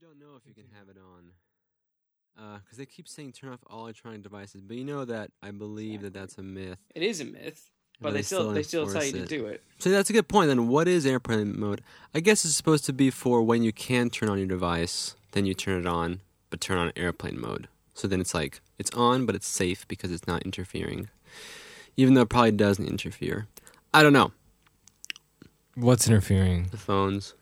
don't know if you can have it on. Uh, because they keep saying turn off all electronic devices, but you know that I believe that that's a myth. It is a myth, but But they they still still they still tell you enforce to it. do it. So that's a good point. Then what is airplane mode? I guess it's supposed to be for when you can turn on your device, then you turn it on, but turn on airplane mode. So then it's like it's on, but it's safe because it's not interfering, even though it probably doesn't interfere. I don't know. What's interfering? The phones.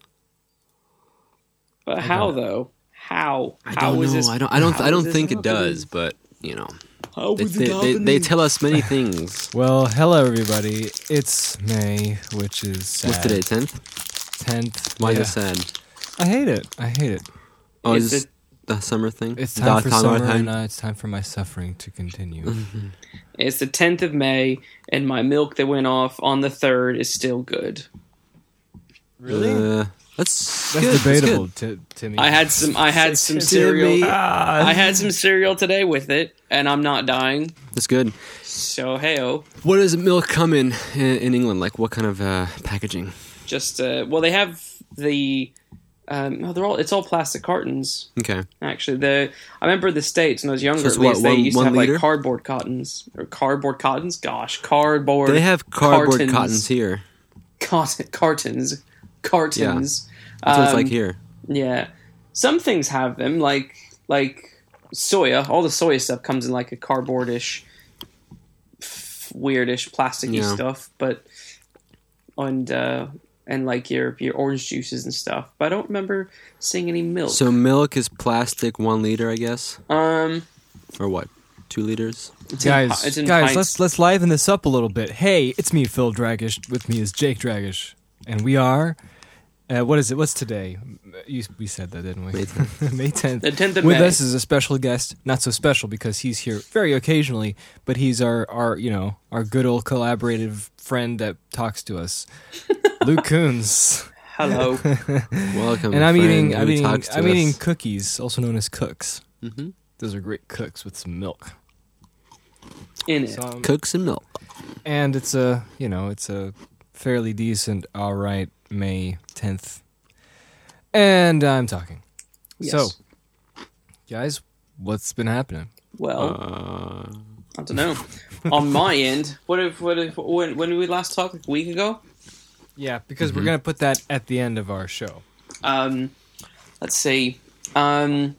But how though? How? I How don't is know. this? I don't. I don't. I don't this think it does. But you know, How they, they, they, they tell us many things. Well, hello everybody. It's May, which is sad. What's today? Tenth. Tenth. Why yeah. is it sad? I hate it. I hate it. Oh, Is is this the summer thing? It's The time for summer summer, thing? and uh, it's time for my suffering to continue. It's the 10th of May, and my milk that went off on the 3rd is still good. Really? Uh, that's That's good, debatable, good. Ti- Timmy. I had some. I had some cereal. Ah, I had some cereal today with it, and I'm not dying. That's good. So heyo, What does milk come in in, in England? Like what kind of uh, packaging? just uh, well, they have the. Um, no, they're all. It's all plastic cartons. Okay. Actually, the I remember the states when I was younger. So at least what, they used one to have liter? like cardboard cottons or cardboard cottons. Gosh, cardboard. They have cardboard cartons. cottons here. Cot- cartons, cartons. That's what it's like Um, here. Yeah, some things have them, like like soya. All the soya stuff comes in like a cardboardish, f- weirdish, plasticky Yeah. stuff. But and uh, and like your your orange juices and stuff. But I don't remember seeing any milk. So milk is plastic, one liter, I guess, um, or what? Two liters. it's in guys, pi- it's in guys, pints. let's let's liven this up a little bit. Hey, it's me, Phil Dragish. With me is Jake Dragish, and we are. Uh, what is it? What's today? You, we said that, didn't we? May 10th. May 10th. The 10th of With May. us is a special guest, not so special because he's here very occasionally, but he's our, our you know, our good old collaborative friend that talks to us. Luke Coons. Hello. Welcome. and I'm friend eating I'm eating I'm eating cookies, also known as cooks. Mhm. Those are great cooks with some milk. in it. So, um, cooks and milk. and it's a, you know, it's a fairly decent all right May 10th. And I'm talking. Yes. So, guys, what's been happening? well, Uh, I don't know. On my end, what if what if when when did we last talk? Like a week ago. Yeah, because Mm-hmm. we're going to put that at the end of our show. Um, let's see. Um,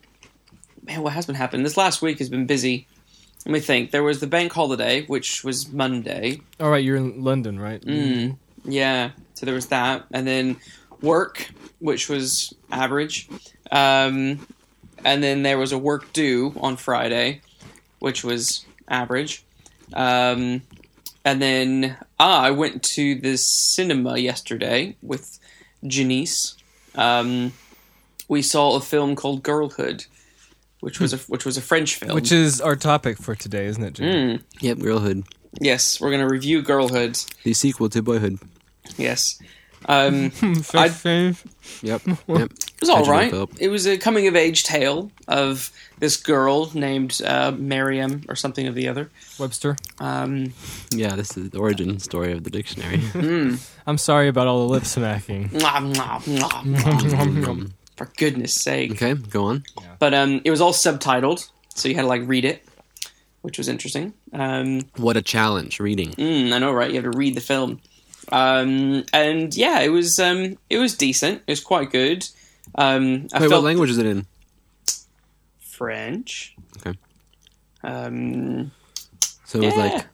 man, what has been happening? This last week has been busy. Let me think. There was the bank holiday, which was Monday. All right, you're in London, right? Mm, yeah. So there was that, and then work, which was average. Um, and then there was a work due on Friday, which was average. Um, and then ah, I went to the cinema yesterday with Janice. Um, we saw a film called Girlhood, which was a which was a French film. Which is our topic for today, isn't it, Jimmy? Mm, yep, girlhood. Yes, we're gonna review Girlhood. The sequel to Boyhood. Yes. Um. I- Fave. Yep. yep. It was all How'd right. It was a coming of age tale of this girl named uh, Miriam or something of the other. Webster. Um, Yeah, this is the origin story of the dictionary. mm, I'm sorry about all the lip smacking. for goodness sake! okay, go on. But um, it was all subtitled, so you had to like read it, which was interesting. Um, What a challenge reading. mm, I know, right? You have to read the film. Um, and yeah, it was um, it was decent. It was quite good. Um, I Wait, felt what language is it in? French. Okay. Um, So it was yeah. like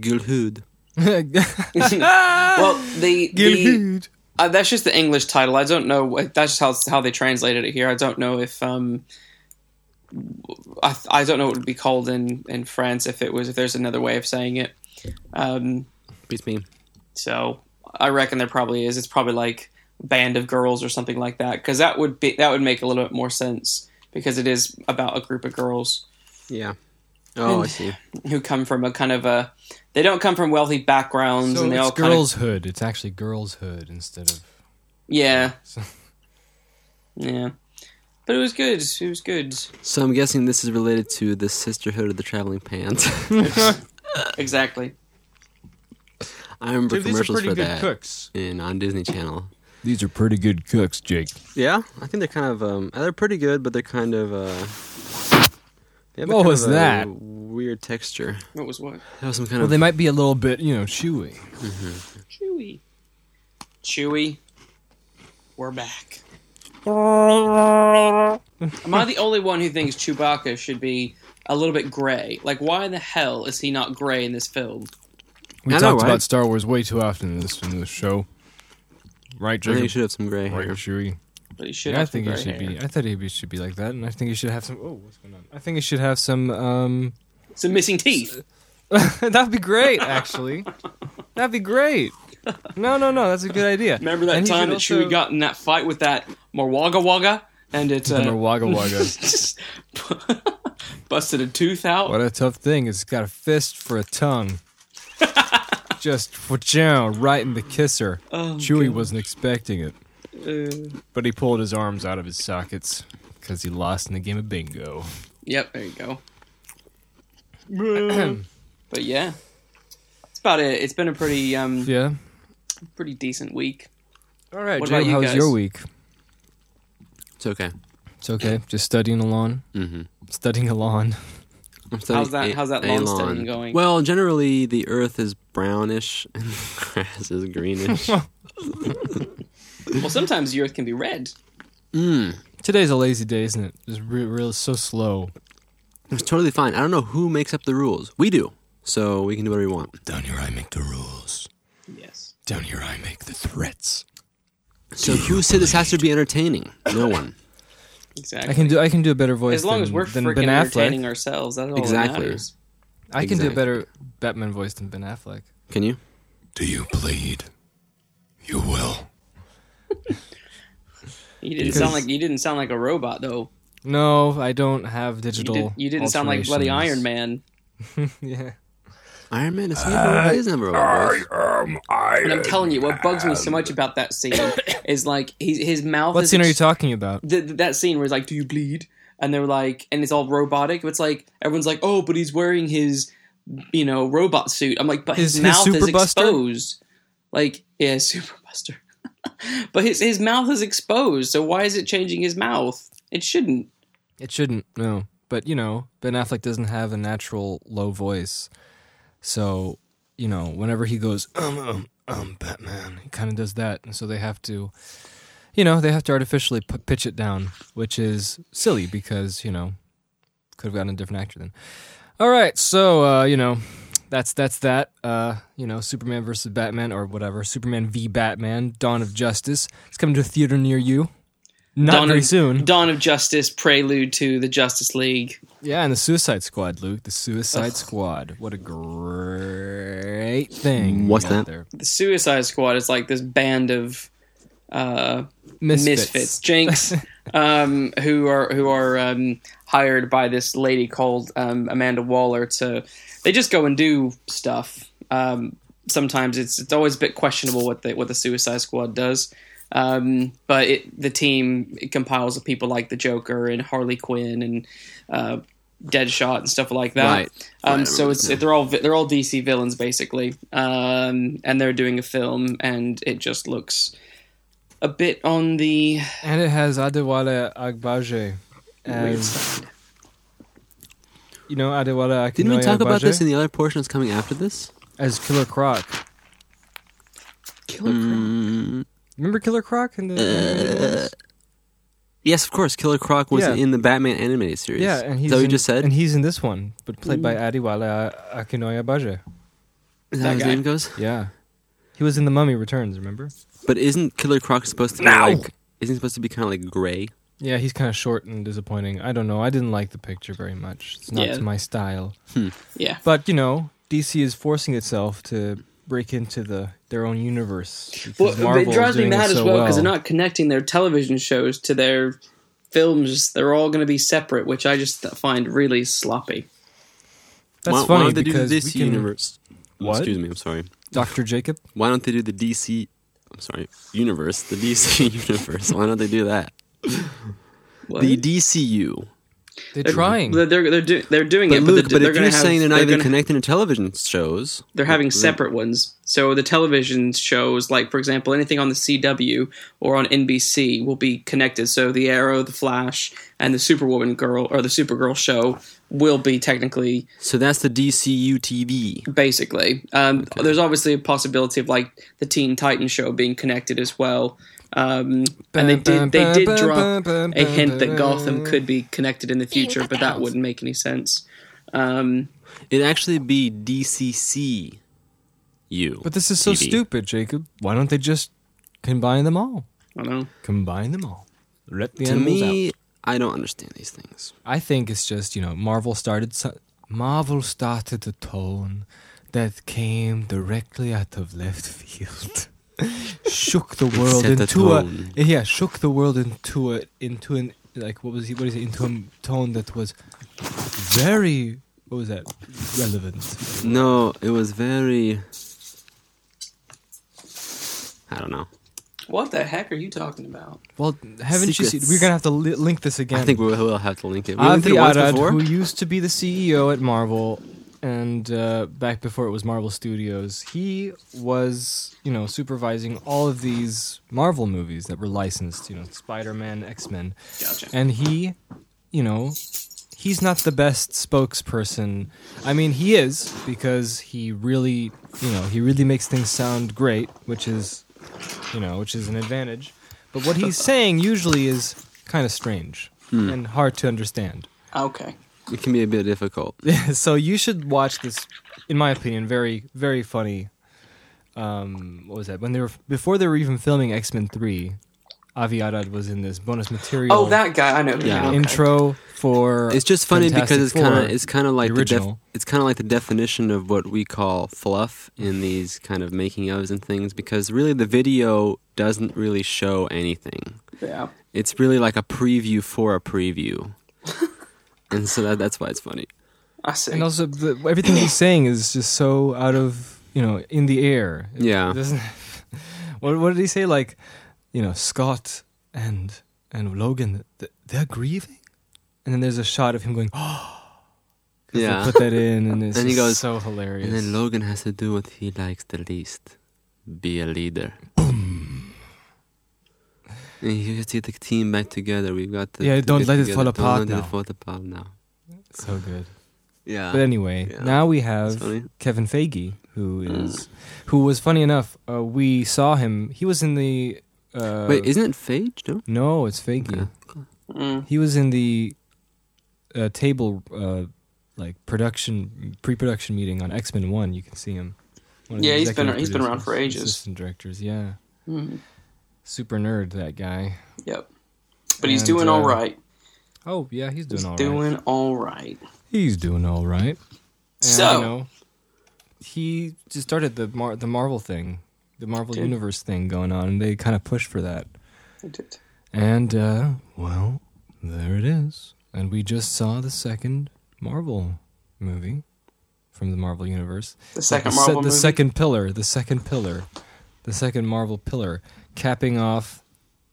Girlhood. well, the the uh, that's just the English title. I don't know. That's just how how they translated it here. I don't know if um, I I don't know what it would be called in in France if it was if there's another way of saying it. Um, Beats me. so I reckon there probably is. It's probably like band of girls or something like that because that would be that would make a little bit more sense because it is about a group of girls Yeah. Oh, And- I see. who come from a kind of a they don't come from wealthy backgrounds so and they all it's kind of girls' hood. It's actually girls' hood instead of. yeah So- yeah but it was good it was good So I'm guessing this is related to the Sisterhood of the Traveling Pants. exactly I remember Dude, these are commercials pretty for good that cooks. in on Disney Channel. These are pretty good cooks, Jake. Yeah, I think they're kind of um, they're pretty good, but they're kind of uh, they have a What kind was of a that? Weird texture. What was what? That was some kind Well, of they might be a little bit, you know, chewy. Chewy. Chewy. We're back. Am I the only one who thinks Chewbacca should be a little bit gray? Like, why the hell is he not gray in this film? We I know, talked right? about Star Wars way too often in this in this show. Right, I think Jacob? you should have some gray hair. Right, hair. Chewy. But he should Yeah, I have some think he gray should hair. be. I thought he should be like that, and I think he should have some. Oh, what's going on? I think he should have some. um Some missing teeth. That'd be great, actually. That'd be great. No, no, no. That's a good idea. Remember that And he time should that Chewie got in that fight with that Morwaga Waga? And it The uh, Wagga Wagga. just busted a tooth out. What a tough thing. It's got a fist for a tongue. Just wha right in the kisser. Oh, Chewie God. wasn't expecting it, Uh, but he pulled his arms out of his sockets because he lost in the game of bingo. yep, there you go. but yeah, that's about it. It's been a pretty um Yeah. Pretty decent week. All right, What Jacob, about you how was guys? your week? It's okay. It's okay. Just studying along. Mm-hmm. Studying along. I'm studying How's that- a- how's that a lawn studying going? Well, generally the earth is brownish and the grass is greenish. Well, sometimes the Earth can be red. mm. Today's a lazy day, isn't it? It's re- real so slow. It's totally fine. I don't know who makes up the rules. We do, so we can do whatever we want. Down here, I make the rules. Yes. Down here, I make the threats. So who said this has to be entertaining? No one. Exactly. I can do. I can do a better voice. as long than, as we're than freaking Ben entertaining ourselves. That's all Exactly. that matters. I can do a Exactly. better Batman voice than Ben Affleck. Can you? Do you bleed? You will. You didn't Because- sound like you didn't sound like a robot though. No, I don't have You, digital. did, you didn't sound like bloody Iron. Man. yeah. Iron Man is he? Uh, he doesn't have a robot voice. am And I'm telling you, what bugs me so much about that scene is like his his mouth. What is scene are you talking about? th- th- that scene where he's like, "Do you bleed?" And they're like, and it's all robotic. But it's like everyone's like, "Oh, but he's wearing his, you know, robot suit." I'm like, but his, His- his mouth is Buster? exposed. Like, yeah, Super Buster. but his his mouth is exposed. So why is it changing his mouth? It shouldn't. It shouldn't. No, but you know, Ben Affleck doesn't have a natural low voice, so you know, whenever he goes, um, um, um, Batman, he kind of does that, and so they have to, you know, they have to artificially p- pitch it down, which is silly because you know, could have gotten a different actor then. All right, so uh, you know, that's that's that. Uh, you know, Superman versus Batman or whatever, Superman v Batman: Dawn of Justice. It's coming to a theater near you. Not Dawn very of, soon. Dawn of Justice, prelude to the Justice League. Yeah, and the Suicide Squad, Luke. The Suicide Squad. What a great thing. What's that? There. The Suicide Squad is like this band of uh, Misfits. misfits, Jinx, um, who are who are um, hired by this lady called um, Amanda Waller to. They just go and do stuff. Um, sometimes it's it's always a bit questionable what the what the Suicide Squad does. Um, but it, the team it compiles of people like the Joker and Harley Quinn and uh, Deadshot and stuff like that. Right. Um, Right, so remember it's now. they're all they're all DC villains basically, um, and they're doing a film, and it just looks a bit on the And it has Adewale Agbaje weird as you know Adewale Akinnuoye Didn't we talk about this in the other portion that's coming after this? as Killer Croc. Killer Croc. Mm, Remember Killer Croc in the uh, yes, of course. Killer Croc was Yeah. in the Batman animated series. Yeah, and Is he's that what you just said? and he's in this one, but played by Adewale uh, Akinnuoye Agbaje. Is that that how his guy. name goes? Yeah. He was in The Mummy Returns, remember? But isn't Killer Croc supposed to be No! like? Isn't he supposed to be kind of like gray? Yeah, he's kind of short and disappointing. I don't know. I didn't like the picture very much. It's not Yeah. to my style. Hmm. Yeah, But you know, DC is forcing itself to break into the their own universe. because well, Marvel it is drives me mad as so well because they're not connecting their television shows to their films. They're all going to be separate, which I just find really sloppy. That's why, funny why don't they because do the DC we can, universe? What? Excuse me. I'm sorry. Doctor Jacob. Why don't they do the DC? I'm sorry, universe. The DC universe. Why don't they do that? What? The DCU. The They're trying. They're they're they're, do, they're doing But it. Luke, but, but they're if you're have, saying they're not even gonna- connecting to television shows, They're having then- separate ones. So the television shows, like for example, anything on the CW or on NBC will be connected. So the Arrow, the Flash, and the Superwoman girl or the Supergirl show will be technically So that's the DCU TV. basically. Um, There's obviously a possibility of like the Teen Titans show being connected as well. Um, and they did they did drop a hint that Gotham could be connected in the future, but that wouldn't make any sense. Um, It'd actually be DCCU. But this is so TV. stupid, Jacob. Why don't they just combine them all? I don't know. Combine them all. Let the To animals me, out. I don't understand these things. I think it's just you know Marvel started so- Marvel started a tone that came directly out of left field, shook the world set into a tone. yeah, shook the world into a into an like what was he what is it into a tone that was very what was that relevant. No, it was very. I don't know. What the heck are you talking about? Well, haven't you seen? We're gonna have to li- link this again. I think we will have to link it. We linked Avi it once Arad, before. who used to be the CEO at Marvel, and uh, back before it was Marvel Studios, he was, you know, supervising all of these Marvel movies that were licensed, you know, Spider-Man, X-Men, Gotcha. and he, you know, he's not the best spokesperson. I mean, he is because he really, you know, he really makes things sound great, which is, you know, which is an advantage. But what he's saying usually is kind of strange and hard to understand. Okay. It can be a bit difficult. so you should watch this, in my opinion, very very funny. Um, what was that? When they were before they were even filming X Men Three, Avi Arad was in this bonus material. Oh, that guy. I know. Yeah. mean, okay. intro for. It's just funny Fantastic because it's kind of it's kind of like the the, def- it's kind of like the definition of what we call fluff in these kind of making ofs and things because really the video doesn't really show anything. Yeah. It's really like a preview for a preview, and so that, that's why it's funny. I see. and also the, everything he's saying is just so out of you know in the air. It Yeah. doesn't. what what did he say? Like, you know, Scott and and Logan, they're grieving, and then there's a shot of him going, oh. Yeah, put that in, and it's And he goes- so hilarious. and then Logan has to do what he likes the least: be a leader. And you have to get the team back together. We've got the Yeah, to don't get let it together. fall Don't apart let now. it fall apart now. so good. Yeah, But anyway, Yeah. now we have. Kevin Feige, who is, who was funny enough. Uh, we saw him. He was in the. Uh, Wait, isn't it Phage? No. no, it's Feige. Okay. Mm. He was in the uh, table, uh, like production pre-production meeting on X Men One. You can see him. One of the Yeah, he's been- he's been around for ages. Assistant directors, yeah. Mm. Super nerd, that guy. Yep. But he's And, doing uh, all right. Oh yeah, he's doing He's all right. doing all right. He's doing all right. And, So- you know, he just started the Mar- the Marvel thing, the Marvel Did. Universe thing going on, and they kind of pushed for that. Did. And uh, well, there it is. And we just saw the second Marvel movie from the Marvel Universe. The second the, se- the movie. second pillar, the second pillar, the second Marvel pillar, capping off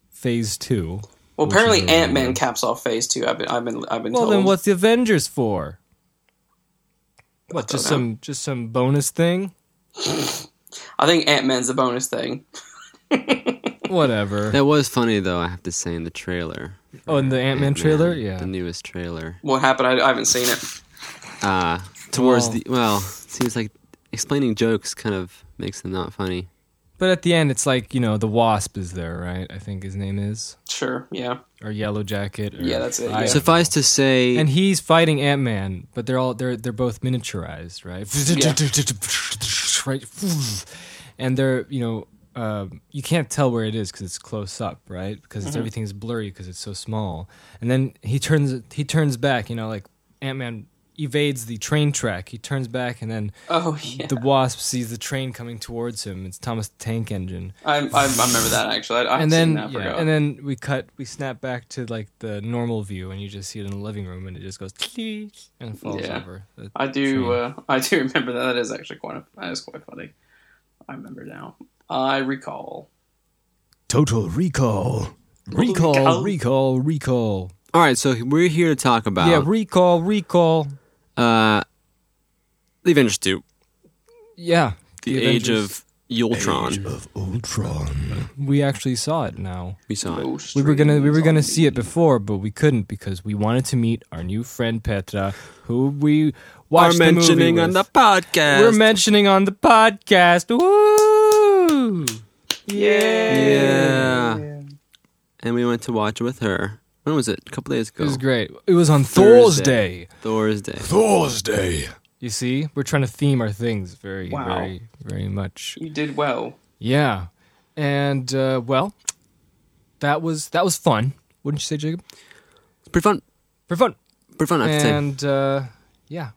Phase Two. well, apparently Ant Man caps off Phase Two. I've been, I've been, I've been Well, told. then what's the Avengers for? What, just know. some just some bonus thing? I think Ant Man's the bonus thing. Whatever. That was funny though. I have to say in the trailer. Oh, in the Ant-Man Ant-Man, trailer? Yeah. the newest trailer. What happened? I, I haven't seen it. Uh towards Well- the well, it seems like explaining jokes kind of makes them not funny. But at the end, it's like you know the Wasp is there, right? I think his name is Sure. Yeah. or Yellow Jacket. Or, Yeah, that's it, yeah. Suffice to say, And he's fighting Ant Man, but they're all they're they're both miniaturized, right? right. And they're you know uh, you can't tell where it is because it's close up, right? Because it's everything's blurry because it's so small. And then he turns he turns back, you know, like Ant Man evades the train track. He turns back, and then Oh yeah. the Wasp sees the train coming towards him. It's Thomas the Tank Engine. I, I, I remember that actually. I, I and haven't then seen that. yeah, forgot. and then we cut we snap back to like the normal view and you just see it in the living room and it just goes and falls Yeah. over The I do. Uh, I do remember that. That is actually quite. That is quite funny. I remember now. I recall. total recall recall Recall. recall recall All right, so we're here to talk about Yeah, recall, recall. Uh, the Avengers 2, Yeah, the, age of Ultron. Age of Ultron. We actually saw it now. We saw it. No We were gonna we were gonna on see it before, but we couldn't because we wanted to meet our new friend Petra, who we Are watched the movie mentioning on the podcast. We're mentioning on the podcast. Woo! Yeah. yeah and we went to watch with her. When was it? A couple days ago. It was great. It was on Thursday. Thursday. Thursday. Thursday. You see, we're trying to theme our things very, Wow. very, very much. You did well. Yeah, and uh, well, that was that was fun, wouldn't you say, Jacob? It's pretty fun. Pretty fun, Pretty fun, I have and uh, yeah,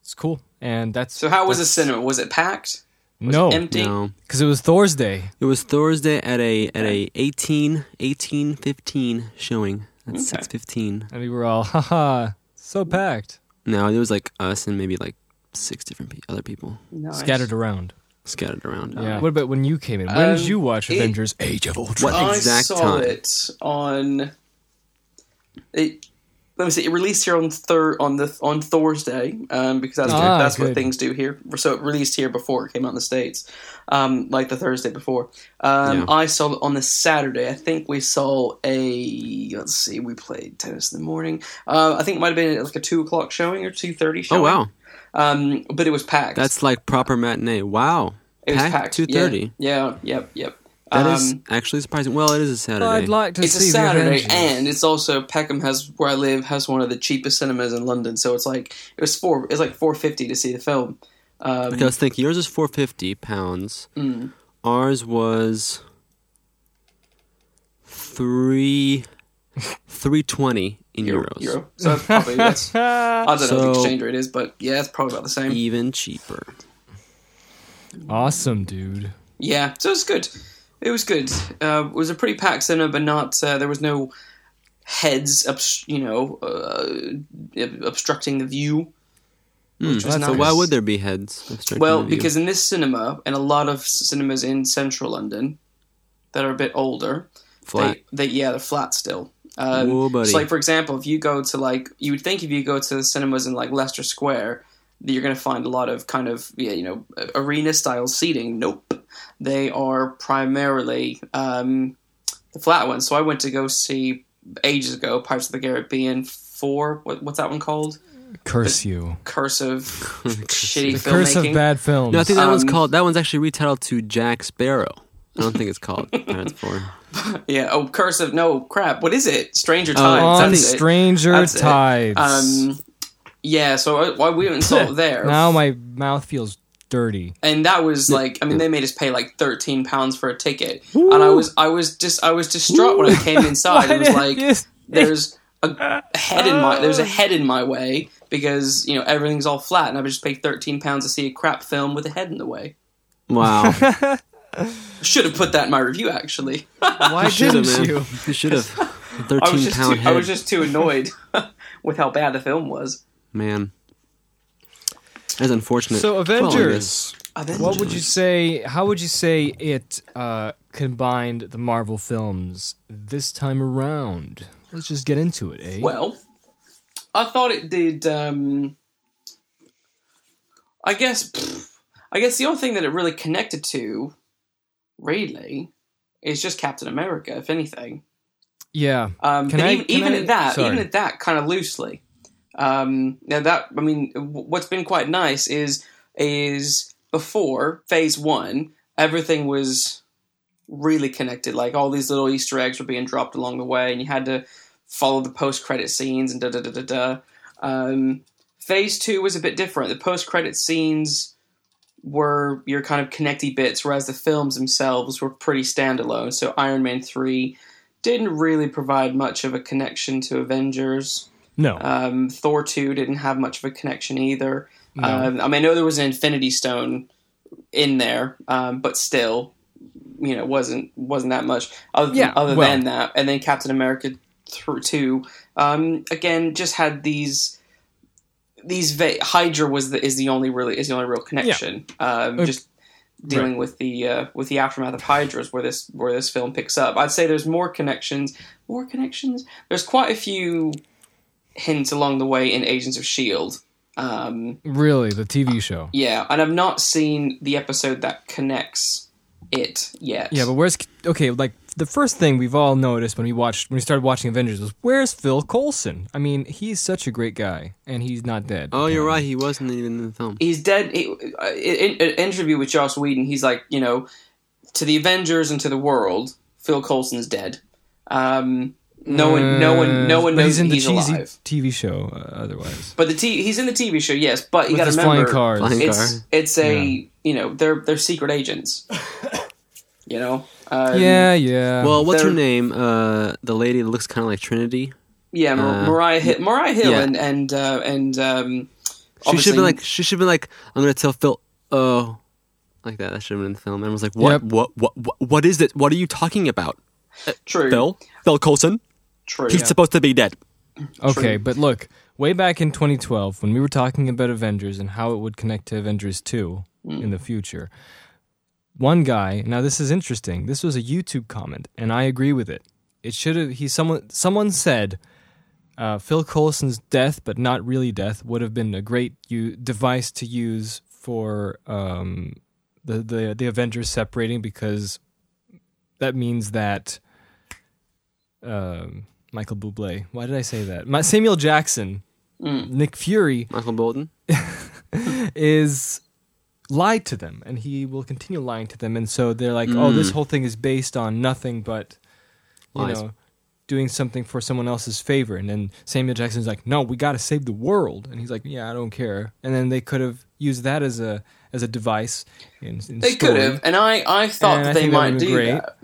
it's cool. And that's So how was the cinema? Was it packed? Was No, it empty? No. because it was Thursday. It was Thursday at a at a 18, 18 15 showing. That's Okay. 6.15. And we were all, haha, so packed, No, it was like us and maybe like six different pe- other people Nice. scattered around. scattered around. Yeah. What about when you came in? When did Um, you watch it- Avengers: Age of Ultron? What I exact saw time? it on. It, let me see. It released here on thir- on the on Thursday um, because that's Ah, that's good. what things do here. So it released here before it came out in the states, um, like the Thursday before. Um, Yeah. I saw it on the Saturday. I think we saw a. Let's see. We played tennis in the morning. Uh, I think it might have been like a two o'clock showing or two thirty showing. Oh wow, Um, but it was packed. that's like proper matinee. Wow, it was packed packed. two thirty. Yeah. yeah. Yep. Yep. That is Um, actually surprising. Well, it is a Saturday. I'd like to it's a see the Saturday, Avengers. and it's also Peckham has where I live has one of the cheapest cinemas in London. So it's like it was four. It's like four fifty to see the film. Um, Okay, I was thinking yours is four fifty pounds. mm, Ours was three three twenty in euro, euros. euro. So that's probably that's. I don't know what the exchange rate is, but yeah, it's probably about the same. Even cheaper. awesome, dude. Yeah, so it's good. It was good. Uh, it was a pretty packed cinema, but not. Uh, there was no heads, obst- you know, uh, obstructing the view. Which was So why would there be heads? obstructing Well, because in this cinema and a lot of cinemas in central London that are a bit older, flat. They, they yeah, they're flat still. Um, Whoa, buddy. So, like for example, if you go to like, you would think if you go to the cinemas in like Leicester Square, you're going to find a lot of kind of yeah, you know, arena style seating. Nope, they are primarily um, the flat ones. So I went to go see ages ago Pirates of the Caribbean four. What, what's that one called? Curse you. Curse of shitty The filmmaking. curse of bad films. no, I think that one's um, called. That one's actually retitled to Jack Sparrow. I don't think it's called Pirates Four. Yeah. Oh, Curse of no crap. What is it? Stranger Oh, Tides. on that's it. Stranger That's it. Tides. Um, yeah, so I, well, we went and saw there. now my mouth feels dirty. and that was like, I mean, they made us pay like thirteen pounds for a ticket, and I was, I was just, I was distraught when I came inside. Why it was like, this- there's a head in my, there's a oh. head in my way because you know everything's all flat, and I would just pay thirteen pounds to see a crap film with a head in the way. Wow, Should have put that in my review actually. Why should have, didn't man. you? You should have. I was Thirteen just, pound too, head. I was just too annoyed with how bad the film was. Man, that's unfortunate. So Well, I Avengers. what would you say? How would you say it uh, combined the Marvel films this time around? Let's just get into it, eh? Well, I thought it did. Um, I guess. pff, I guess the only thing that it really connected to, really, is just Captain America. If anything, yeah. um, Can I- even, can even I- at that, sorry. even at that, kind of loosely. Um, now that I mean, what's been quite nice is is before Phase One, everything was really connected. Like all these little Easter eggs were being dropped along the way, and you had to follow the post credit scenes and da da da da da. Um, phase Two was a bit different. The post credit scenes were your kind of connecty bits, whereas the films themselves were pretty standalone. So Iron Man Three didn't really provide much of a connection to Avengers. No. Um, Thor 2 didn't have much of a connection either. No. Um, I mean, I know there was an Infinity Stone in there, um, but still, you know, it wasn't wasn't that much. Other, Yeah, other well- than that, and then Captain America through two, um, again, just had these these va- Hydra was the is the only really is the only real connection. Um, Uh, just dealing with the uh, with the aftermath of Hydras, where this where this film picks up. I'd say there's more connections. More connections. There's quite a few hints along the way in Agents of Shield. Um, Really, the TV show. yeah, and I've not seen the episode that connects it yet. Yeah, but where's okay? Like the first thing we've all noticed when we watched when we started watching Avengers was where's Phil Coulson? I mean, he's such a great guy, and he's not dead. Oh, you're right. He wasn't even in the film. he's dead. He, uh, in, in an interview with Joss Whedon, he's like, you know, to the Avengers and to the world, Phil Coulson's dead. Um, no one, no one, no one Uh, But knows he's in the he's cheesy alive. TV show. Uh, otherwise, But the t- he's in the TV show, yes. But you with got to his remember, flying cars. Flying it's car. it's a you know they're they're secret agents. you know. Um, yeah, yeah. Well, what's her they're- name? Uh, the lady that looks kind of like Trinity. Yeah, Mar- Uh, Maria Hill, Maria Hill, yeah. and and uh, and um, She should obviously- have like. She should have been like. I'm gonna tell Phil. Oh, like that. That should have been in the film. Everyone's like, what? Yep. What? What? What? What is it? What are you talking about? true, Phil. Phil Coulson. True. He's supposed to be dead. Okay, True. but look, way back in 2012, when we were talking about Avengers and how it would connect to Avengers 2 in the future, one guy, now this is interesting. This was a YouTube comment, and I agree with it. It should have, he, someone, someone said, uh, Phil Coulson's death, but not really death, would have been a great u- device to use for um, the, the, the Avengers separating because that means that um, Michael Bublé. Why did I say that? My, Samuel Jackson, mm. Nick Fury Michael Bolton. is lied to them, and he will continue lying to them. And so they're like, "Oh, this mm. whole thing is based on nothing but you Lies. know." Doing something for someone else's favor, and then Samuel Jackson's like, "No, we got to save the world," and he's like, "Yeah, I don't care." And then they could have used that as a as a device. In, in They story. could have, and I I thought And that I they might do great. that.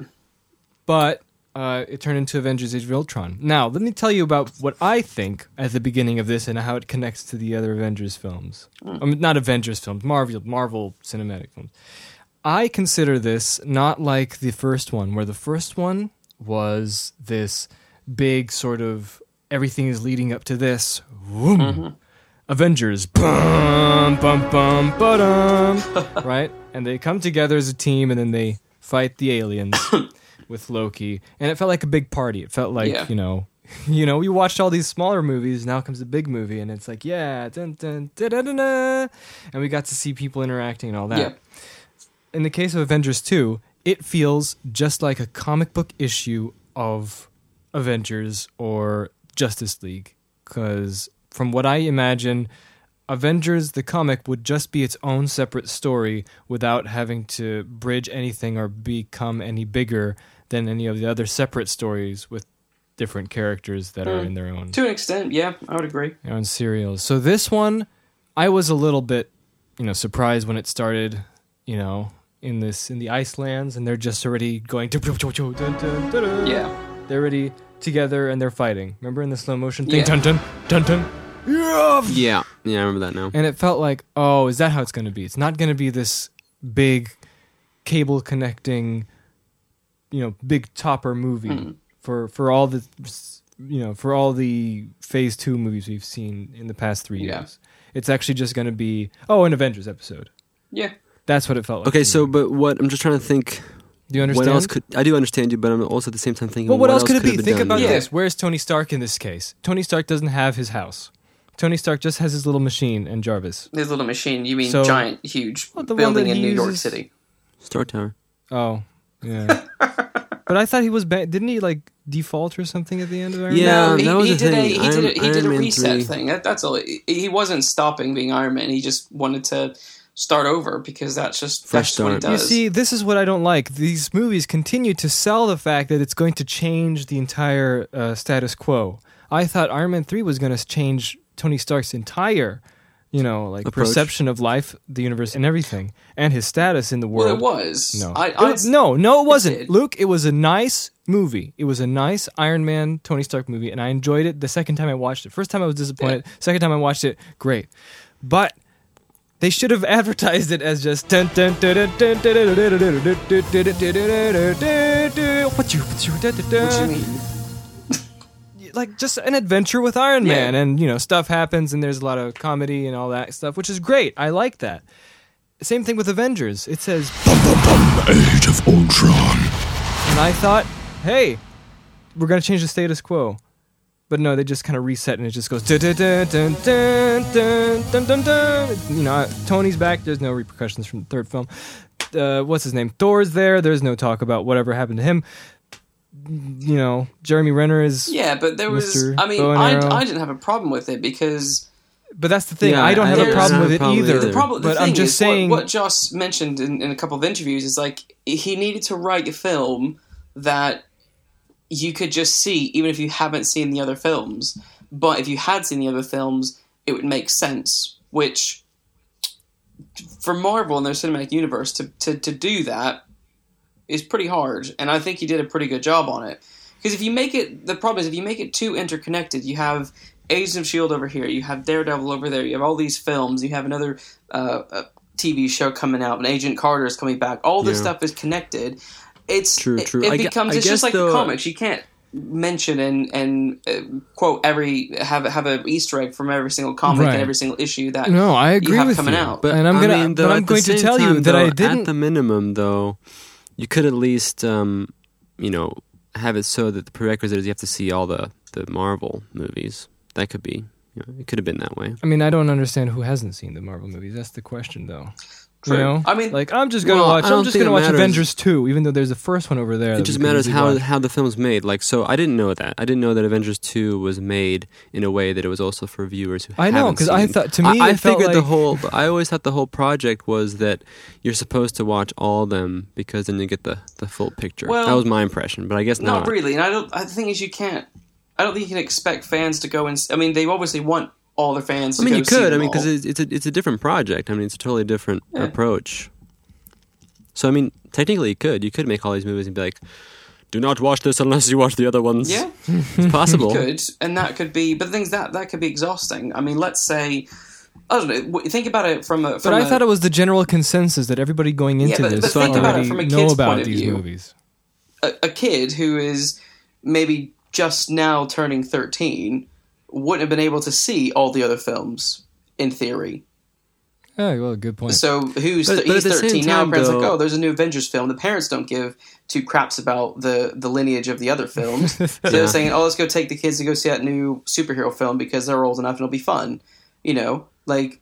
but uh, it turned into Avengers: Age of Ultron. Now, let me tell you about what I think at the beginning of this and how it connects to the other Avengers films. I mean, not Avengers films, Marvel, Marvel cinematic films. I consider this not like the first one, where the first one was this big sort of everything is leading up to this. Vroom. Avengers, bum bum bum ba-dum, right? And they come together as a team, and then they fight the aliens with Loki, and it felt like a big party. It felt like Yeah. you know, you know, we watched all these smaller movies. Now comes the big movie, and it's like yeah, dun, dun, da, and we got to see people interacting and all that. Yeah. In the case of Avengers two, it feels just like a comic book issue of Avengers or Justice League, because from what I imagine. Avengers the comic would just be its own separate story without having to bridge anything or become any bigger than any of the other separate stories with different characters that are Hmm. in their own To an extent, yeah, I would agree. their own serials. So this one, I was a little bit, you know, surprised when it started, you know, in this in the Icelands, and they're just already going to Yeah, they're already together and they're fighting. Remember in the slow motion thing, Yeah. dun dun dun dun. Yeah. Yeah. Yeah. I remember that now. And it felt like, oh, is that how it's going to be? It's not going to be this big cable connecting, you know, big topper movie Hmm. for for all the, you know, for all the Phase Two movies we've seen in the past three Yeah. years. It's actually just going to be oh, an Avengers episode. yeah. That's what it felt like. Okay. So, me. but what? I'm just trying to think. do you understand? What else could I do understand you? But I'm also at the same time thinking. well, what, else could it be? been Think done? about Yeah. this. Where's Tony Stark in this case? Tony Stark doesn't have his house. Tony Stark just has his little machine and Jarvis. His little machine. You mean So- giant, huge Well, building in he New York City? Stark Tower. Oh, yeah. but I thought he was ba- didn't he like default or something at the end of Iron Man? Yeah, no, he, he did a he did a, Iron- he did a Man reset 3. thing. That, that's all. He, he wasn't stopping being Iron Man. He just wanted to start over because that's just Fresh that's what he start. You see, this is what I don't like. These movies continue to sell the fact that it's going to change the entire uh, status quo. I thought Iron Man 3 was going to change Tony Stark's entire, you know, like Approach. perception of life, the universe, and everything, and his status in the well, world. it was. No. I, It I, was- no, no, it wasn't. did. Luke, it was a nice movie. It was a nice Iron Man, Tony Stark movie, and I enjoyed it the second time I watched it. First time I was disappointed. Second time I watched it, great. But they should have advertised it as just dun dun dun dun dun dun dun dun dun dun dun dun dun dun dun dun dun. What you what you dun dun what do you dun. mean? like just an adventure with Iron yeah. Man, and you know stuff happens, and there's a lot of comedy and all that stuff, which is great. I like that. Same thing with Avengers. It says bum, bum, bum, Age of Ultron, and I thought, hey, we're gonna change the status quo. But no, they just kind of reset and it just goes. Dun, dun, dun, dun, dun, dun, You know, Tony's back. There's no repercussions from the third film. Uh, what's his name? Thor's there. There's no talk about whatever happened to him. You know, Jeremy Renner is. Yeah, but there was. Mr. I mean, I, I didn't have a problem with it because But that's the thing. Yeah, I don't I have a problem with it problem either. either. the problem. The but thing I'm just is, saying. what, what Joss mentioned in, in a couple of interviews is like he needed to write a film that you could just see, even if you haven't seen the other films. But if you had seen the other films, it would make sense. Which, for Marvel and their cinematic universe, to, to, to do that is pretty hard. And I think he did a pretty good job on it. Because if you make it, the problem is if you make it too interconnected, you have Agents of Shield over here, you have Daredevil over there, you have all these films, you have another uh, uh, TV show coming out, and Agent Carter is coming back. All this Yeah. stuff is connected. It's True, it, true. It I gue- becomes I it's just like the though- comics. You can't mention and and uh, quote every have have an Easter egg from every single comic Right. and every single issue that no, I agree have with coming you. out. But and I'm I gonna, mean, though, but I'm going to same tell you time, that I didn't. At the minimum, though, you could at least, um, you know, have it so that the prerequisite is you have to see all the the Marvel movies. That could be. You know, it could have been that way. I mean, I don't understand who hasn't seen the Marvel movies. That's the question, though. True. You know, I mean- like I'm just gonna Well, watch. I I'm don't just think gonna it watch matters. Avengers two, even though there's the first one over there. that It just we matters easily how watch. how the film's made. Like, so I didn't know that. I didn't know that Avengers Two was made in a way that it was also for viewers who. I know, haven't 'cause I seen. thought- to me, I, I it felt figured the like- whole. I always thought the whole project was that you're supposed to watch all of them because then you get the the full picture. Well, that was my impression, but I guess not not. really. And I don't. I the thing is, you can't. I don't think you can expect fans to go and. s- I mean, they obviously want all their fans. I mean, go you could. I mean, because it's it's a it's a different project. I mean, it's a totally different Yeah. approach. So I mean, technically, you could. You could make all these movies and be like, "Do not watch this unless you watch the other ones." yeah, it's possible. could, and that could be. But the things that that could be exhausting. I mean, let's say. I don't know. Think about it from a. But From I a- thought it was the general consensus that everybody going into but- this but think about it already from a know kid's about point of these view. movies. a, a kid who is maybe just now turning 13 wouldn't have been able to see all the other films in theory. Yeah, well, good point. So who's But- but he's at the same 13 now? time, Parents like, oh, there's a new Avengers film. The parents don't give two craps about the the lineage of the other films. So they're saying, oh, let's go take the kids to go see that new superhero film because they're old enough and it'll be fun. You know, like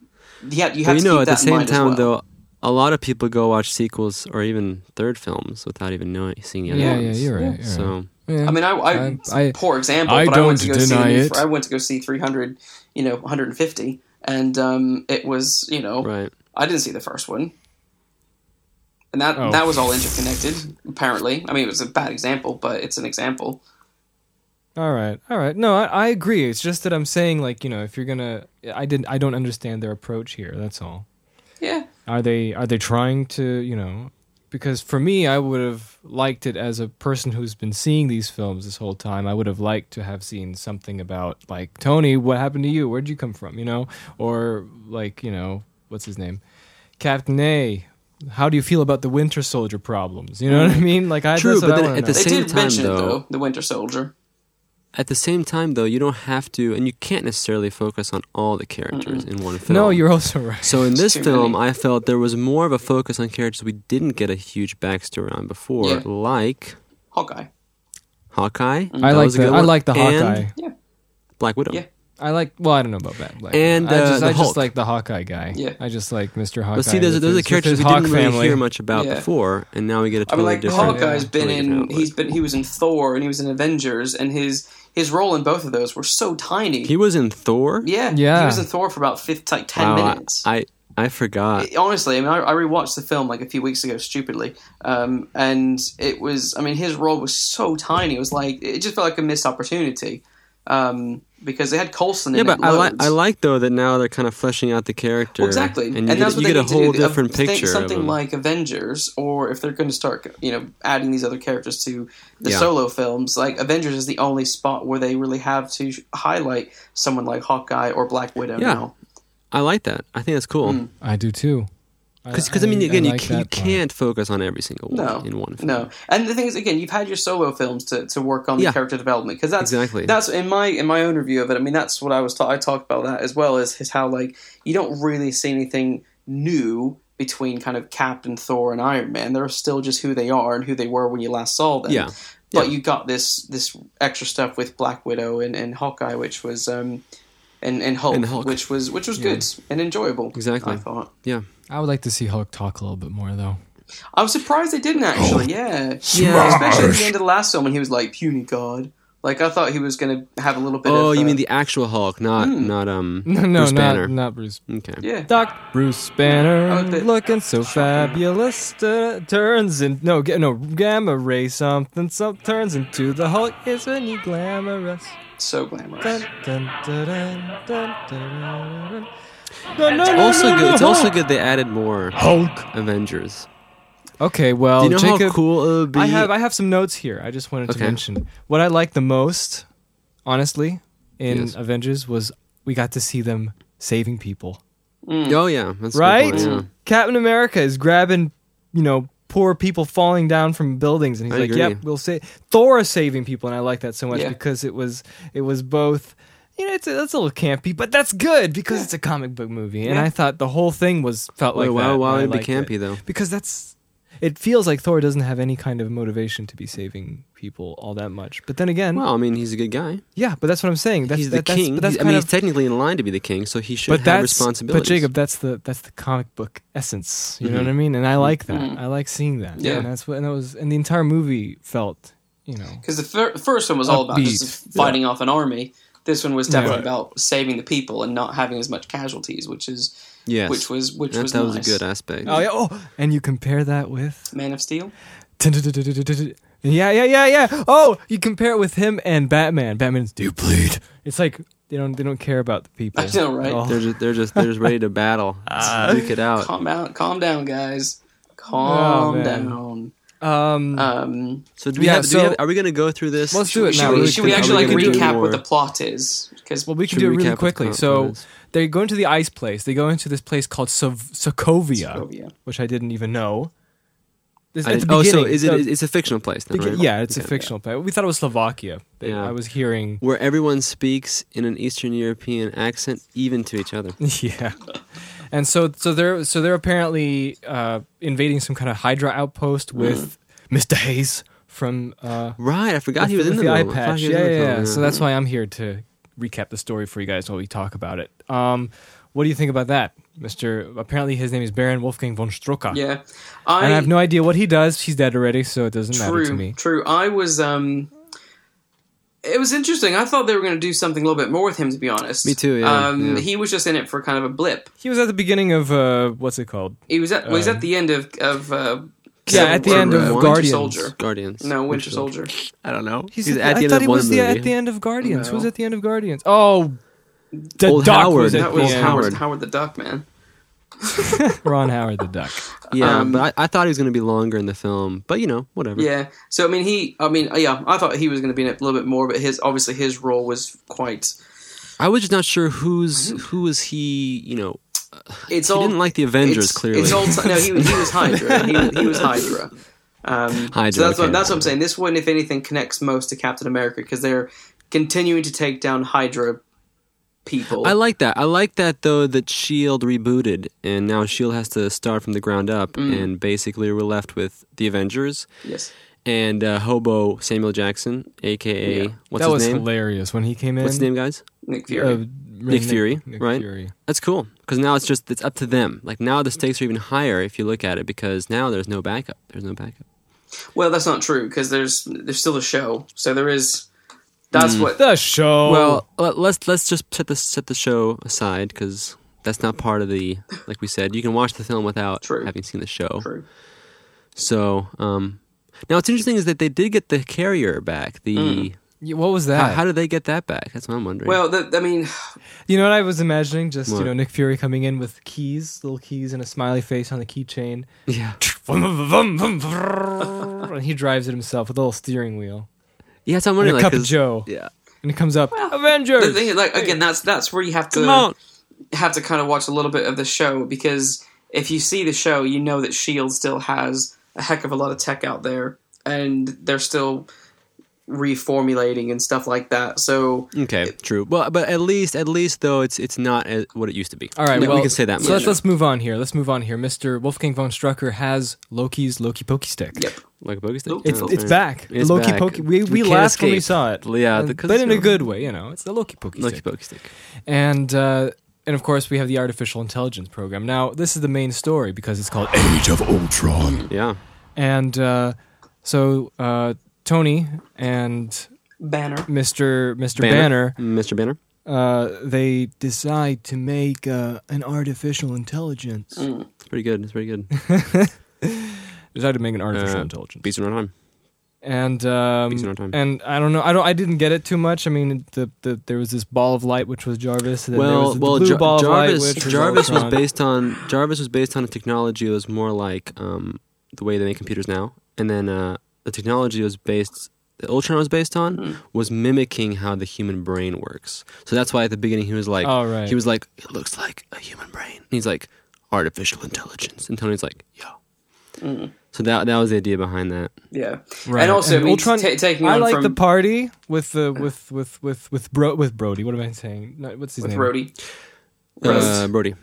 yeah, you have But you to know, keep at that the in same mind time, well. though, a lot of people go watch sequels or even third films without even knowing seeing the other yeah, ones. yeah, you're right. You're right. Yeah. I mean, I, I, I- poor example, I but I went to go see the deny new, it. I went to go see 300, you know, 150, and um, it was, you know, right. I didn't see the first one, and that Oh. that was all interconnected. Apparently, I mean, it was a bad example, but it's an example. All right, all right. No, I, I agree. It's just that I'm saying, like, you know, if you're gonna, I didn't, I don't understand their approach here. That's all. Yeah, Are they, are they trying to, you know? Because for me, I would have liked it as a person who's been seeing these films this whole time. I would have liked to have seen something about, like, Tony, what happened to you? Where'd you come from? You know, or like, you know, what's his name, Captain A. How do you feel about the Winter Soldier problems? You know what I mm. mean? Like, I True, but I then at the they same did time, mention it though- though, the Winter Soldier. At the same time, though, you don't have to, and you can't necessarily focus on all the characters in one film. no, you're also right. So in this film, many. I felt there was more of a focus on characters we didn't get a huge backstory on before, Yeah. like Hawkeye. Hawkeye. I like the good I like the and Hawkeye. Black Widow. Yeah. I like. Well, I don't know about that. Black And, I uh, just, the I Hulk. just like the Hawkeye guy. Yeah. I just like Mr. Hawkeye. But see, those, with those are his- the characters we Hawk didn't really family. hear much about Yeah. before, and now we get a totally I mean, like different. Hawkeye's been totally in. He's been. He was in Thor and he was in Avengers, and his his role in both of those were so tiny. He was in Thor. yeah, Yeah. He was in Thor for about 50, like ten Wow, minutes. I I forgot. honestly, I mean, I, I rewatched the film like a few weeks ago, stupidly, um, and it was. I mean, his role was so tiny. It was like it just felt like a missed opportunity um, because they had Coulson in Yeah, it. but I like. I like though that now they're kind of fleshing out the character. Well, exactly, and you get, that's what you they get a whole do. Different think picture. of Something them. like Avengers, or if they're going to start, you know, adding these other characters to the Yeah. solo films, like Avengers is the only spot where they really have to sh- highlight someone like Hawkeye or Black Widow. Yeah. now. I like that. I think that's cool. Mm. I do too. Because because I, mean, again, you, like ca- you can't focus on every single one No, in one film. No, and the thing is, again, you've had your solo films to, to work on the Yeah. character development because that's Exactly. that's in my in my own review of it. I mean, that's what I was ta- I talked about that as well as is how like you don't really see anything new between kind of Captain Thor and Iron Man. They're still just who they are and who they were when you last saw them. Yeah. But Yeah. you got this this extra stuff with Black Widow and, and Hawkeye, which was um, and and Hulk, And Hulk. which was which was good and enjoyable. Exactly. I thought. Yeah. I would like to see Hulk talk a little bit more though. I was surprised they didn't actually. Yeah, Yeah. especially at the end of the last film when he was like puny god. Like I thought he was going to have a little bit. Oh, of, you uh, mean the actual Hulk, not Hmm. not um No, no, Bruce not Banner. not Bruce. Okay. Yeah. Doc Bruce Banner, Oh, looking so fabulous, t- turns in no ga- no gamma ray something some turns into the Hulk. Isn't he glamorous? So glamorous. Dun, dun, dun, No, no, no, Also no, good. no, It's also good they added more Hulk. Avengers. Okay, well, Do you know Jacob, how cool it would be? I have I have some notes here. I just wanted to Okay. mention what I liked the most, honestly, in Yes. Avengers was we got to see them saving people. Mm. Oh yeah, that's a good right? point, yeah. Captain America is grabbing, you know, poor people falling down from buildings, and he's I like, agree. "Yep, we'll say." Thor is saving people, and I like that so much Yeah. because it was it was both. You know, it's a, that's a little campy, but that's good because it's a comic book movie, and Yeah. I thought the whole thing was felt Wait, like why that. why and I would it be liked campy though? Because that's. It feels like Thor doesn't have any kind of motivation to be saving people all that much. But then again, Well, I mean, he's a good guy. yeah, but that's what I'm saying. That's he's the that- that's- king. But that's He's- I kind mean, of he's technically in line to be the king, so he should but have that's responsibilities. But Jacob, that's the that's the comic book essence. You know Mhm. what I mean? And I like that. Mhm. I like seeing that. Yeah. and that's what and that was and the entire movie felt. You know, Because the fir- first one was all about Upbeat. just fighting off an army. This one was definitely Right. about saving the people and not having as much casualties, which is yes, which was which that, was that was a good aspect. oh yeah, oh, and you compare that with Man of Steel. yeah, yeah, yeah, yeah. Oh, you compare it with him and Batman. Batman's do bleed? It's like they don't they don't care about the people. I know, right? Oh. They're just they're just they're just ready to battle, Ah. duke it out. Calm down, calm down, guys. Calm Oh, down. Um, Um, So do we Yeah, have? Do so- we have are we going to go through this? Let's do it should now. we, really should we actually like we gonna do recap what the plot is? Because well, we can do it really quickly. So plot is? they go into the ice place. They go into this place called Sov- Sokovia, Sokovia. which I didn't even know. This, I at the didn't- oh, so is it? the- It's a fictional place, then, right? Yeah, it's a Okay. fictional place. We thought it was Slovakia. They- Yeah. I was hearing. Where everyone speaks in an Eastern European accent, even to each other. Yeah, and so so they're so they're apparently uh, invading some kind of Hydra outpost with Mister Hayes from uh, Right, I forgot he was in the, eye film. I thought patch. he Yeah, yeah, yeah. So that's why I'm here to recap the story for you guys while we talk about it. Um, what do you think about that, Mister? Apparently, his name is Baron Wolfgang von Strucker. yeah, And I have no idea what he does. He's dead already, so it doesn't matter to me. true. I was um it was interesting. I thought they were going to do something a little bit more with him to be honest. Me too, yeah, Um yeah. he was just in it for kind of a blip. He was at the beginning of uh, what's it called? He was at well, he's Uh, at the end of of uh Yeah, Civil at the end of uh, Winter Guardians. Soldier. Guardians. No, Winter Soldier. I don't know. He's, He's, at, at the I end thought of he was the, at the end of Guardians. No. Who was at the end of Guardians? Oh, the Old Duck Howard. was at That the was end. Howard. Howard. Howard the Duck, man. Ron Howard, the Duck. Yeah, Um, but I, I thought he was going to be longer in the film. But you know, whatever. Yeah. So I mean, he. I mean, yeah. I thought he was going to be in it a little bit more, but his obviously his role was quite. I was just not sure who's who was he. You know, It's he all. didn't like the Avengers. it's, clearly, It's all. No, he, he was Hydra. He, he was Hydra. Um, Hydra, So that's what that's what I'm saying. This one, if anything, connects most to Captain America because they're continuing to take down Hydra people. I like that. I like that though that Shield rebooted and now Shield has to start from the ground up Mm. and basically we're left with the Avengers yes. and uh, Hobo Samuel Jackson, aka Yeah. what's that his name? That was hilarious when he came in. What's his name, guys? Nick Fury. Uh, Nick Fury, Nick right? Fury. That's cool because now it's just it's up to them. Like now the stakes are even higher if you look at it because now there's no backup. There's no backup. well, that's not true because there's there's still a show. So there is. That's what. The show. Well, let- let's let's just set the set the show aside because that's not part of the like we said. You can watch the film without True. having seen the show. True. So, um, now what's interesting is that they did get the carrier back. The Mm. Yeah, what was that? how did they get that back? That's what I'm wondering. Well, the, I mean, you know what I was imagining? Just you know Nick Fury coming in with keys, little keys, and a smiley face on the keychain. yeah, and he drives it himself with a little steering wheel yeah. So I'm and a like, cup of 'cause- Joe. Yeah, And it comes up Avengers. the thing is, like again, that's that's where you have to have to kind of watch a little bit of the show because if you see the show, you know that Shield still has a heck of a lot of tech out there, and they're still reformulating and stuff like that. So Okay, true. Well, but at least, at least though, it's it's not what it used to be. All right, No, we can say that So much. let's, let's move on here. Let's move on here. Mr. Wolfgang von Strucker has Loki's Loki Pokey Stick. yep, Like a Pokey stick. It's it's back. It's Loki back. Pokey. We, we can't laughed when we saw it. Yeah, because but in a good way, you know. It's the Loki Pokey Loki Stick. Pokey stick. And uh, and of course we have the artificial intelligence program. Now this is the main story because it's called Age of Ultron. Yeah. and uh, so uh, Tony and banner. Mr. Mr. Banner, Mr. Banner. uh, they decide to make uh, an artificial intelligence. Mm. It's pretty good. It's pretty good. Decide to make an artificial Uh, intelligence. Beats in our time. and um, Beats in our time. and I don't know. I don't. I didn't get it too much. I mean, the, the there was this ball of light which was Jarvis. And then there Well, was the well, blue Jar- ball Jarvis. of light, which was Jarvis was Ultron. based on Jarvis was based on a technology that was more like um, the way they make computers now, and then uh, the technology was based. The Ultron was based on Mm. was mimicking how the human brain works. So that's why at the beginning he was like, Oh, right. he was like, it looks like a human brain. And he's like, artificial intelligence, and Tony's like, yeah. Mm. So that that was the idea behind that. Yeah, Right. and also I mean, Ultron. ta- taking I on like from the party with the with with with with Bro with Brody. What am I saying? No, what's his with name? Rhodey. Uh, Rhodes. Brody,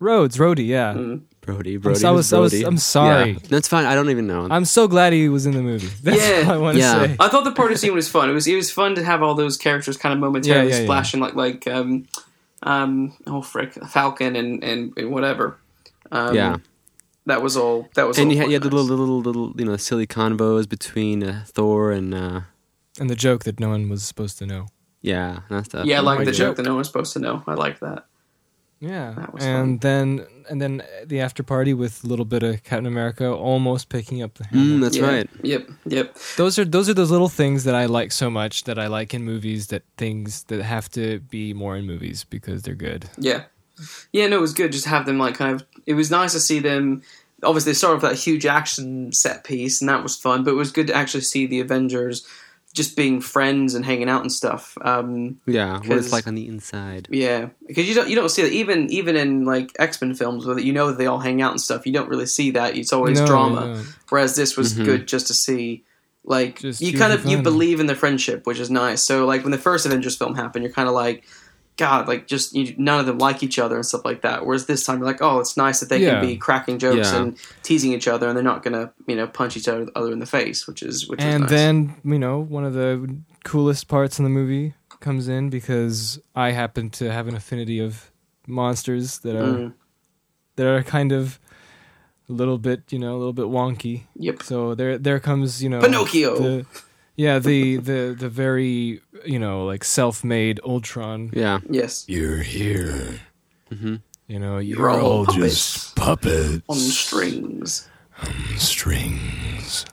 Rhodes. Rhodey. Yeah. Mm. Brody, I'm, Brody. so- I was, who's I was, Brody? I'm sorry. Yeah. That's fine. I don't even know. I'm so glad he was in the movie. That's Yeah. all I want to Yeah. say. I thought the party scene was fun. It was it was fun to have all those characters kind of momentarily Yeah, yeah, yeah. splashing like like um um oh frick Falcon and and, and whatever. Um, yeah. That was all. That was and all you had, you had the quite little, little, little, you know, silly convos between uh, Thor and uh, And the joke that no one was supposed to know. yeah, that stuff. Yeah, I like the joke joke. that no one's supposed to know. I like that. Yeah. That was and then and then the after party with a little bit of Captain America almost picking up the hammer. Mm, that's Yeah. right. Yep. Yep. those are those are those little things that I like so much that I like in movies that things that have to be more in movies because they're good. Yeah. Yeah, no, it was good just to have them like kind of. It was nice to see them. Obviously, they started with that huge action set piece, and that was fun. But it was good to actually see the Avengers just being friends and hanging out and stuff. Um, Yeah, what 'Cause- it's like on the inside. yeah, because you don't you don't see that even even in like X Men films where. You know that they all hang out and stuff. You don't really see that. It's always No, drama. no. Whereas this was Mhm. good just to see. Like Just you kind of you believe in the friendship, which is nice. So like when the first Avengers film happened, you're kind of like, God, like just you, none of them like each other and stuff like that. Whereas this time you're like, oh, it's nice that they Yeah. can be cracking jokes Yeah. and teasing each other, and they're not gonna you know punch each other, other in the face, which is which is And nice. then, you know, one of the coolest parts in the movie comes in because I happen to have an affinity of monsters that are Mm, that are kind of a little bit, you know, a little bit wonky. yep, So there there comes, you know, Pinocchio. the- yeah, the the the very, you know, like self-made Ultron. Yeah. yes, You're here. hmm You know, you You're all All puppets just puppets. on strings. On strings.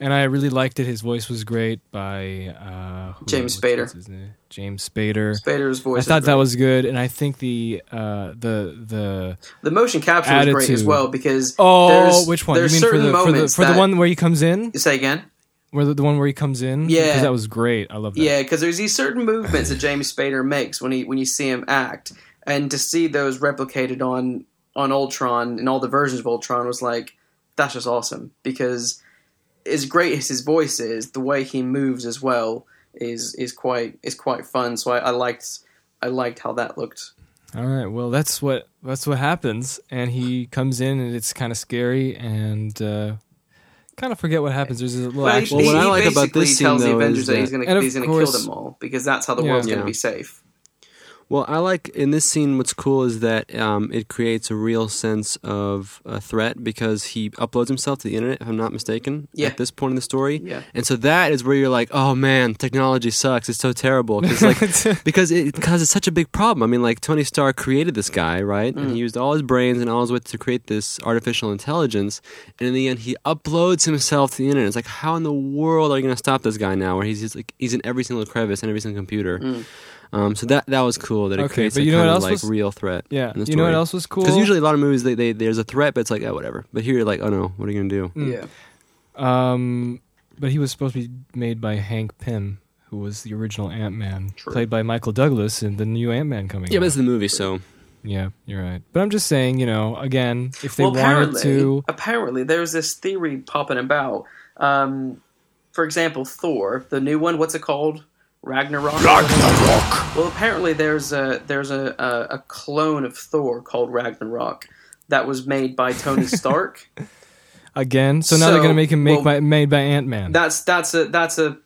and I really liked it. His voice was great by uh, who- James Spader. his name? James Spader. Spader's voice. I thought that was good, and I think the uh, the the the motion capture was great as well because oh, there's, which one? You mean for certain the for the moments for the that- one where he comes in, Say again. Where the, the one where he comes in? Yeah. because that was great. I love that. Yeah, because there's these certain movements that James Spader makes when he when you see him act, and to see those replicated on on Ultron and all the versions of Ultron was like that's just awesome because as great as his voice is, the way he moves as well is is quite is quite fun. So I, I liked I liked how that looked. All right. Well, that's what that's what happens, and he comes in, and it's kind of scary, and uh, kind of forget what happens. There's a little Well, he. Well, what he- I like about this scene, tells the though, Avengers is that, he's that- going to he's going to kill them all because that's how the Yeah. world's going to be safe. Well, I like in this scene. What's cool is that um, it creates a real sense of a threat because he uploads himself to the internet. If I'm not mistaken, Yeah. at this point in the story, Yeah. and so that is where you're like, oh man, technology sucks. It's so terrible. 'Cause, like, because it causes such a big problem. I mean, like Tony Stark created this guy, right? And Mm. he used all his brains and all his wits to create this artificial intelligence. And in the end, he uploads himself to the internet. It's like, how in the world are you going to stop this guy now? Where he's just like he's in every single crevice and every single computer. Mm. Um, so that that was cool that it Okay, creates but a you know kind what of else like was- real threat. yeah. in the You know what story. else was cool? Because usually a lot of movies they, they there's a threat, but it's like oh whatever. But here you're like oh no, what are you gonna do? Mm. Yeah. Um, but he was supposed to be made by Hank Pym, who was the original Ant Man, played by Michael Douglas in the new Ant Man coming. Yeah, but out. it's the movie, so yeah, you're right. But I'm just saying, you know, again, if they well, wanted apparently, to, apparently, there's this theory popping about um, for example, Thor, the new one. What's it called? Ragnarok. Ragnarok. Well, apparently there's a there's a, a a clone of Thor called Ragnarok that was made by Tony Stark. Again, so now they're going to make him make well, by, made by Ant Man. that's that's a that's a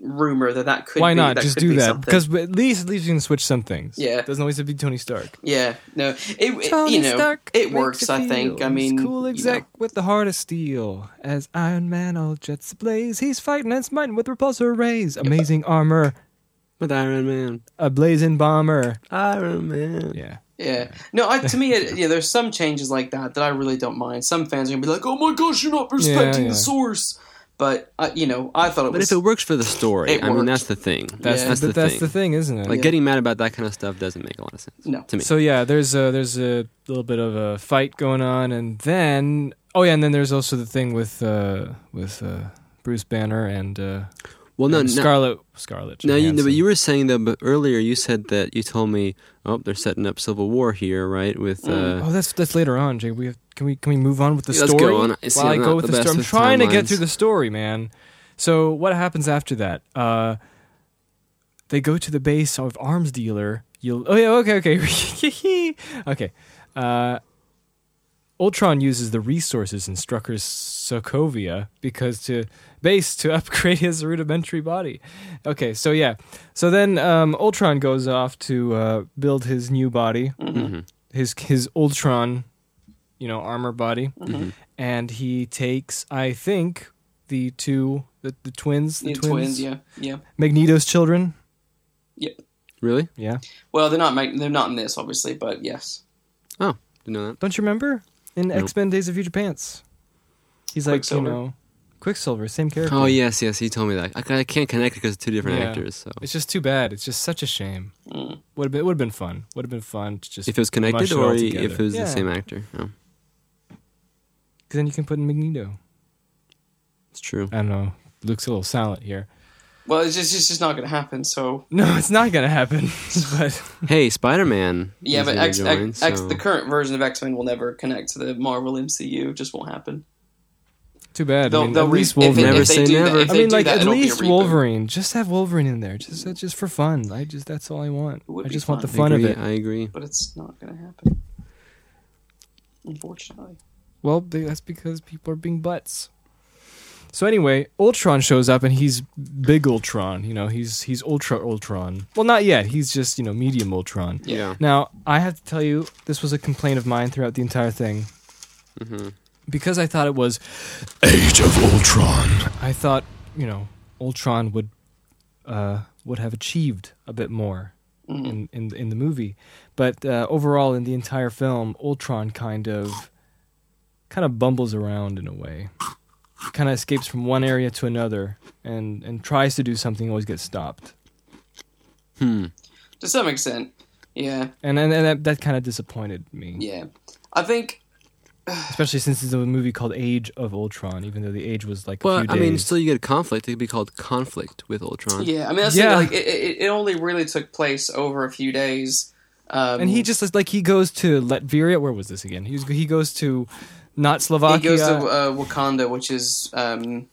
rumor that that could Why be, not that just could do be that? Because at least at least you can switch some things. Yeah. it doesn't always have to be Tony Stark. yeah, no, it, it you know it works. I think. I mean, cool you exec know. with the heart of steel. As Iron Man, all jets ablaze. He's fighting and smiting with repulsor rays. Amazing armor, With Iron Man. a blazing bomber. Iron Man. Yeah. Yeah, no. I, to me, it, yeah, there's some changes like that that I really don't mind. Some fans are gonna be like, "Oh my gosh, you're not respecting yeah. the source." But I, you know, I thought it But was. if it works for the story, It I mean, worked. that's the thing. That's, Yeah. that's but the that's thing. the thing, isn't it? Like Yeah. getting mad about that kind of stuff doesn't make a lot of sense No. to me. So yeah, there's a there's a little bit of a fight going on, and then oh yeah, and then there's also the thing with uh, with uh, Bruce Banner and, uh, well, no, no, Scarlet Scarlet. no, you, no, but you were saying that. But earlier, you said that you told me, oh, they're setting up Civil War here, right? With uh, Oh, that's that's later on, Jay. We have, can we can we move on with the Yeah, let's story? go on. I see While I I'm go not with the the, story, I'm trying to get through the story, man. So what happens after that? Uh, they go to the base of arms dealer. You'll oh yeah okay okay okay. Uh, Ultron uses the resources in Strucker's Sokovia because to base to upgrade his rudimentary body. Okay, so yeah, so then um, Ultron goes off to uh, build his new body, mhm. his his Ultron, you know, armor body, Mhm. and he takes, I think, the two the, the twins, the the twins, twins, yeah, yeah. Magneto's children. Yep. Really? Yeah, Well, they're not. They're not in this, obviously, but yes. Oh, didn't know that. don't you remember in Nope. X Men: Days of Future Pants? He's like, you know, Quicksilver, same character. Oh yes, yes. He told me that. I, I can't connect because it's two different Yeah. actors. So It's just too bad. It's just such a shame. Mm. Would have been would have been fun. Would have been fun to just if it was connected or together. if it was Yeah. the same actor, because then you can put in Magneto. it's true. I don't know. Luke's a little silent here. Well, it's just it's just not going to happen. So No, it's not gonna happen. but Hey, Spider Man. yeah, but X, X, X, the current version of X Men will never connect to the Marvel MCU. It just won't happen. too bad. They'll, I mean, they'll at re- least if, Wolverine. Never if say never. That, I mean, like that, at it'll be a least. Wolverine. Just have Wolverine in there, just uh, just for fun. I just that's all I want. I be just want the fun. fun of it. I agree. but it's not going to happen. Unfortunately. Well, that's because people are being butts. So anyway, Ultron shows up and he's big Ultron. You know, he's he's Ultra Ultron. Well, not yet. He's just you know medium Ultron. Yeah. Now I have to tell you, this was a complaint of mine throughout the entire thing hmm because I thought it was. Age of Ultron. I thought you know Ultron would uh, would have achieved a bit more Mhm. in, in in the movie, but uh, overall in the entire film, Ultron kind of kind of bumbles around in a way, kind of escapes from one area to another, and and tries to do something, always gets stopped, Hmm. To some extent, yeah, and and, and that, that kind of disappointed me, yeah. I think especially since it's a movie called Age of Ultron, even though the age was like a Well, few I mean, still you get a conflict. It could be called conflict with Ultron. Yeah, I mean that's Yeah. yeah. like it, it, it only really took place over a few days. Um, and he just like he goes to Latveria. Where was this again? He was, he goes to not Slovakia. he goes to uh, Wakanda, which is um,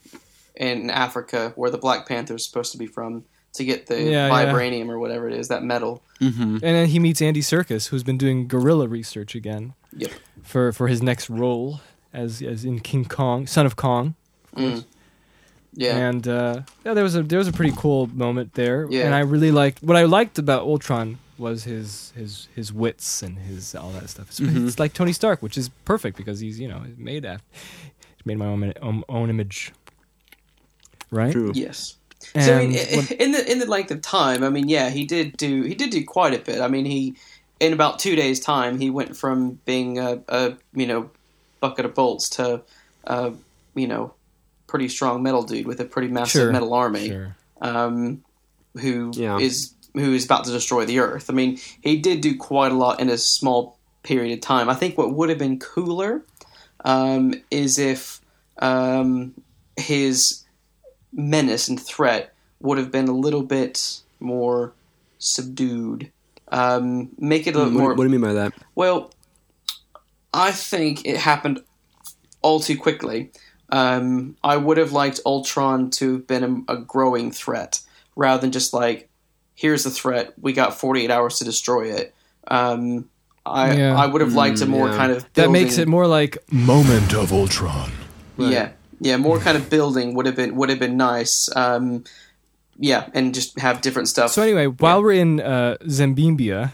in Africa, where the Black Panther is supposed to be from, to get the Yeah, yeah. vibranium or whatever it is, that metal. Mm-hmm. And then he meets Andy Serkis, who's been doing gorilla research again Yep. for for his next role as as in King Kong, Son of Kong. Mm. Yeah, And uh, yeah, there was a there was a pretty cool moment there. Yeah. And I really liked what I liked about Ultron was his his his wits and his all that stuff. It's, Mhm. it's like Tony Stark, which is perfect because he's you know made af made my own own, own image. Right. True. yes. And so I mean, i- what- in the in the length of time, I mean, yeah, he did do he did do quite a bit. I mean, he in about two days' time, he went from being a, a you know bucket of bolts to uh, you know pretty strong metal dude with a pretty massive Sure, metal army. sure. um, who is Yeah. Who is about to destroy the Earth. I mean, he did do quite a lot in a small period of time. I think what would have been cooler um, is if um, his menace and threat would have been a little bit more subdued. Um, make it a What, more. what do you mean by that? Well, I think it happened all too quickly. Um, I would have liked Ultron to have been a, a growing threat rather than just like, here's the threat, we got 48 hours to destroy it. Um, I Yeah. I would have liked a Mm, more yeah. kind of That makes it more like Moment of Ultron. yeah yeah more kind of building would have been would have been nice. Um, yeah, and just have different stuff. So anyway, while we're in uh, Zambimbia,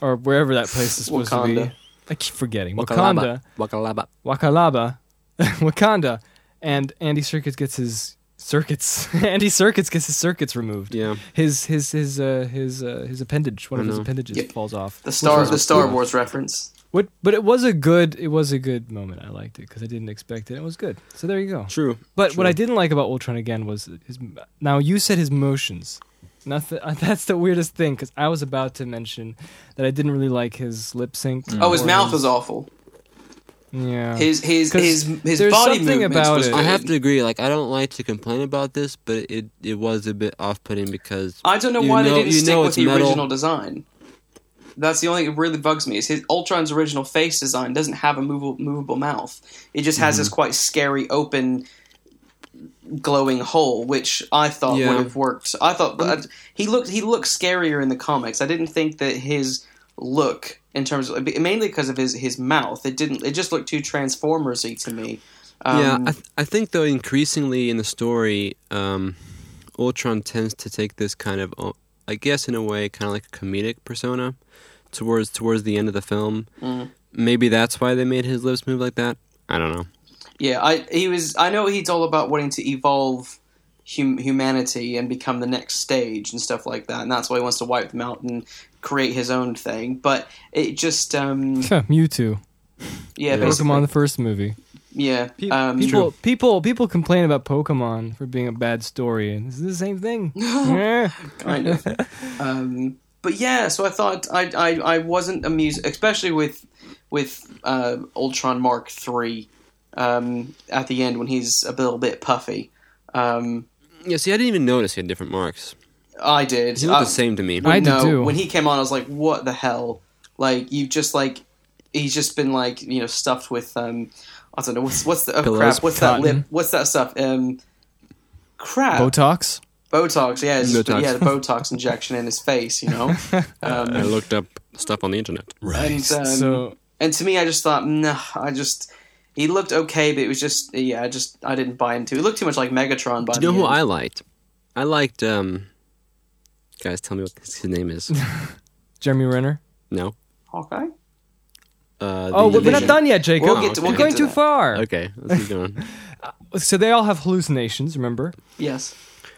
or wherever that place is supposed to be, I keep forgetting Wakanda, Wakalaba. Wakalaba, Wakanda, and Andy Circuits gets his circuits. Andy Circuits gets his circuits removed. Yeah. His his his uh, his uh, his appendage, one I of his appendages Yep. falls off. the Star the Star cool. Wars reference. What, but it was a good it was a good moment. I liked it because I didn't expect it. It was good. So there you go. True. But what I didn't like about Ultron again was his. Now you said his motions. Nothing. That's the weirdest thing because I was about to mention that I didn't really like his lip sync. Oh, his or mouth was awful. Yeah. His his 'Cause his his body something about was it. I have to agree. Like, I don't like to complain about this, but it it was a bit off-putting because I don't know why know- they didn't stick with the metal. original design. That's the only thing that really bugs me is his Ultron's original face design doesn't have a movable movable mouth. It just has Mm-hmm. this quite scary open glowing hole, which I thought Yeah. would have worked. I thought that he looked he looked scarier in the comics. I didn't think that his look in terms of mainly because of his his mouth. It didn't it just looked too transformersy to me. Um, yeah, I, th- I think though increasingly in the story, um, Ultron tends to take this kind of, I guess in a way, kind of like a comedic persona towards towards the end of the film. Mm. Maybe that's why they made his lips move like that. I don't know. Yeah, I he was. I know he's all about wanting to evolve hum, humanity and become the next stage and stuff like that, and that's why he wants to wipe them out and create his own thing. But it just, um, Mewtwo. yeah, Yeah. Pokemon the first movie. yeah, Pe- um, people people people complain about Pokemon for being a bad story, and this is the same thing. Yeah. kind of. um, but yeah, so I thought I I, I wasn't amused, especially with with uh, Ultron Mark Three um, at the end when he's a little bit puffy. Um, Yeah, see, I didn't even notice he had different marks. I did. He looked Uh, the same to me. I did no, too. when he came on, I was like, "What the hell?" Like you've just like he's just been like you know stuffed with um I don't know what's what's the oh, Pillows, crap what's that lip what's that stuff um crap Botox. Botox yeah it's just- Botox. yeah the Botox injection in his face you know um, I looked up stuff on the internet. Right. and um, so and to me I just thought nah I just he looked okay but it was just yeah I just I didn't buy into it, it looked too much like Megatron by Do you know the who end. I liked? I liked. um Guys, tell me what his his name is. Jeremy Renner. no. Hawkeye Uh, Oh, we're not done yet, Jacob. We'll get to- You're we'll going to too that. far. Okay, let's keep going. So they all have hallucinations. Remember? yes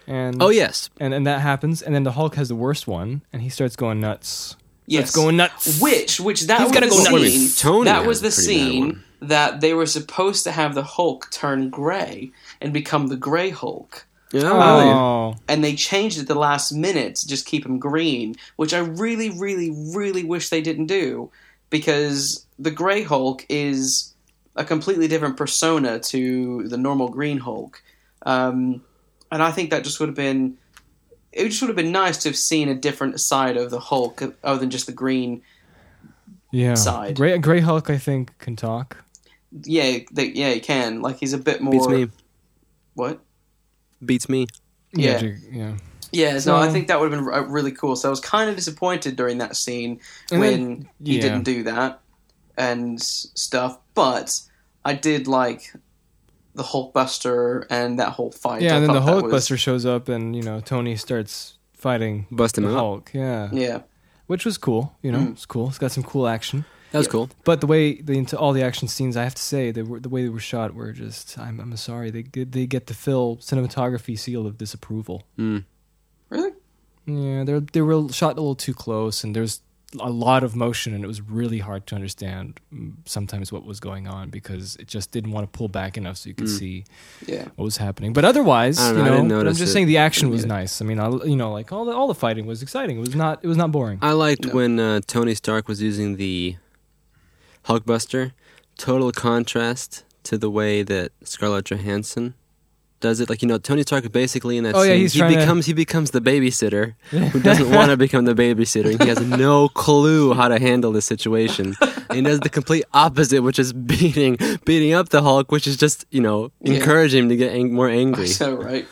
And oh yes, and and that happens, and then the Hulk has the worst one, and he starts going nuts. yes Starts going nuts. Which, which that He's was gotta the go nuts. scene. Wait a minute, Tony that was the scene that they were supposed to have the Hulk turn gray and become the Gray Hulk, yeah. Oh, and they changed it the last minute to just keep him green, which I really, really, really wish they didn't do, because the Gray Hulk is a completely different persona to the normal Green Hulk, um, and I think that just would have been. It just would have been nice to have seen a different side of the Hulk other than just the green yeah. Side. Gray Gray Hulk, I think, can talk. Yeah, they, yeah, he can. Like he's a bit more. Beats me. What? Beats me. Yeah. Jake- yeah. Yeah, no, So- I think that would have been r- really cool. So I was kind of disappointed during that scene when then- he yeah. didn't do that and stuff. But I did like the Hulkbuster and that whole fight. Yeah, I and then the thought that Hulkbuster was- shows up, and you know Tony starts fighting Bust him the up. Hulk. Yeah. Yeah, which was cool. You know, Mm. it's cool. It's got some cool action. That was Yeah. cool. But the way the into all the action scenes, I have to say, they were the way they were shot were just. I'm, I'm sorry, they get- they get the Phil cinematography seal of disapproval. Mm. really. Yeah, they they were shot a little too close, and there's a lot of motion, and it was really hard to understand mm, sometimes what was going on because it just didn't want to pull back enough so you could Mm. see Yeah, what was happening. But otherwise, I don't you know, I know, didn't I'm just it. saying the action was Yeah. nice. I mean, I, you know, like all the all the fighting was exciting. It was not it was not boring. I liked No. when uh, Tony Stark was using the Hulkbuster. Total contrast to the way that Scarlett Johansson does it. Like you know, Tony Stark basically in that Oh, yeah, scene, he's he trying to- becomes he becomes the babysitter who doesn't want to become the babysitter. and He has no clue how to handle the situation. and he does the complete opposite, which is beating beating up the Hulk, which is just you know Yeah. encouraging him to get ang- more angry. So right.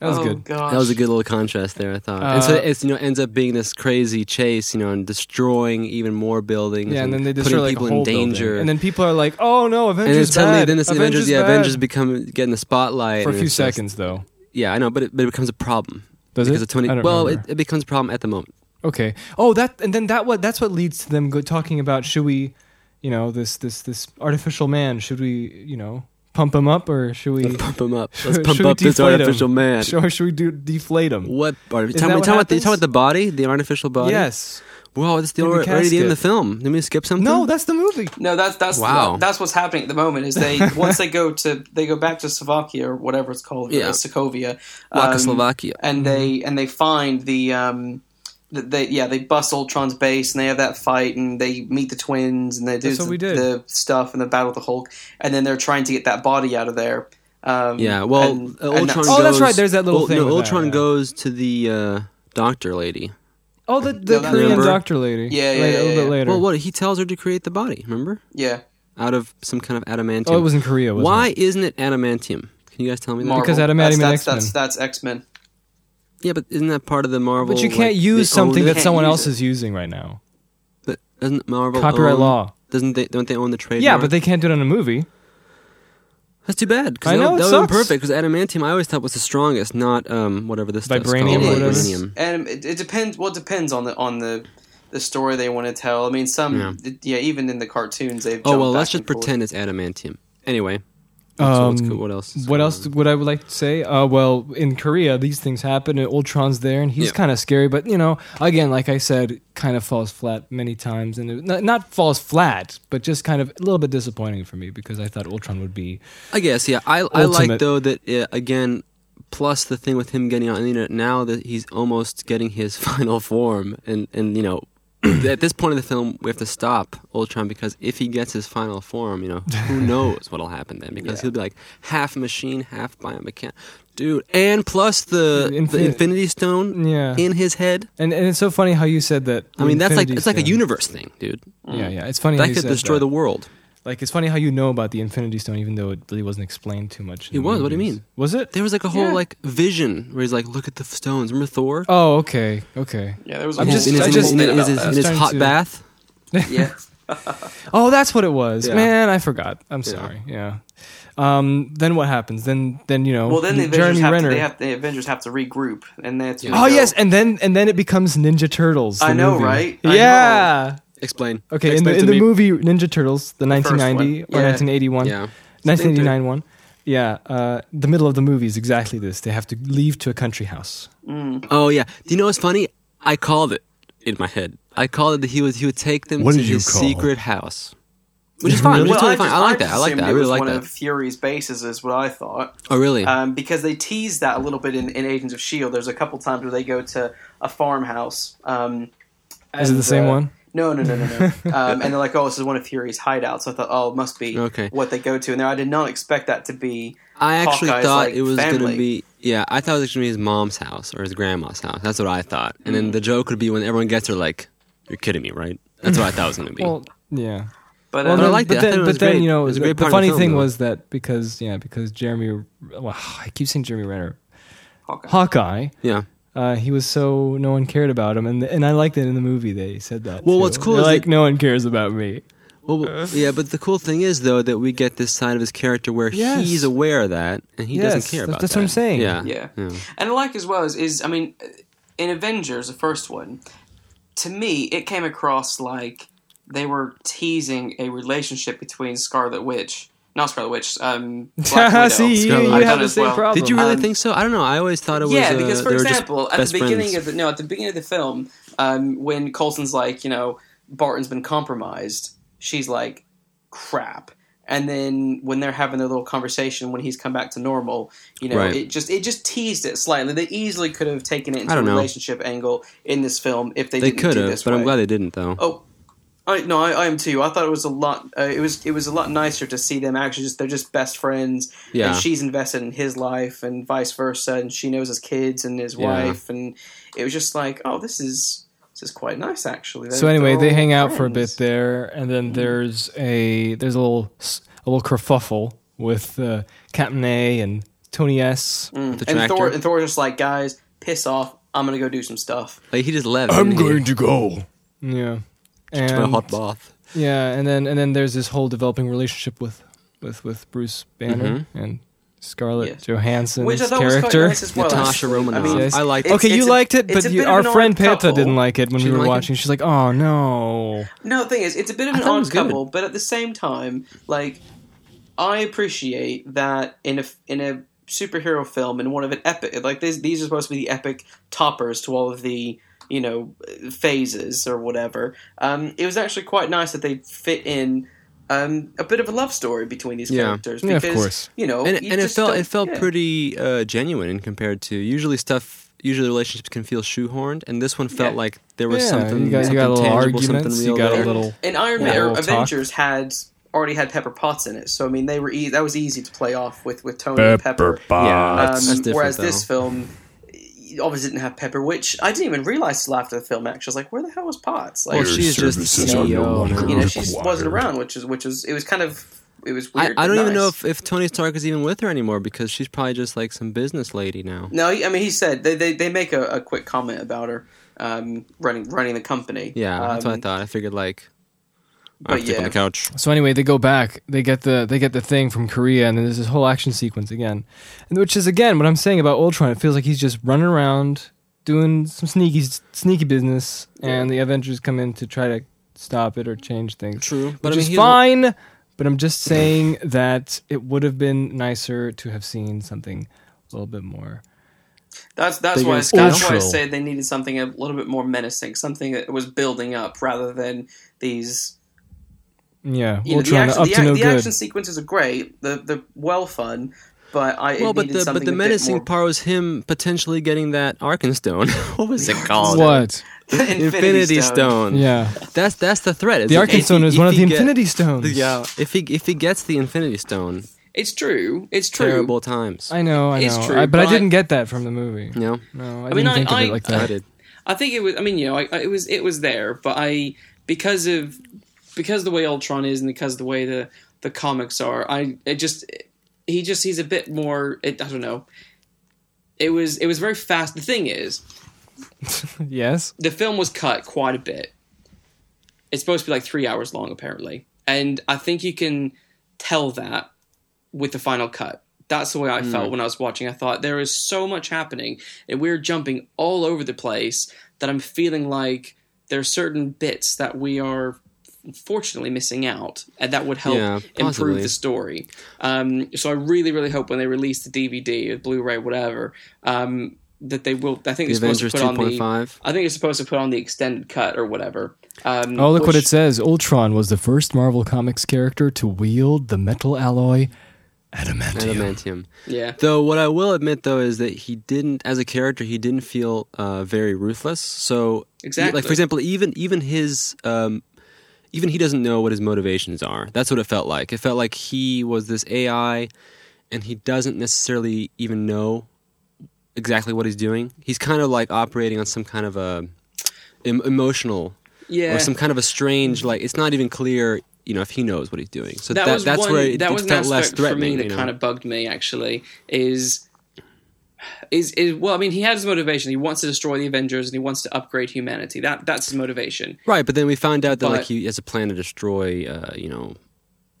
That was oh, good. Gosh. That was a good little contrast there, I thought. and so Uh, it's you know ends up being this crazy chase, you know, and destroying even more buildings. Yeah, and then they putting destroy like people a whole in danger. building. and then people are like, "Oh no, Avengers!" And then suddenly, bad. then this Avengers, yeah, bad." Avengers become getting the spotlight for a few it's just- seconds though. yeah, I know, but it, but it becomes a problem Does because it? of Tony. I don't Well, it, it becomes a problem at the moment. Okay. Oh, that and then that what that's what leads to them go, talking about should we, you know, this this this artificial man should we you know pump him up or should we Let's pump him up. Let's should pump we up this deflate him? artificial man. Should, or should we do deflate him? What? Are you Isn't talking, that what talking about the, you talking about the body, the artificial body? Yes. Whoa, that's the already already the end of the film. Did we skip something? No, that's the movie. No, that's that's Wow. that's what's happening at the moment. Is they once they go to they go back to Slovakia or whatever it's called, Yeah. Sokovia, um, Slovakia. and they and they find the um, th- they yeah they bust Ultron's base and they have that fight and they meet the twins and they do the, did. the stuff and the battle with the Hulk and then they're trying to get that body out of there. Um, Yeah, well, and- uh, and Ultron. that's- Oh, that's right, there's that little Ul- thing No, with that, Ultron yeah. goes to the uh, doctor lady. Oh, the, the No, Korean Remember? doctor lady. Yeah, yeah, Later- yeah, a little bit later. Well, what he tells her to create the body. Remember, yeah. out of some kind of adamantium. oh, it was in Korea. Wasn't Why It? isn't it adamantium? Can you guys tell me that? Marvel. Because adamantium in that's, X-Men. that's, that's, that's X Men. Yeah, but isn't that part of the Marvel? But you can't like, use something that someone else is using right now. But doesn't Marvel Copyright own- law. Doesn't they? Don't they own the trademark? Yeah, but they can't do it on a movie. That's too bad. Cause I that, know, that it would have sucks. perfect. Because adamantium, I always thought was the strongest, not um whatever this stuff's Vibranium called. It whatever. is, Vibranium. and it, it depends. Well, it depends on the on the the story they want to tell. I mean, some Yeah. yeah, even in the cartoons they've. Oh well, back let's just and forth. pretend it's adamantium. Anyway, so what's Um, cool- what else? What else on? would I would like to say? Uh, well, in Korea, these things happen, and Ultron's there, and he's Yeah. kind of scary. But you know, again, like I said, kind of falls flat many times, and it, not, not falls flat, but just kind of a little bit disappointing for me because I thought Ultron would be. I guess yeah. I I like though that uh, again. Plus the thing with him getting on the internet now that he's almost getting his final form, and and you know. At this point in the film, we have to stop Ultron because if he gets his final form, you know, who knows what'll happen then? Because Yeah. he'll be like half machine, half biomechanic, dude. And plus the The the Infinity Stone Yeah, in his head. and and it's so funny how you said that. I mean, that's like Infinity it's like a universe thing, dude. Yeah, yeah. It's funny That could destroy that. the world. Like it's funny how you know about the Infinity Stone, even though it really wasn't explained too much. It the was, what do you movies. mean? Was it? There was like a whole Yeah. like vision where he's like, "Look at the stones." Remember Thor? Oh, okay, okay. Yeah, there was a I'm whole just- in his, I in just- in his, in his, in his hot to- bath. yeah. Oh, that's what it was. Yeah. Man, I forgot. I'm Yeah. sorry. Yeah. Um, then what happens? Then then you know. Well, then the Avengers Jeremy have Renner. to, they have the Avengers have to regroup, and that's when oh they go- yes, and then and then it becomes Ninja Turtles. the I know, movie. right? I yeah. Explain. Okay, in the in the movie Ninja Turtles, the 1990 one. or Yeah. 1981, Yeah. 1989 one. Yeah, uh, the middle of the movie is exactly this. They have to leave to a country house. Oh yeah. Do you know what's funny? I called it in my head. I called it that he was he would take them What to his call secret house, which is fine. Which is Well, totally I, fine. just, I like I that. I like that. I it really was like one that. of Fury's bases, is what I thought. oh really? um, because they tease that a little bit in, in Agents of Shield. There's a couple times where they go to a farmhouse. Um, Is it the same uh, one? No, no, no, no, no. um, and they're like, "Oh, this is one of Fury's hideouts." So I thought, "Oh, it must be Okay. what they go to." And there, I did not expect that to be. I actually Hawkeye's, thought like, it was going to be. Yeah, I thought it was going to be his mom's house or his grandma's house. That's what I thought. And Mm. then the joke would be when everyone gets there, like, "You're kidding me, right?" That's what I thought it was going to be. Well, yeah. But, Well, uh, But I then, liked but it. Then, it but then great. you know, It was a the, great the part of the funny film, thing though. was that because yeah, because Jeremy, well, I keep saying Jeremy Renner, Hawkeye. Hawkeye. yeah. Uh, he was so no one cared about him, and and I liked it in the movie. They said that. Well, too. what's cool They're is like that- no one cares about me. Well, yeah, but the cool thing is though that we get this side of his character where Yes. he's aware of that and he Yes, doesn't care about that's that. That's what I'm saying. Yeah, Yeah. yeah. And I like as well is, is I mean, in Avengers, the first one, to me, it came across like they were teasing a relationship between Scarlet Witch, not Scarlet Witch, um, Black Widow. See, you, you Witch. have I've done the as same well. problem. Did you really Um, think so? I don't know. I always thought it was. yeah, uh, because for they were just example, at the beginning friends. of the no, at the beginning of the film, um, when Coulson's like, you know, Barton's been compromised, she's like, crap. And then when they're having their little conversation, when he's come back to normal, you know, Right. it just it just teased it slightly. They easily could have taken it into I a don't know. relationship angle in this film if they, they didn't could do have, this but I'm way. glad they didn't though. Oh, I, no, I, I am too. I thought it was a lot. Uh, it was it was a lot nicer to see them actually just they're just best friends. Yeah. and she's invested in his life and vice versa, and she knows his kids and his Yeah. wife, and it was just like, oh, this is This is quite nice, actually. So They're- anyway, they're they all hang out for a bit there, and then there's a there's a little a little kerfuffle with uh, Captain A and Tony S. Mm. the And Thor, and Thor's just like, guys, piss off. I'm gonna go do some stuff. Like he just left. I'm didn't he? going to go. Yeah, to a hot bath. yeah, and then and then there's this whole developing relationship with with with Bruce Banner mm-hmm. and Scarlett Yes. Johansson's Which I thought was character. quite nice as well. Natasha. Romanoff. I mean, Yes. I liked. It's- okay, you a- liked it, but you, our friend Peta didn't like it when She we were like it? watching. She's like, "Oh no." No, the thing is, it's a bit of an thought odd couple, but at the same time, like, I appreciate that in a in a superhero film in one of an epic like these these are supposed to be the epic toppers to all of the you know phases or whatever. Um, it was actually quite nice that they fit in. Um, a bit of a love story between these Yeah. characters Yeah, of course. you know, and you and it felt it felt yeah. pretty uh, genuine compared to usually stuff. Usually relationships can feel shoehorned, and this one felt Yeah. like there was yeah, something. you got, you something got a little tangible, something arguments. real You got there. a little. And Iron Man a or little talk. Avengers had already had Pepper Potts in it, so I mean they were e- that was easy to play off with with Tony and Pepper. Pepper Potts. Yeah, Um, that's, that's whereas though. this film obviously didn't have Pepper, which I didn't even realize till after the film. Actually, I was like, "Where the hell was Potts?" Like, Well, Your she's just services are no you know, she wasn't around, which is which was it was kind of it was I, weird. I but don't even know if, if Tony Stark is even with her anymore because she's probably just like some business lady now. No, I mean he said they they, they make a, a quick comment about her um, running running the company. Yeah, that's what I Um, thought. I figured like but I have to sleep on the couch. So anyway, they go back. They get the they get the thing from Korea, and then there's this whole action sequence again, and which is again what I'm saying about Ultron. It feels like he's just running around doing some sneaky sneaky business, and the Avengers come in to try to stop it or change things. True, But but I which mean, is he's- fine. But I'm just saying that it would have been nicer to have seen something a little bit more. That's that's why in scale. that's why I Ultra. said they needed something a little bit more menacing, something that was building up rather than these Yeah, you know, the Ultron action, up the, to no the good. action sequences are great. The the well fun, but I Well, but the but the menacing more- part was him potentially getting that Arkenstone. what was it called? What? Infinity Stone. Yeah, That's that's the threat. the Arkansas is one of the Infinity Stones. Yeah, if he if he gets the Infinity Stone, It's true. It's true. terrible times. I know, I know, It's true, I, but I but- didn't get that from the movie. No. No, I, I mean, didn't I- think of I- it like that. I did. I think it was. I mean, you know, I, I- it was it was there, but I because of because the way Ultron is and because the way the the comics are, I it just he just he's a bit more. It, I don't know. It was it was very fast. The thing is, yes, the film was cut quite a bit. It's supposed to be like three hours long, apparently, and I think you can tell that with the final cut. That's the way I hmm. felt when I was watching. I thought there is so much happening, and we're jumping all over the place that I'm feeling like there are certain bits that we are fortunately missing out, and that would help Yeah, improve the story. Um, so I really, really hope when they release the DVD or Blu-ray, whatever, um, that they will. I think The it's supposed to Avengers put on the 2.5. I think it's supposed to put on the extended cut or whatever. Um, Oh, look what it says. Ultron was the first Marvel Comics character to wield the metal alloy adamantium. Adamantium. Yeah, Though what I will admit though is that he didn't, as a character, he didn't feel uh, very ruthless. So Exactly. like for example, even even his um, even he doesn't know what his motivations are. That's what it felt like. It felt like he was this AI, and he doesn't necessarily even know exactly what he's doing. He's kind of like operating on some kind of a em- emotional yeah. or some kind of a strange like. It's not even clear. You know if he knows what he's doing, so that, that, was that's one, where it, that was felt less aspect for threatening. me that you know? kind of bugged me. Actually, is is is well, I mean, he has his motivation. He wants to destroy the Avengers and he wants to upgrade humanity. That that's his motivation. Right, but then we find out that like he has a plan to destroy, uh, you know,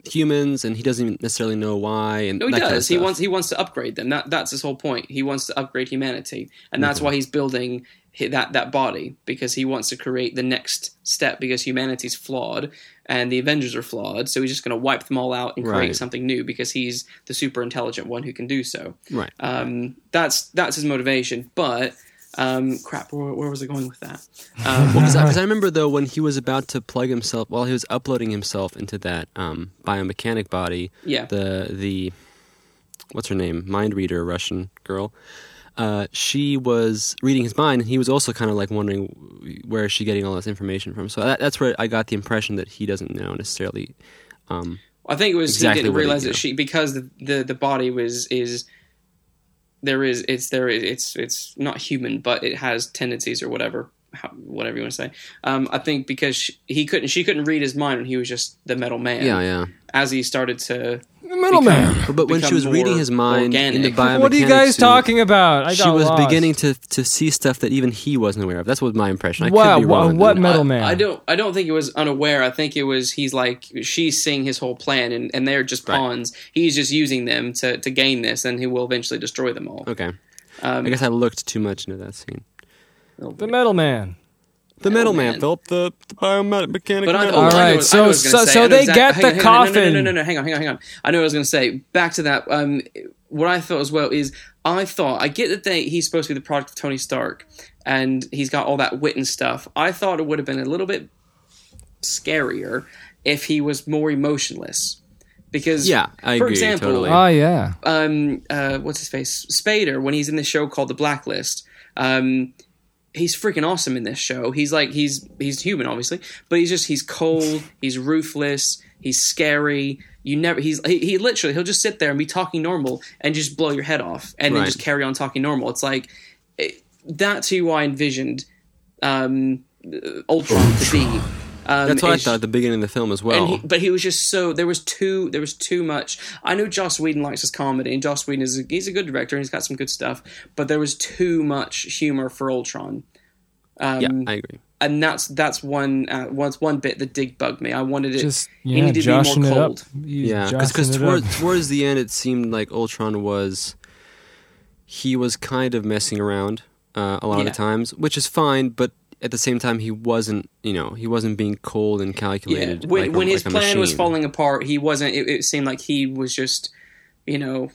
humans, and he doesn't even necessarily know why. And No, he that kind of does. he wants he wants to upgrade them. That that's his whole point. He wants to upgrade humanity, and that's Mm-hmm. why he's building that that body because he wants to create the next step because humanity's flawed and the Avengers are flawed. So he's just going to wipe them all out and create Right. something new because he's the super intelligent one who can do so. right. Um, that's that's his motivation. But um, crap, where, where was I going with that? Um, Because I remember though when he was about to plug himself, while he was uploading himself into that um, biomechanic body, yeah, the the what's her name, mind reader, Russian girl. Uh, she was reading his mind, and he was also kind of like wondering where is she getting all this information from. So that, that's where I got the impression that he doesn't know necessarily. Um, I think it was Exactly he didn't realize that she because the, the the body was is there is it's there it's it's not human but it has tendencies or whatever how, whatever you want to say. Um, I think because she, he couldn't, she couldn't read his mind when he was just the metal man. Yeah, yeah. As he started to, The middleman. But, but when she become was reading his mind in the biomechanics What are you guys suit, talking about? I She was lost. beginning to to see stuff that even he wasn't aware of. That's what my impression. I Wow, could be wha- wrong. what metal man? I, don't, I don't think it was unaware. I think it was he's like she's seeing his whole plan, and, and they're just Right. pawns. He's just using them to to gain this, and he will eventually destroy them all. Okay, Um, I guess I looked too much into that scene. The metal man. The Metal middleman, Man. Philip, the, the biomechanic. But I, metal oh, All I right, what- so- I so- say. so they exact- get hang the hang on, No, coffin. no, no, no, no, hang on, hang on, hang on. I know what I was going to say. Back to that. Um, what I thought as well is I thought I get that they he's supposed to be the product of Tony Stark, and he's got all that wit and stuff. I thought it would have been a little bit scarier if he was more emotionless. Because Yeah, I for agree, example, totally. Oh yeah. um, uh, what's his face, Spader, when he's in the show called The Blacklist, um, he's freaking awesome in this show. He's like he's he's human, obviously, but he's just he's cold, he's ruthless, he's scary. You never he's he, he literally he'll just sit there and be talking normal and just blow your head off, and then just carry on talking normal. It's like it, that's who I envisioned um, Ultron to be. Um, That's what I thought at the beginning of the film as well. And he, but he was just so there was too there was too much. I know Joss Whedon likes his comedy, and Joss Whedon is a, he's a good director and he's got some good stuff. But there was too much humor for Ultron. Um, yeah, I agree. and that's that's one uh, was one bit that did bug me. I wanted it. Just he yeah, needed to be more cold. Yeah, joshing because towards, towards the end, it seemed like Ultron was he was kind of messing around uh, a lot of Yeah. the times, which is fine. But at the same time, he wasn't. You know, he wasn't being cold and Yeah, calculated. when, like a- when his like a plan was falling apart, he wasn't. It, it seemed like he was just, you know,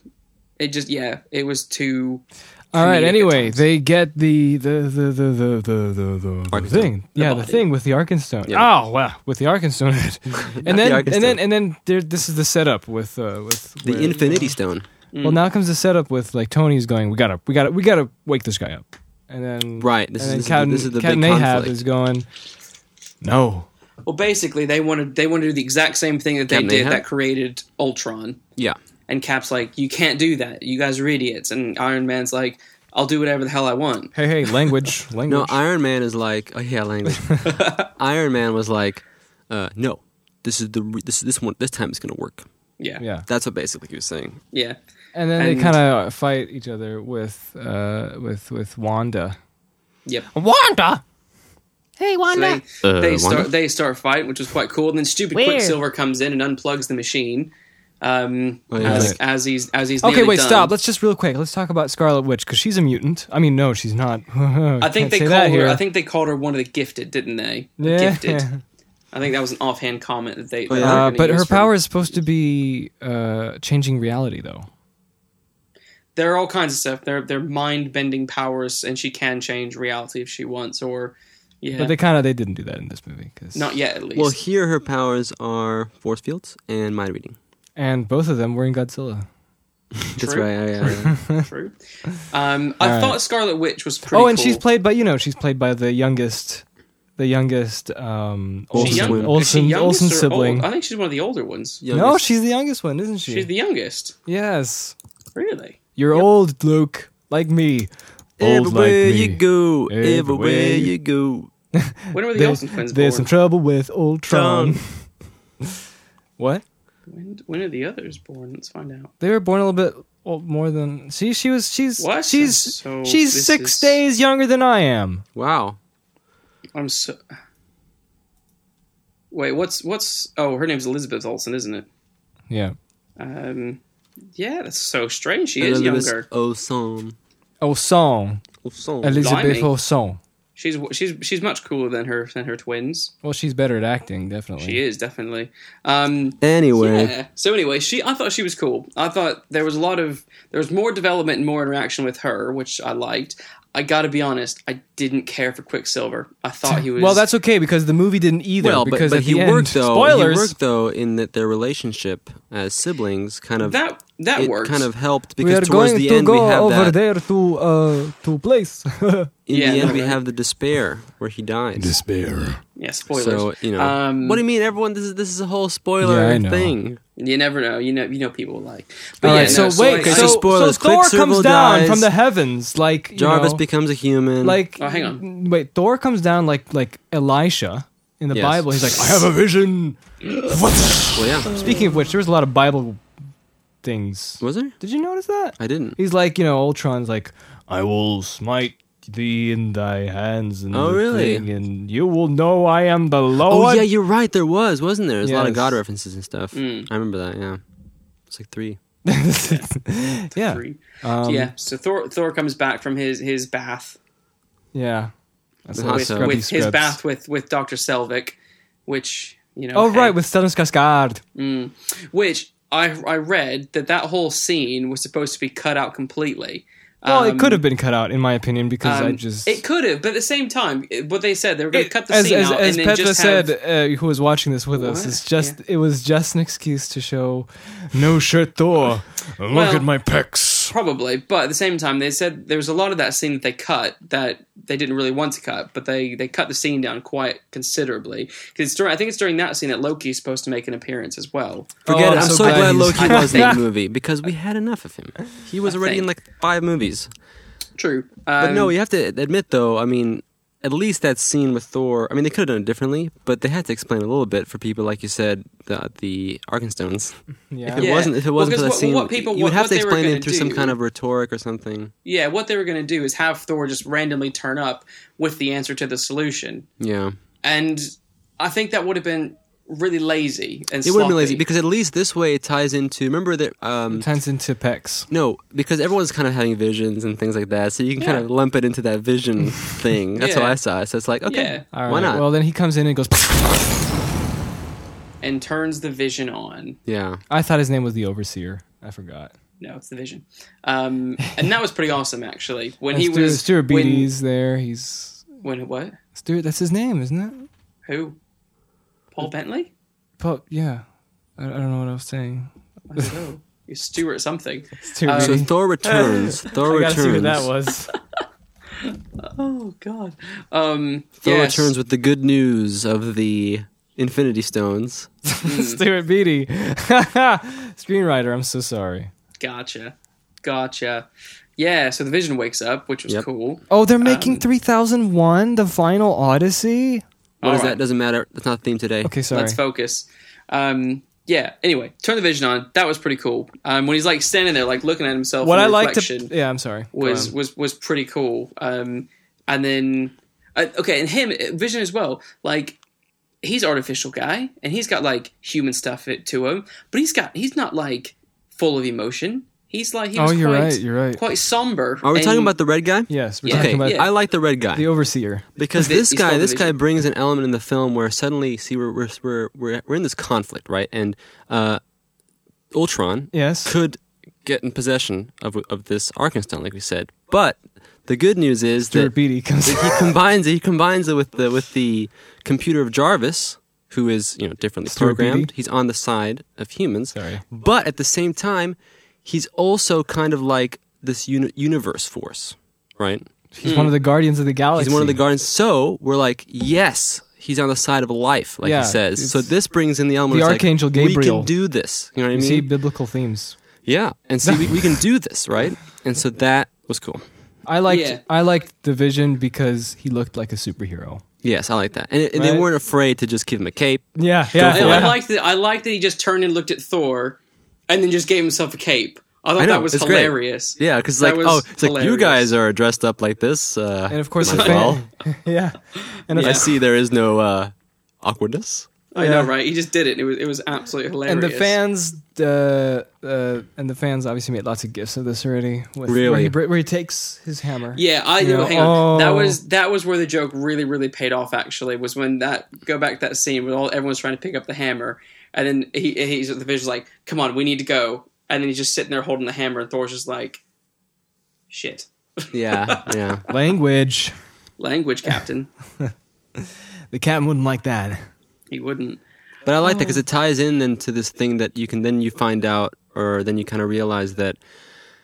it just yeah, it was too. All right. Anyway, times. they get the the the the the the the, the, the Arkenstone. thing. yeah, the thing with the Arkenstone. Yeah. Oh wow, with the Arkenstone. in it. and then Arkenstone. and then and then there, this is the setup with uh, with the where- Infinity Stone. Well, now comes the setup with like Tony's going. We gotta we gotta we gotta wake this guy up. And then Right, this and is- then this is the- Captain, this is the Captain big Ahab conflict. is going. No. Well, basically, they wanted they wanted to do the exact same thing that they Captain did Ahab? that created Ultron. Yeah, And Cap's like, "You can't do that. You guys are idiots." And Iron Man's like, "I'll do whatever the hell I want." Hey hey, language language. no, Iron Man is like, oh yeah, language. Iron Man was like, uh, no, this is the re- this this one this time it's gonna work. Yeah, yeah. That's what basically he was saying. yeah. And then they kind of fight each other with uh with with Wanda. Yep. Wanda. Hey So they, Uh, they Wanda? start they start fighting, which was quite cool. And then stupid Where? Quicksilver comes in and unplugs the machine. Um, Oh, yeah. as, Right. as he's as he's Okay, wait, done. stop. Let's just real quick. Let's talk about Scarlet Witch because she's a mutant. I mean, no, she's not. I think they say called her. here. I think they called her one of the gifted, didn't they? Yeah. Gifted. I think that was an offhand comment that they. Oh, that yeah. they were Uh, but use her for- power is supposed to be uh, changing reality, though. There are all kinds of stuff. They're they're mind bending powers, and she can change reality if she wants. Or yeah, But they kind of they didn't do that in this movie because not yet at least. Well, here her powers are force fields and mind reading. and both of them were in Godzilla. That's True. right. Yeah, yeah. True. Um, I All right. thought Scarlet Witch was pretty. oh, and cool. she's played by you know she's played by the youngest, the youngest um, Is she Olsen young? twin. Is she Olsen youngest Olsen sibling. old? I think she's one of the older ones. No, she's the youngest one, isn't she? She's the youngest. yes. Really? You're old, Luke, like me. Old like Everywhere me. you go, Everywhere everywhere you- you go. When were the Olsen twins There's born? some trouble with Ultron. what? when, when are the others born? Let's find out. They were born a little bit old, more than. See, she was. She's. What? She's. So she's six is- days younger than I am. Wow. I'm so. Wait, what's what's? Oh, her name's Elizabeth Olsen, isn't it? Yeah. Um, yeah, that's so strange. She is Elizabeth younger. Olsen. Olsen. Olsen. Elizabeth Blimey. Olsen. She's she's she's much cooler than her than her twins. Well, she's better at acting, definitely. She is definitely. Um, Anyway, Yeah. So anyway, she I thought she was cool. I thought there was a lot of there was more development and more interaction with her, which I liked. I got to be honest, I didn't care for Quicksilver. I thought he was Well, that's okay because the movie didn't either. well, but, because but at he the end, worked though. Spoilers. He worked though in that their relationship as siblings kind of that That it works. kind of helped we because are towards going the to end we go have over that. there to uh to place. In Yeah, the end, no, we right. have the despair where he dies. Despair. yeah, spoilers. So you know, Um, what do you mean? Everyone, this is this is a whole spoiler Yeah, thing. You never know. You know. You know people like. All yeah, right, so no, wait, okay, so, so spoilers. so Thor comes down dies. from the heavens, like you Jarvis know, becomes a human. like Oh, hang on. wait, Thor comes down like like Elisha in the Yes. Bible. He's like, I have a vision. well, yeah, Speaking of which, there was a lot of Bible things. was there? Did you notice that? I didn't. He's like, you know, Ultron's like, I will smite thee in thy hands and Oh, really? thing, and you will know I am the Oh yeah, you're right. There was, wasn't there? There's a lot of God references and stuff. Mm. I remember that. Yeah, it's like three. yeah. Three. Um, yeah. So Thor Thor comes back from his his bath Yeah. That's a hot with, tub. scrubby with his scrubs. bath with with Doctor Selvig, which you know. Oh, hey, right, with Stellan Skarsgård. Mm. which I I read that that whole scene was supposed to be cut out completely. Well, Um, it could have been cut out, in my opinion, because I um, just. It could have, but at the same time, what they said they were going to cut the as, scene as, out as and Petra said, have. uh, who was watching this with us, it's just it was just an excuse to show no shirt Thor. Look Well- at my pecs. Probably, but at the same time, they said there was a lot of that scene that they cut that they didn't really want to cut, but they they cut the scene down quite considerably because during I think it's during that scene that Loki is supposed to make an appearance as well. Forget Oh, it. I'm I'm so so glad glad Loki was in the movie because we had enough of him. He was I already in like five movies. True, But um, no, you have to admit though. I mean, at least that scene with Thor. I mean, they could have done it differently, but they had to explain a little bit for people, like you said, the the Arkenstones. Yeah. If it Yeah. wasn't, if it wasn't for because that what- scene, what people- you would what- have to explain it through some kind of rhetoric or something. yeah, what they were going to do is have Thor just randomly turn up with the answer to the solution, Yeah, and I think that would have been really lazy and it would have been lazy because at least this way it ties into. Remember that. Um, Turns into pecs. no, because everyone's kind of having visions and things like that, so you can kind of lump it into that vision thing. That's Yeah. what I saw. So it's like, okay, Yeah. All right. why not? Well, then he comes in and goes. and turns the vision on. yeah, I thought his name was the Overseer. I forgot. No, it's the vision, um, and that was pretty awesome actually. When he Stuart, was Stuart when- Beattie's there. He's when what? Stuart. That's his name, isn't it? Who? Paul Bentley? But yeah, I, I don't know what I was saying. I don't know. You're Stuart something. Stuart Um, So Thor returns. Thor I returns. see what that was. Oh God. Um. Thor yes. returns with the good news of the Infinity Stones. Stuart Beattie, screenwriter. I'm so sorry. Gotcha. Gotcha. Yeah. So the Vision wakes up, which was Yep. cool. Oh, they're making Um, 3001, the final Odyssey. What All is right. that? Doesn't matter. That's not the theme today. Okay, sorry. Let's focus. Um. Yeah. Anyway, turn the Vision on. That was pretty cool. Um. When he's like standing there, like looking at himself. what in I the like to, yeah, I'm sorry. Was was was pretty cool. Um, and then uh, okay, and him Vision as well. Like he's artificial guy, and he's got like human stuff it- to him, but he's got he's not like full of emotion. He's like he Oh, you're quite, right. You're right. quite somber. Are we talking about the red guy? Yes, we're Yeah, talking Okay, about yeah. I like the red guy the Overseer. because this he's guy, this guy brings an element in the film where suddenly, see, we're we're we're we're, we're in this conflict, right? And uh, Ultron Yes. could get in possession of of this Arkenstone, like we said, but the good news is Stuart that Beattie comes. he combines it. He combines it with the with the computer of Jarvis, who is you know differently Stuart programmed. Beattie? He's on the side of humans, Sorry. but at the same time, he's also kind of like this uni- universe force, right? He's one of the Guardians of the Galaxy. He's one of the guardians. So we're like, yes, he's on the side of life, like Yeah, he says. So this brings in the element. the of like, Archangel We can do this. You know what I mean? see biblical themes. yeah, and see, we, we can do this, right? And so that was cool. I liked Yeah. I liked the Vision because he looked like a superhero. Yes, I like that. And, and they weren't afraid to just give him a cape. Yeah, yeah, I, I liked that. I liked that he just turned and looked at Thor, and then just gave himself a cape. I thought I know, that was it's great. hilarious. Yeah, because That like, was oh, it's like you guys are dressed up like this. Uh, and of course as well. yeah, and of I see there is no uh, awkwardness. I know, right? He just did it. It was it was absolutely hilarious. and the fans, uh, uh, and the fans obviously made lots of gifs of this already. With, where, Really? he, where he takes his hammer. Yeah, I You know. know, Hang on. That oh. was that was where the joke really, really paid off. Actually, was when that go back to that scene where all everyone's trying to pick up the hammer, and then he he's the vision's like, "Come on, we need to go," and then he's just sitting there holding the hammer, and Thor's just like, "Shit, Yeah, yeah. Language. language, Captain." The captain wouldn't like that. he wouldn't. But I like that um, because it ties in then to this thing that you can then you find out, or then you kind of realize that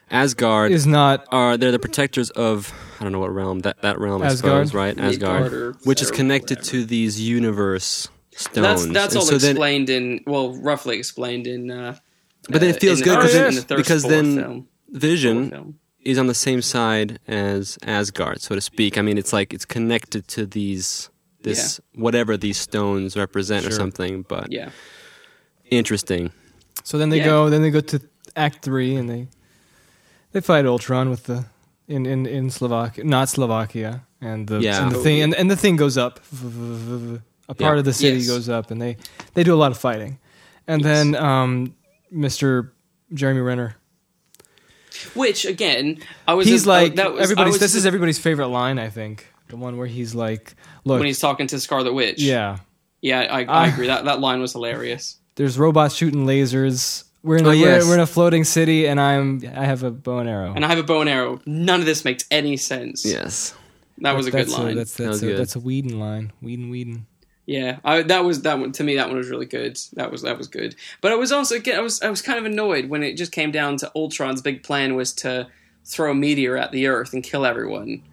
Asgard Is not are they're the protectors of I don't know what realm that that realm I Asgard? suppose right Midgard Asgard, or which is connected whatever. to these universe stones. That's that's And all so then- explained in well, roughly explained in. Uh, But then it uh, feels in good the 'cause third- then- in the because then film. Vision film. is on the same side as Asgard, so to speak. I mean, it's like it's connected to these this whatever these stones represent or something. But Yeah, interesting. So then they Yeah. go. Then they go to Act Three, and they they fight Ultron with the in in in Slovakia, not Slovakia, and the Yeah. and the thing and, and the thing goes up. A part Yeah. of the city Yes. goes up, and they they do a lot of fighting, and then um, Mr. Jeremy Renner. which again, I was. He's I- like that was, everybody's. was- This is everybody's favorite line, I think. The one where he's like, "Look, when he's talking to Scarlet Witch. yeah, yeah, I, I Ah. agree. That that line was hilarious. there's robots shooting lasers. We're in a, Oh, we're, we're in a floating city, and I'm I have a bow and arrow. And I have a bow and arrow. None of this makes any sense. Yes. that was a good that's line. that's That that's was a, good. that's a Whedon line. Whedon, Whedon. Yeah, I, that was that one to me. That one was really good. That was that was good. But I was also again, I was I was kind of annoyed when it just came down to Ultron's big plan was to throw a meteor at the Earth and kill everyone.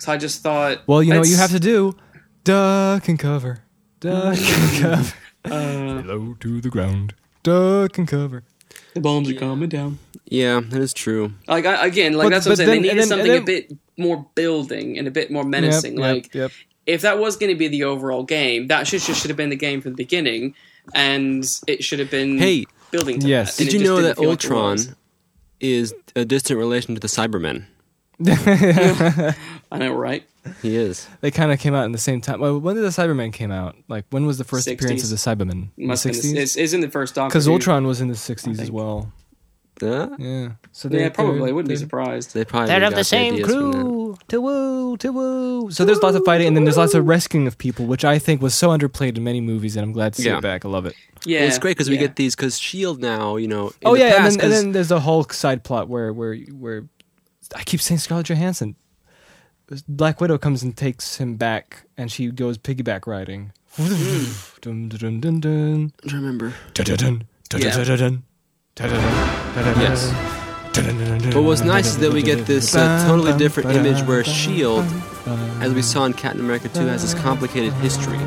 So I just thought, Well, you know what you have to do? Duck and cover. Duck and cover. Uh, Low to the ground. Duck and cover. the bombs are coming down. Yeah, that is true. Like I, again, like But- that's what I'm saying. then- they needed then- something then- a bit more building and a bit more menacing. Yep, like yep, yep. If that was going to be the overall game, that should should, should have been the game from the beginning, and it should have been Hey, building. To yes. that, Did you know that feel like Ultron is a distant relation to the Cybermen? I know, right? He is. They kind of came out in the same time. Well, when did the Cybermen came out? Like, when was the first 60s. appearance of the Cybermen? In the Must have been- 60s? It's, it's in the first Doctor. Because Ultron was in the 60s as well. Huh? Yeah. So they're- probably. they're- Wouldn't be they're- surprised. They probably They're of the same ideas from that. To woo, to woo. So there's lots of fighting, and then there's lots of rescuing of people, which I think was so underplayed in many movies, and I'm glad to see Yeah. it back. I love it. Yeah, Well, it's great because we get these because Shield now, you know. In oh the yeah, past, and, then, and 'cause- then there's a whole side plot where where where I keep saying Scarlett Johansson. Black Widow comes and takes him back, and she goes piggyback riding. Hmm. dun, dun, dun, dun, dun. I don't remember. Dun, dun, dun, dun, Yeah. dun, dun, dun. Dun, dun, dun, dun, dun, Yes. dun, dun, But what's nice is that we get this uh, totally different image where Shield, as we saw in Captain America 2, has this complicated history.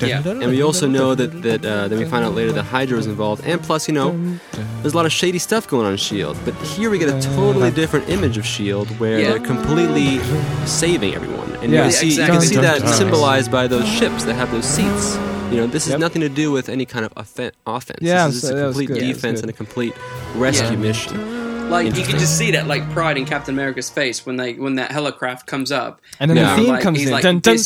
Yeah. And we also know that that uh, then we find out later that Hydra was involved, and plus, you know, there's a lot of shady stuff going on in Shield. But here we get a totally different image of Shield, where Yeah. they're completely saving everyone, and Yeah. you can see you can see that symbolized by those ships that have those seats. You know, this has Yep. nothing to do with any kind of offen- offense. Yeah, this is a complete. Yeah, defense and a complete rescue mission. Like you can just see that like pride in Captain America's face when they when that helicraft comes up. And then Yeah. the theme Like, comes he's in. like, Dun, dun,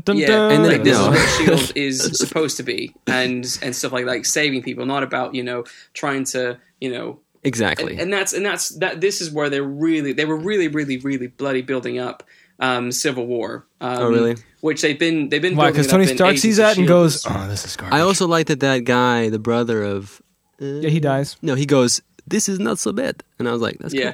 dun, Yeah. And then- like this no. is what Shield is supposed to be, and and stuff like like saving people, not about you know trying to you know Exactly. and, and that's and that's that. This is where they're really they were really really really bloody building up um, Civil War. Um, Oh, really? Which they've been they've been Why? Because Tony Stark Agents sees of that and goes, "Oh, this is garbage." I also like that that guy, the brother of. Uh, yeah, he dies. No, he goes, "This is not so bad," and I was like, "That's Yeah.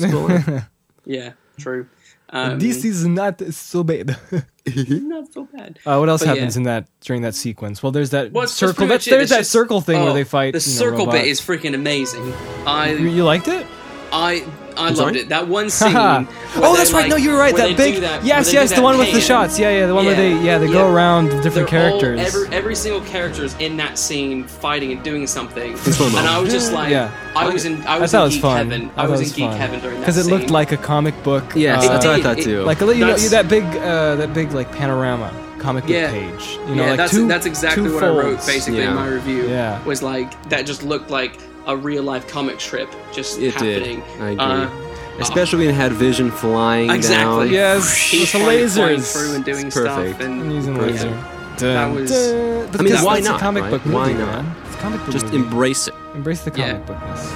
cool." What's going yeah, true. Um, this is not so bad. not so bad. Uh, what else But happens yeah. in that during that sequence? Well, there's that Well, circle. pretty That's, much it. there's that just- circle thing oh, where they fight. The you know, circle bit is freaking amazing. You, I you liked it? I I loved sorry? it. That one scene. Oh, that's right. no, you're right. That big. that- yes, yes, the one with the shots. Yeah, yeah, the one where they yeah they go around the different They're all- characters. every, every single character is in that scene fighting and doing something. And I was just like, Yeah. I was in, I I was it in was geek fun. heaven. I I was it in was geek fun. heaven during that because it looked like a comic book. Yes, uh, that's what I thought too. like you know that big uh, that big like panorama comic book Yeah. page. You know, yeah, like that's two, that's exactly what I wrote basically Yeah. in my review. Yeah. was like that just looked like a real life comic strip just It happening. did. I agree. Uh, Especially when it had Vision flying Exactly. down. Yes, he was with the flying, flying lasers. through and doing It's stuff perfect. and And using Perfect. laser. That was- dun. But I mean, why not, comic right? book movie, Why not? man. It's a comic book Just movie. embrace it. Embrace the Yeah. comic bookness.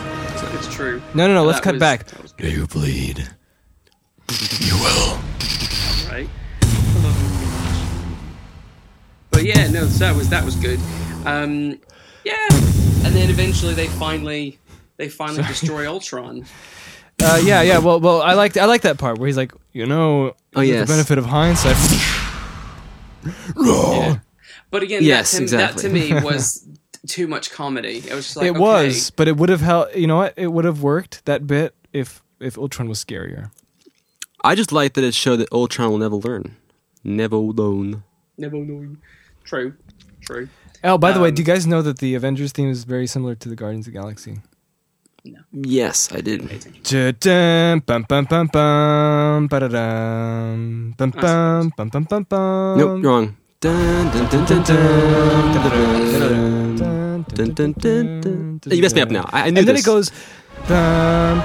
it's true. No, no, no. Let's That cut was- back. was Do you bleed? You will. right? But yeah, no, so that was that was good. Um, yeah, and then eventually they finally they finally destroy Ultron. Uh, yeah, yeah. Well, well, I like I like that part where he's like, you know, Oh, with yes. the benefit of hindsight. But again, Yes, that, to, exactly. that to me was too much comedy. It was just like it okay. was, but it would have helped. You know what? It would have worked that bit if if Ultron was scarier. I just like that it showed that Ultron will never learn. Never learn. Never learn. True, true. Oh, by the um, way, do you um, guys know that the Avengers theme is very similar to the Guardians of the Galaxy? No. Yes, I did. Nope, you're wrong. You messed me up now. I, I knew and this. then it goes. I'm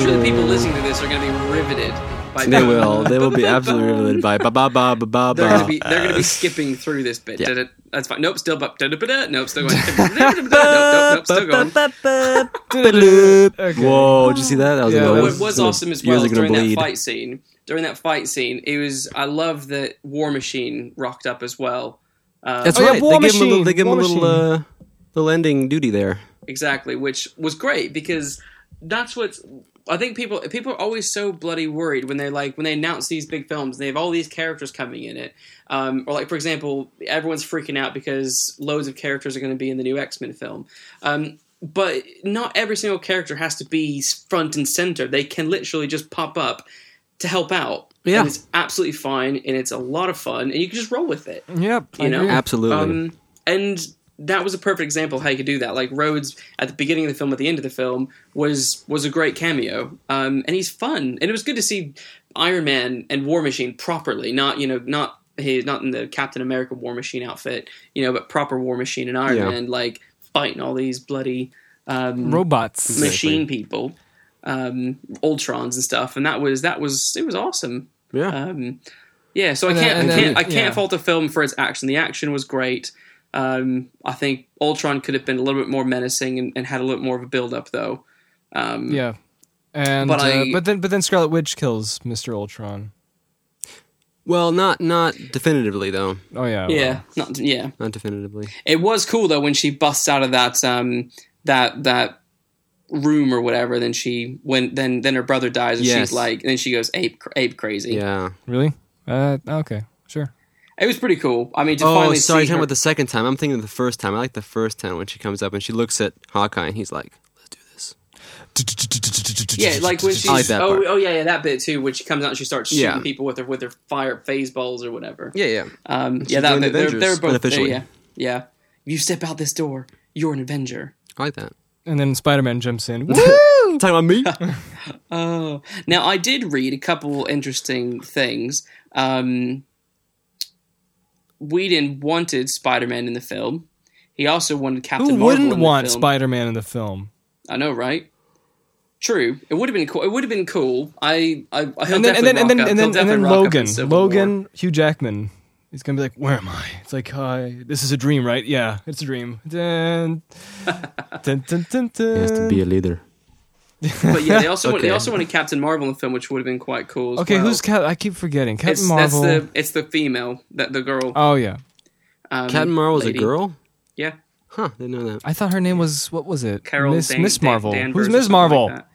sure the people listening to this are going to be riveted by They will. They will be absolutely riveted by ba ba ba ba ba They're gonna be they're gonna be skipping through this bit. Yeah. That's fine. Nope, still up. Da-da-ba-da. Nope, still going. nope, nope, nope, still going. Okay. Whoa! Did you see that? That was Yeah, annoying. that What was Gonna- awesome as well are gonna during that fight scene. During that fight scene, it was I love that War Machine rocked up as well. Uh, That's Oh, yeah, right. War they give him a little. Machine, They give him a little. Uh, little ending duty there. exactly, which was great because that's what's. I think people people are always so bloody worried when they're like when they announce these big films and they have all these characters coming in it, um, or like for example, everyone's freaking out because loads of characters are going to be in the new X Men film. Um, but not every single character has to be front and center. They can literally just pop up to help out. Yeah. and it's absolutely fine, and it's a lot of fun, and you can just roll with it. Yep. I You know, agree. Absolutely. Um, and that was a perfect example of how you could do that. Like Rhodes at the beginning of the film, at the end of the film, was was a great cameo, um, and he's fun, and it was good to see Iron Man and War Machine properly, not you know not he not in the Captain America War Machine outfit, you know, but proper War Machine and Iron Yeah. Man like fighting all these bloody um, Robots. machine people, um, Ultrons and stuff, and that was that was it was awesome. yeah. Um, yeah, so I And then- can't, and I can't, I can't yeah. fault the film for its action. The action was great. Um, I think Ultron could have been a little bit more menacing and, and had a little more of a build up, though. Um, Yeah. And But but, I- but then but then Scarlet Witch kills Mr. Ultron. well, not not definitively though. Oh yeah. yeah, not, yeah. Not definitively. It was cool though when she busts out of that um, that that room or whatever. Then she when then then her brother dies and Yes. she's like, and then she goes ape ape crazy. Yeah. Really? Uh, okay. Sure. It was pretty cool. I mean, to Oh, finally sorry. see Talking her, about the second time. I'm thinking of the first time. I like the first time when she comes up and she looks at Hawkeye and he's like, "Let's do this." Yeah, like when she's I like that oh part. oh yeah yeah that bit too when she comes out and she starts shooting Yeah. people with her with her fire phase balls or whatever. Yeah, yeah. Um, yeah, that joined the they're, Avengers, they're both unofficially. Yeah, yeah. If you step out this door, you're an Avenger. I like that. And then Spider Man jumps in. Woo! Talking about me? Oh, now I did read a couple interesting things. Um, Whedon wanted Spider-Man in the film. He also wanted Captain Who Marvel wouldn't in want. Spider Man in the film? I know, right? True. It would have been cool. It would have been cool. I, I, he'll And then and then and then and then, and then Logan, Logan, Hugh Jackman. He's gonna be like, "Where am I?" It's like, "Hi, this is a dream, right?" Yeah, it's a dream. Dun, dun, dun, dun, dun. He has to be a leader. But yeah, they also want, they also wanted Captain Marvel in the film, which would have been quite cool. As Okay, well. who's Cap? I keep forgetting. Captain it's, Marvel. That's the it's the female that the girl. oh yeah, Um, Captain Marvel's lady. a girl? Yeah, Huh, didn't know that. I thought her name was what was it? Carol Miss Dan- Miss Marvel. Danvers Who's Miss Marvel? like that.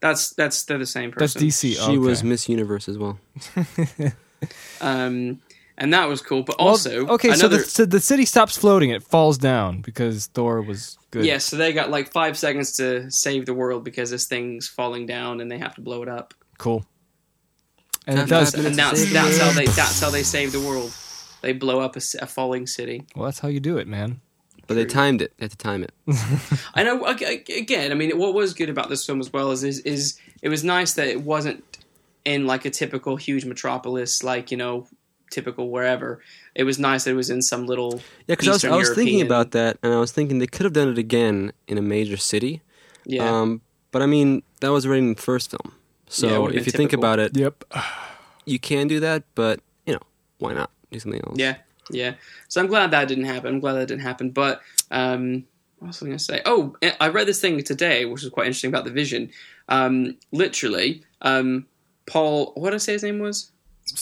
That's that's they're the same person. That's person. DC. She okay. was Miss Universe as well. Um, and that was cool. But Well, also, okay, so the, so the city stops floating. It falls down because Thor was good. yeah, so they got like five seconds to save the world because this thing's falling down and they have to blow it up. cool. And it does. And that's that's how they that's how they save the world. They blow up a falling city. Well, that's how you do it, man. But they timed it. They had to time it. I know. ag- ag- Again, I mean, what was good about this film as well is, is is it was nice that it wasn't in like a typical huge metropolis, like you know, typical wherever. It was nice that it was in some little Yeah, because I was, I was thinking about that, and I was thinking they could have done it again in a major city. yeah. Um, but I mean, that was already in the first film. So would've if you been think about it, Yep. you can do that, but, you know, why not? Do something else. Yeah, yeah. So I'm glad that didn't happen. I'm glad that didn't happen. But um, what was I going to say? Oh, I read this thing today, which was quite interesting about the Vision. Um, literally, um, Paul. What did I say his name was?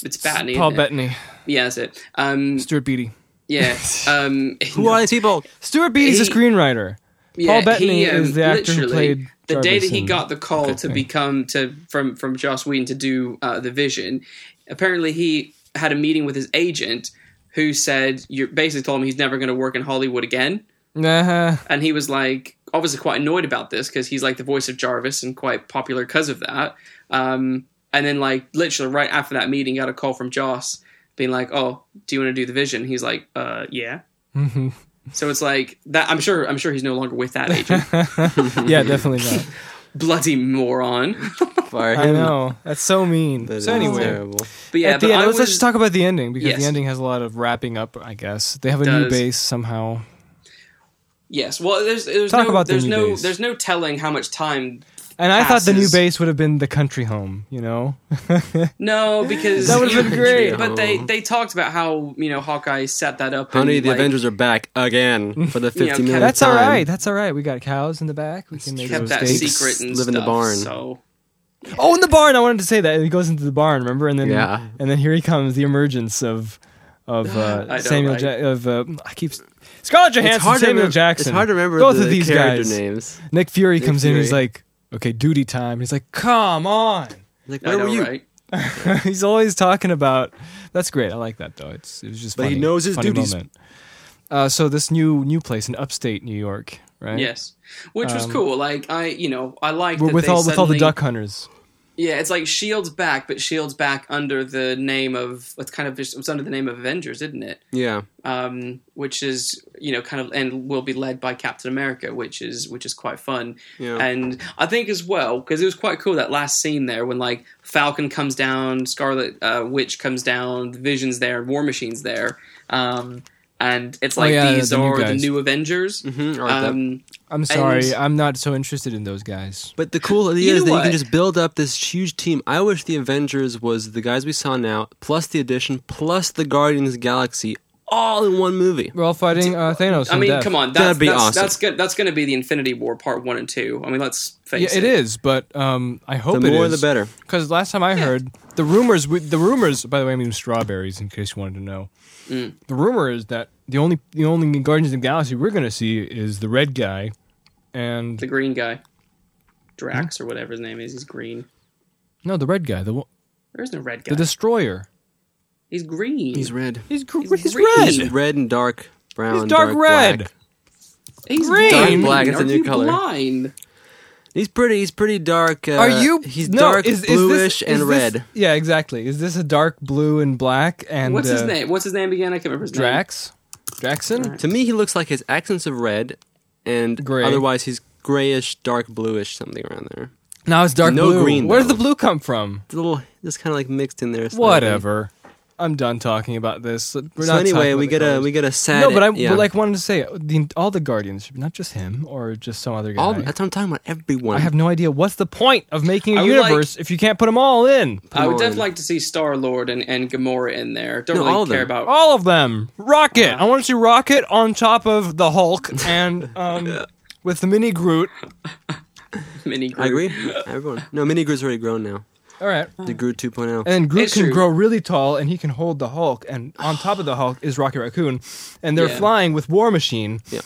It's Bettany. Paul isn't it? Bettany, Yeah, that's it. Um, Stuart Beattie. yeah. Um, Who are these people? Stuart Beattie's a screenwriter. yeah, Paul Bettany he, um, is the actor who literally, played the day that he got the call that to become to from from Joss Whedon to do uh, the Vision. Apparently, he had a meeting with his agent, who said you basically told him he's never going to work in Hollywood again, Nah. and he was like obviously quite annoyed about this because he's like the voice of Jarvis and quite popular because of that. Um, and then like literally right after that meeting, got a call from Joss being like, "Oh, do you want to do the Vision?" He's like, "Uh, yeah." Mhm. So it's like that. I'm sure. I'm sure he's no longer with that agent. yeah, definitely not. Bloody moron. Fire I know that's so mean. That so is anyway, terrible. But yeah, at the end, I let's, let's just talk about the ending because Yes. the ending has a lot of wrapping up. I guess they have a new base somehow. Yes. Well, there's there's Talk no about the there's new no base. there's no telling how much time. And I thought the new base would have been the country home. You know, No, because That would've been great. But they they talked about how you know Hawkeye set that up. Honey, and, the like, Avengers are back again for the You know, 50 millionth that's all time. right. That's all right. We got cows in the back. We can make kept those that steaks. secret and Live in the barn. So Oh, in the barn! I wanted to say that he goes into the barn. Remember, and then Yeah. and then here he comes, the emergence of of uh, know, Samuel right? ja- of uh, I keep Scarlett It's Johansson, hard, to Samuel remember, Jackson. it's hard to remember both the of these character guys. names. Nick Fury Nick comes in. He's like, okay, duty time. He's like, come on. Like, where know, were you? right? he's always talking about. That's great. I like that though. It's it was just. But he knows his duties. Uh, so this new new place in upstate New York, right? Yes, which was Um, cool. Like I, you know, I like With, they all with all the duck hunters. Yeah, it's like Shield's back, but Shield's back under the name of it's kind of just it's under the name of Avengers, isn't it? Yeah. Um, which is you know kind of and will be led by Captain America, which is which is quite fun. Yeah. And I think as well because it was quite cool that last scene there when like Falcon comes down, Scarlet uh, Witch comes down, the Vision's there, War Machine's there, um, and it's like Oh, yeah, these the new are the new Avengers. Mhm, or the- Um, I'm sorry, And- I'm not so interested in those guys. But the cool idea You is know that you can just build up this huge team. I wish the Avengers was the guys we saw now, plus the addition, plus the Guardians of the Galaxy, all in one movie. We're all fighting uh, Thanos. I mean, death. come on, That'd that's be that's, awesome. that's good. That's going to be the Infinity War Part One and Two. I mean, let's face Yeah, it. it is, but um, I hope The it more is. the better. Because last time I heard the rumors, with the rumors. By the way, I mean strawberries. In case you wanted to know, Mm. the rumor is that the only the only Guardians of the Galaxy we're going to see is the red guy, and The green guy, Hmm? Drax or whatever his name is. He's green. no, the red guy, the one- There's no red guy. the destroyer. he's green. He's red. He's gr- He's he's, green. red. He's red and dark brown. He's dark red. black. He's green. Dark black, it's Are a new color. Blind? He's pretty. He's pretty dark. Uh, Are you? He's no, dark, is, is bluish, this, and this- red. yeah, exactly. Is this a dark blue and black? And What's his uh, name? What's his name again? I can't remember his name. Drax. Jackson. To me, he looks like his accents of red, and Gray. otherwise he's grayish, dark bluish, something around there. No, it's dark No blue. green, Where does the blue come from? It's a little, just kind of like mixed in there. slightly. Whatever. I'm done talking about this. We're So not anyway, we about get the a we get a sad. no, but I yeah. but like wanted to say the, all the Guardians, not just him or just some other guy. all. That's what I'm talking about. Everyone. I have no idea what's the point of making a would like- universe if you can't put them all in. I would on. definitely like to see Star Lord and, and Gamora in there. Don't No, really all of care them. about. All of them. Rocket. I want to see Rocket on top of the Hulk and um, with the mini Groot. Mini Groot. I agree. Everyone. No, Mini Groot's already grown now. All right. The Groot 2.0. And then Groot It's can true. grow really tall and he can hold the Hulk. And on top of the Hulk is Rocket Raccoon. And they're Yeah. flying with War Machine. Yeah.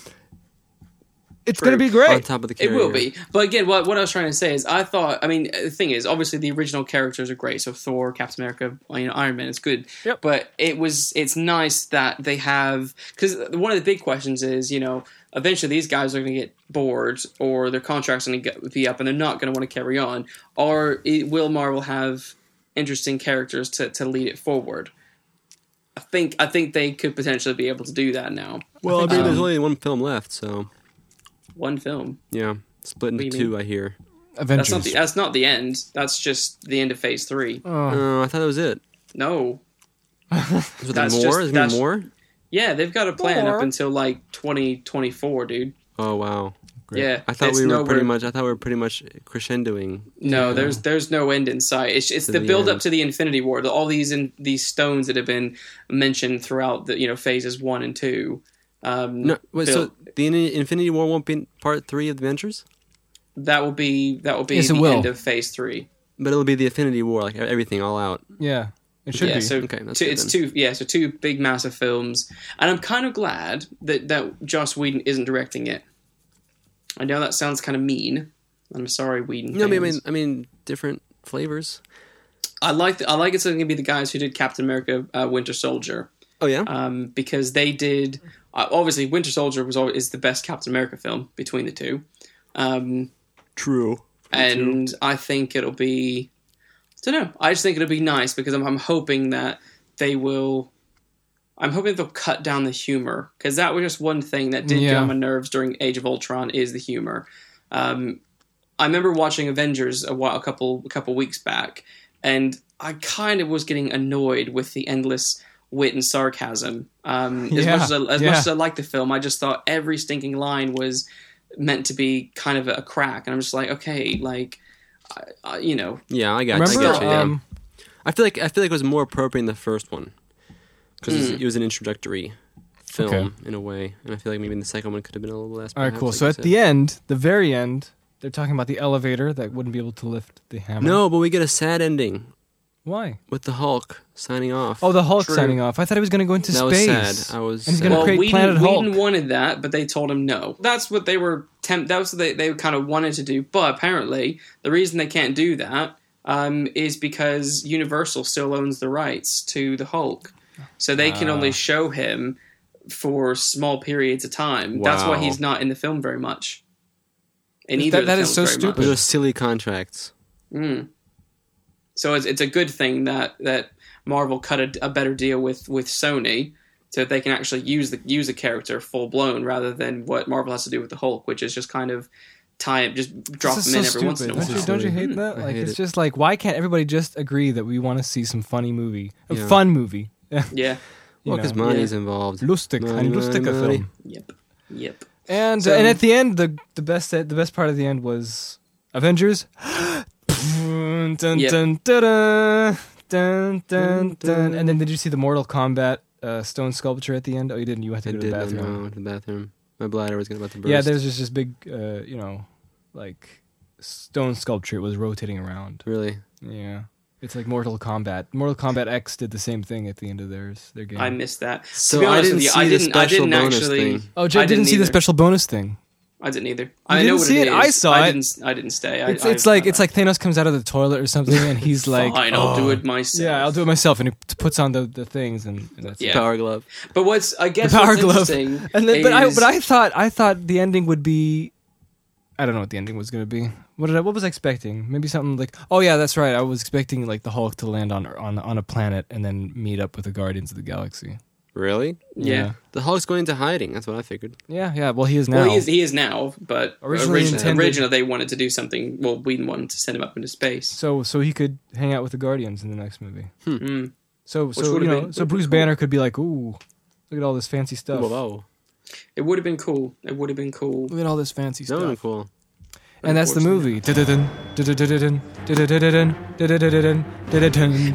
It's going to be On great. top of the It carrier. will be. But again, what, what I was trying to say is, I thought. I mean, the thing is, obviously, the original characters are great. So Thor, Captain America, you know, Iron Man is good. Yep. But it was. It's nice that they have because one of the big questions is, you know, eventually these guys are going to get bored, or their contracts are going to be up, and they're not going to want to carry on. Or it, will Marvel have interesting characters to to lead it forward? I think I think they could potentially be able to do that now. Well, I mean, Um, there's only one film left, so One film. yeah, split into What do you two. I hear. Avengers. That's not the that's not the end. That's just the end of Phase Three. Oh. Oh, I thought that was it. No. Is there That's more? just- Is there more? Yeah, they've got a plan Or- up until like 2024, dude. Oh wow. Great. Yeah, I thought we were nowhere- pretty much. I thought we were pretty much crescendoing. No, there's there's no end in sight. It's it's the, the build up to the Infinity War. The, all these in, these stones that have been mentioned throughout the you know phases one and two. Um, No, wait. So the Infinity War won't be part three of the Avengers, that will be that will be Yes, it the will. end of Phase Three. but it'll be the Infinity War, like everything all out. Yeah. It should yeah, be. so Okay, two, good it's then. two yeah, so two big massive films, and I'm kind of glad that that Joss Whedon isn't directing it. I know that sounds kind of mean. I'm sorry, Whedon. No, I mean, I mean, I mean, different flavors. I like the, I like it's going to be the guys who did Captain America: uh, Winter Soldier. Oh yeah. um, because they did. Uh, obviously, Winter Soldier was always, is the best Captain America film between the two, um, True. and I think it'll be. I don't know. I just think it'll be nice because I'm, I'm hoping that they will. I'm hoping they'll cut down the humor because that was just one thing that did get on my nerves during Age of Ultron is the humor. Um, I remember watching Avengers a while, a couple, a couple weeks back, and I kind of was getting annoyed with the endless wit and sarcasm. Um, as Yeah, much as I, as yeah. much as I liked the film, I just thought every stinking line was meant to be kind of a crack, and I'm just like, okay, like, I, I, you know, Yeah, I got. Remember, I got you. Yeah. um, I feel like I feel like it was more appropriate in the first one because Mm. it was an introductory film Okay. in a way, and I feel like maybe in the second one could have been a little less. all right, perhaps, cool. like So at said. the end, the very end, they're talking about the elevator that wouldn't be able to lift the hammer. no, but we get a sad ending why? with the Hulk signing off. Oh, the Hulk True. signing off. I thought he was going to go into that was space. sad. I was. And he's gonna well, create Whedon, Planet Whedon wanted that, but they told him no. That's what they were. Temp- that was what they they kind of wanted to do, but apparently the reason they can't do that um, is because Universal still owns the rights to the Hulk, so they can Ah. only show him for small periods of time. That's why he's not in the film very much. In That- either of the that is so stupid. much. Those silly contracts. Mm. So it's, it's a good thing that that Marvel cut a, a better deal with with Sony, so that they can actually use the use a character full blown rather than what Marvel has to do with the Hulk, which is just kind of tie him, just drop This him is in so every once in a while. Don't you, don't you hate that? I Like, hate it's it. just like, why can't everybody just agree that we want to see some funny movie, a Yeah. fun movie? Yeah. Well, because know. money's Yeah. involved. Lustig, Money, ein money, lustiger money. film. Yep. Yep. And So- and at the end, the the best the best part of the end was Avengers. dun, dun, Yep. dun, dun, dun, dun, dun. And then did you see the Mortal Kombat uh, stone sculpture at the end? Oh, you didn't. You had to I go to the bathroom. know to the bathroom. My bladder was about to burst. Yeah, there's just this big, uh, you know, like stone sculpture. It was rotating around. really. Yeah, it's like Mortal Kombat. Mortal Kombat X did the same thing at the end of theirs their game. I missed that. So to be I didn't with you, see I didn't. I special didn't bonus actually. thing. oh, Jed I didn't, see the special bonus thing. I didn't either. I didn't what see it it? is. I saw I it. didn't. I didn't stay. I, It's, I, it's like it's like Thanos comes out of the toilet or something, and he's like, fine. I'll do "Oh." it myself. Yeah, I'll do it myself, and he puts on the, the things, and, and that's it. Yeah. Power glove. But what's I guess The power what's glove. interesting And then, but I but I thought I thought the ending would be, I don't know what the ending was going to be. What did I, what was I expecting? Maybe something like, oh yeah, that's right. I was expecting like the Hulk to land on on on a planet and then meet up with the Guardians of the Galaxy. Really? yeah. The Hulk's going into hiding. That's what I figured. yeah, yeah. Well, he is now. Well, he is, he is now, but Originally originally, intended- originally they wanted to do something. Well, Whedon wanted to send him up into space. so so he could hang out with the Guardians in the next movie. Mm. So so you would've know been- so would've Bruce been cool. Banner could be like, ooh, look at all this fancy stuff. Whoa, whoa. It would have been cool. It would have been cool. Look at all this fancy That would stuff. be cool. And that's the movie.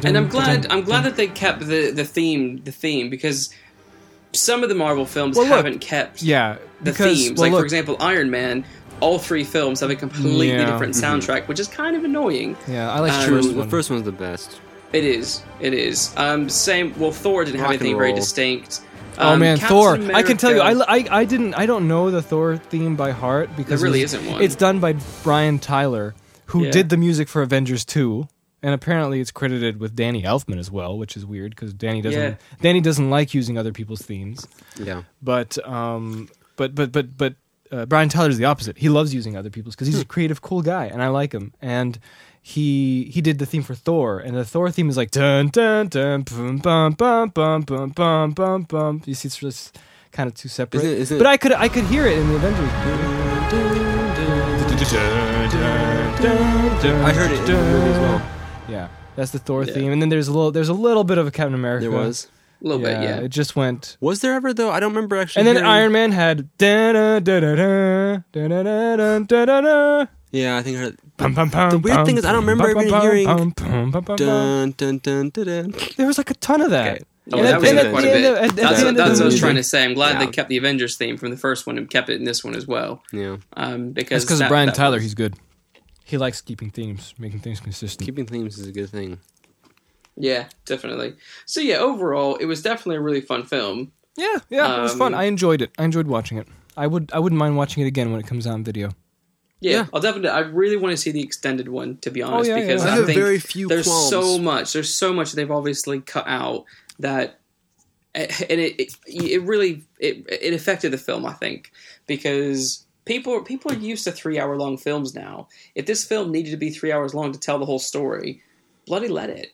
And I'm glad. I'm glad that they kept the the theme. The theme because some of the Marvel films Well, look, haven't kept Yeah, the because themes. well, like look, for example, Iron Man. All three films have a completely Yeah. different soundtrack, which is kind of annoying. yeah, I like um, the First, first the one. first one's the best. It is. It is. Um, same. Well, Thor didn't have Rock and anything very distinct. Oh Um, man, Captain Thor! I can tell you, I, I, I didn't, I don't know the Thor theme by heart because There really isn't one. It's done by Brian Tyler, who Yeah. did the music for Avengers two, and apparently it's credited with Danny Elfman as well, which is weird because Danny doesn't, Yeah. Danny doesn't like using other people's themes. Yeah. But um, but but but but uh, Brian Tyler's the opposite. He loves using other people's because he's a creative, cool guy, and I like him. And he he did the theme for Thor, and the Thor theme is like dun dun dun bum bum bum bum bum bum bum bum. You see, it's just kind of too separate. Isn't it- isn't but I could I could hear it in the Avengers. I heard it in the movie as well. Yeah, that's the Thor Yeah. theme, and then there's a little there's a little bit of a Captain America. There was. a little bit. Yeah. it just went. Was there ever though? I don't remember actually. And then hearing- Iron Man had da da da da da da da da da da. Yeah, I think I heard. Pum, pum, pum, The weird pum, thing is I don't pum, remember pum, even hearing. Dun dun dun dun dun. There was like a ton of that. Okay. Oh, that was and in at quite a bit. of- at- at the That's, what, of that's the what I was trying to say. I'm glad Yeah. they kept the Avengers theme from the first one and kept it in this one as well. Yeah. Um, because because of Brian that Tyler. was- He's good. He likes keeping themes, making things consistent. Keeping themes is a good thing. yeah, definitely. So yeah, overall, it was definitely a really fun film. yeah, yeah, it was fun. Um, I enjoyed it. I enjoyed watching it. I would, I wouldn't mind watching it again when it comes out on video. Yeah, Yeah. I'll definitely. I really want to see the extended one, to be oh, honest, yeah, yeah. because I I, have think very few there's qualms. so much. There's so much they've obviously cut out that eh, and it it, it really it it affected the film. I think because people people are used to three hour long films now. If this film needed to be three hours long to tell the whole story, bloody let it.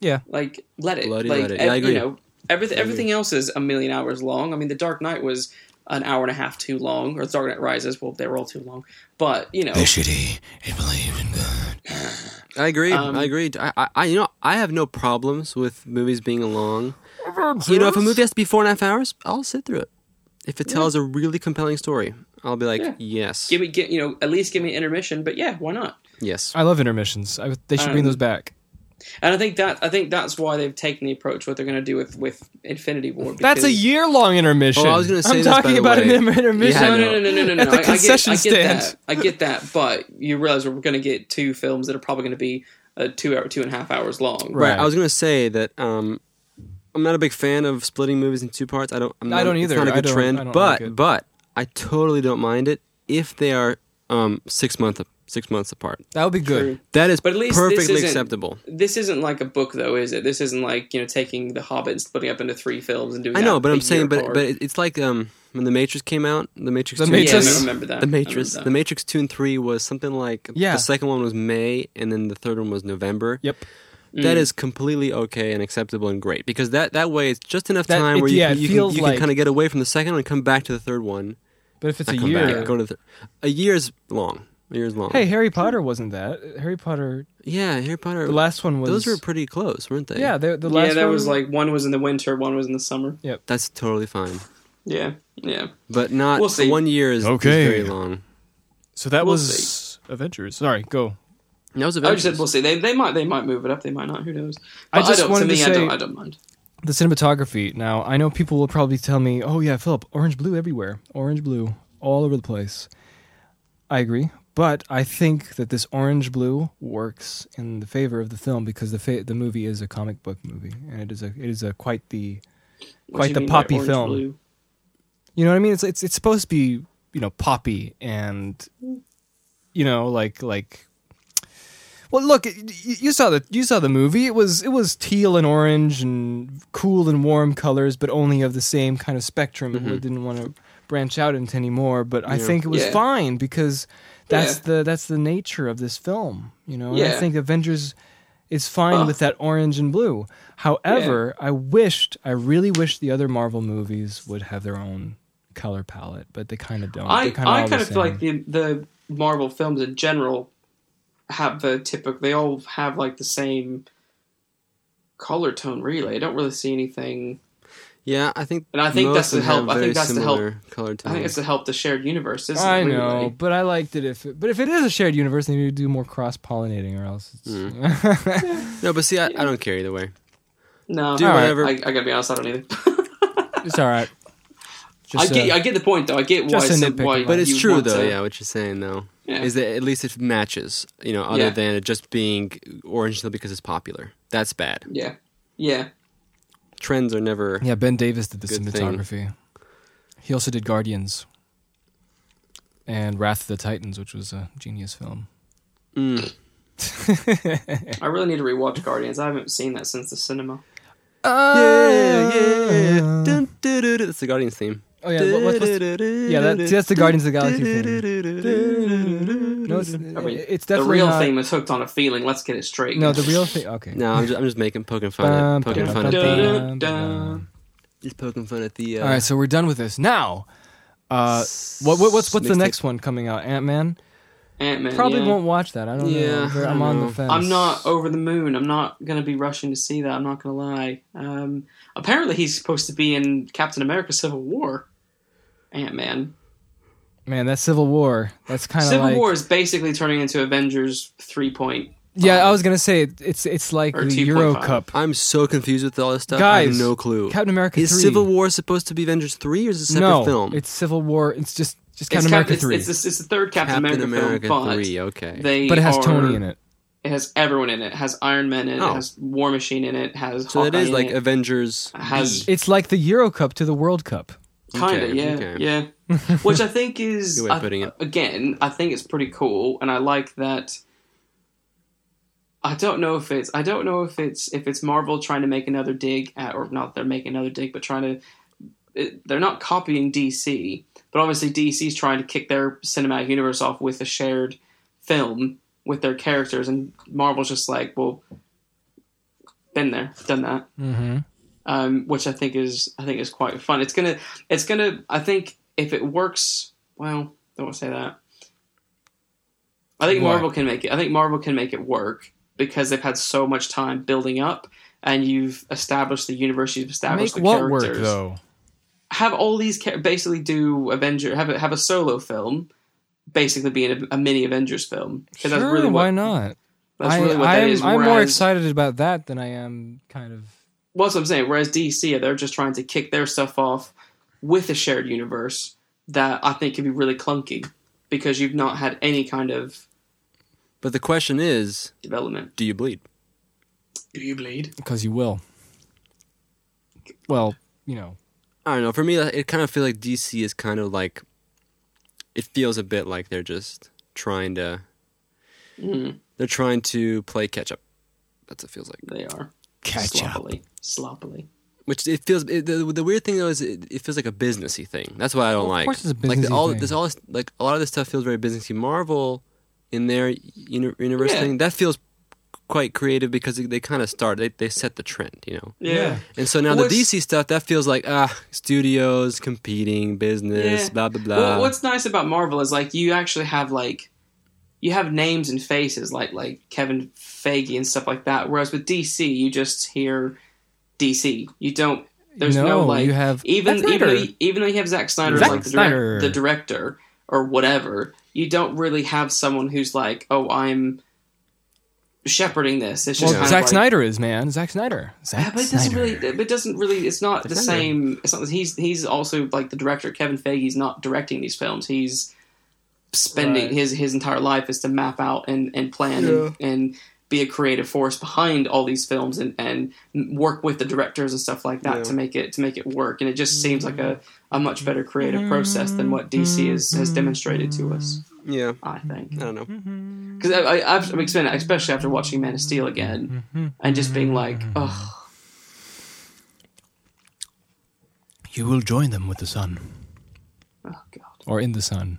Yeah. like let it. Bloody like let it. ev- Yeah, I eh, agree. You know, everything everything else is a million hours long. I mean, The Dark Knight was an hour and a half too long, or The Dark Knight Rises. Well, they were all too long, but you know, They're shitty. They believe in God. I agree. Um, I agree. I, I, I, you know, I have no problems with movies being long. You know, if a movie has to be four and a half hours, I'll sit through it. If it tells a really compelling story, I'll be like, Yeah. yes, give me get you know at least give me an intermission. But yeah, why not? yes. I love intermissions. I, they should bring Um, those back. And I think that I think that's why they've taken the approach what they're going to do with with Infinity War. That's a year long intermission. Oh, I was gonna say I'm this, by talking the about way. an intermission. Yeah, No, no, no, no, no, no. At the I- I, concession get, I get stand. that. I get that, but you realize we're going to get two films that are probably going to be uh, two hour, two and a half hours long. Right. Right. I was gonna say that um, I'm not a big fan of splitting movies in two parts. I don't. I'm I don't It's either. not a I good trend. But like but I totally don't mind it if they are um, six month six months apart. That would be good. True. That is But at least perfectly isn't- acceptable. This isn't like a book, though, is it? This isn't like you know taking The Hobbit and splitting up into three films and doing. I know, that but I'm saying, but apart. but it's like um, when the Matrix came out, the Matrix, The 2 yeah, Matrix- I remember that. the I remember Matrix, that. the Matrix two and three was something like Yeah. The second one was May, and then the third one was November. Yep. That Mm. is completely okay and acceptable and great because that that way it's just enough That- time it- where you, yeah, can, you, can, you like- can kind of get away from the second one and come back to the third one. But if it's a Not come year, back, go to the a year's long. A year's long. hey, Harry Potter wasn't that? Harry Potter. yeah, Harry Potter. The last one was. those were pretty close, weren't they? Yeah, the, the last yeah, that one was like one was in the winter, one was in the summer. Yep, that's totally fine. Yeah, yeah. But not We'll see. one year is, is very long. So that We'll was Avengers. Sorry, go. That was Adventures. I just said we'll see. They they might they might move it up. They might not. Who knows? I But just don't, wanted to to me, I say- don't. I don't mind. The cinematography. Now, I know people will probably tell me, "Oh yeah, Philip, orange blue everywhere, orange blue all over the place." I agree, but I think that this orange blue works in the favor of the film because the fa- the movie is a comic book movie, and it is a it is a quite the Quite the poppy film. blue? you know what I mean. It's it's it's supposed to be you know poppy and you know like like. Well, look, you saw the you saw the movie. It was it was teal and orange and cool and warm colors, but only of the same kind of spectrum. It didn't want to branch out into any more. But I think it was Yeah. fine because that's Yeah. the that's the nature of this film. You know, and I think Avengers is fine with that orange and blue. However, I wished, I really wished the other Marvel movies would have their own color palette, but they kind of don't. I kinda I kind of feel like the the Marvel films in general have the typical. They all have like the same color tone. Really, I don't really see anything. Yeah, I think. And I think most that's of the help- I think that's the help- similar Color I think it's to help the shared universe. Isn't I it, know, really? but I liked it if, but if it is a shared universe, they need to do more cross pollinating, or else it's. Mm. No, but see, I, I don't care either way. No, Do All right. whatever. I, I gotta be honest. I don't either. it's all right. I Just, get uh, I get the point though. I get why. just a some- why. But it's you'd true though. to- Yeah, what you're saying though Yeah. is that at least it matches. You know, other Yeah. than it just being orange because it's popular. That's bad. Yeah, yeah. Trends are never. yeah, Ben Davis did the Good thing. cinematography. He also did Guardians and Wrath of the Titans, which was a genius film. Mm. I really need to rewatch Guardians. I haven't seen that since the cinema. Yeah, yeah. Dun, dun, dun, dun. That's the Guardians theme. Oh yeah, what, what's, what's, yeah, that, see, that's the Guardians of the Galaxy theme. No, it's, I mean, it's The definitely real not, theme is hooked on a feeling. Let's get it straight. No, the real thing. Okay. No, I'm just, I'm just making poking fun Bum, at poking fun at Dun, the dun, bum, dun. bum. just poking fun at the. Uh, All right, so we're done with this now. Uh, what, what what's what's the Mixtape. next one coming out? Ant Man. Ant Man. Probably yeah. won't watch that. I don't know. Yeah, I'm, I I'm don't on know. the fence. I'm not over the moon. I'm not going to be rushing to see that. I'm not going to lie. Um, apparently, he's supposed to be in Captain America: Civil War. Ant Man. Man, that Civil War. That's kind of Civil like. War is basically turning into Avengers 3.0. point. Yeah, I was gonna say it, it's it's like Or the 2.5. Euro Cup. I'm so confused with all this stuff. I have no clue. Captain America Is 3. Civil War supposed to be Avengers three or is it a separate film? no, film? it's Civil War. It's just just Captain Cap- America it's, three, it's, the- it's the third Captain, Captain America, America film, but three. Okay. they but it has are- Tony in it. It has everyone in it. It has Iron Man in it. Oh. It has War Machine in it. Has so it Hawkeye is in like it. Avengers. Has- B. It's like the Euro Cup to the World Cup. Kind of, yeah, okay. yeah. Which I think is, Good way of I- it. again, I think it's pretty cool, and I like that. I don't know if it's I don't know if it's if it's Marvel trying to make another dig at or not they're making another dig but trying to it, they're not copying DC but obviously DC's trying to kick their cinematic universe off with a shared film with their characters and Marvel's just like well been there done that Mm-hmm. Um, which I think is I think is quite fun. It's gonna it's gonna I think if it works well, don't want to say that. I think Why? Marvel can make it. I think Marvel can make it work because they've had so much time building up, and you've established the universe. You've Make established the what characters. work though? Have all these basically do Avenger have a, have a solo film, basically being a, a mini Avengers film. Sure, that's really what why not? that's I, really what that I'm, is. I'm more excited about that than I am kind of. Well, that's what I'm saying. Whereas DC, they're just trying to kick their stuff off with a shared universe that I think can be really clunky because you've not had any kind of But the question is, development. do you bleed? Do you bleed? Because you will. Well, you know. I don't know. For me, it kind of feels like DC is kind of like. It feels a bit like they're just trying to. Mm, They're trying to play catch up. That's what it feels like. they are Catch up. sloppily, sloppily. Which it feels. It, the, the weird thing though is it, it feels like a businessy thing. That's what I don't Well, of like. course it's a like the, businessy all thing. this all this, like a lot of this stuff feels very businessy. Marvel, in their uni- universe Yeah. thing, that feels quite creative because they, they kind of start. They they set the trend, you know. Yeah. And so now Well, the DC stuff that feels like ah studios competing business Yeah. blah blah blah. Well, what's nice about Marvel is like you actually have like you have names and faces like like Kevin Feige and stuff like that. Whereas with DC, you just hear DC. You don't. There's no, no, like you have even even though, you, even though you have Zack Snyder Zack as like the, Snyder. direct, the director or whatever, you don't really have someone who's like, oh, I'm shepherding this. It's just Well, kind Zack of like, Snyder is man. Zack Snyder. Zack yeah, but it doesn't Snyder. really. It doesn't really. It's not the Zack same. It's not. He's he's also like the director. Kevin Feige's not directing these films. He's spending Right. his his entire life is to map out and and plan and, and be a creative force behind all these films and and work with the directors and stuff like that Yeah. to make it to make it work. And it just seems like a mm-hmm. a much better creative process than what DC has mm-hmm. has demonstrated to us. yeah, I think I don't know. Mm-hmm. because I, I, I've experienced, especially after watching Man of Steel again, and just being like, oh. You will join them with the sun. Oh god. Or in the sun.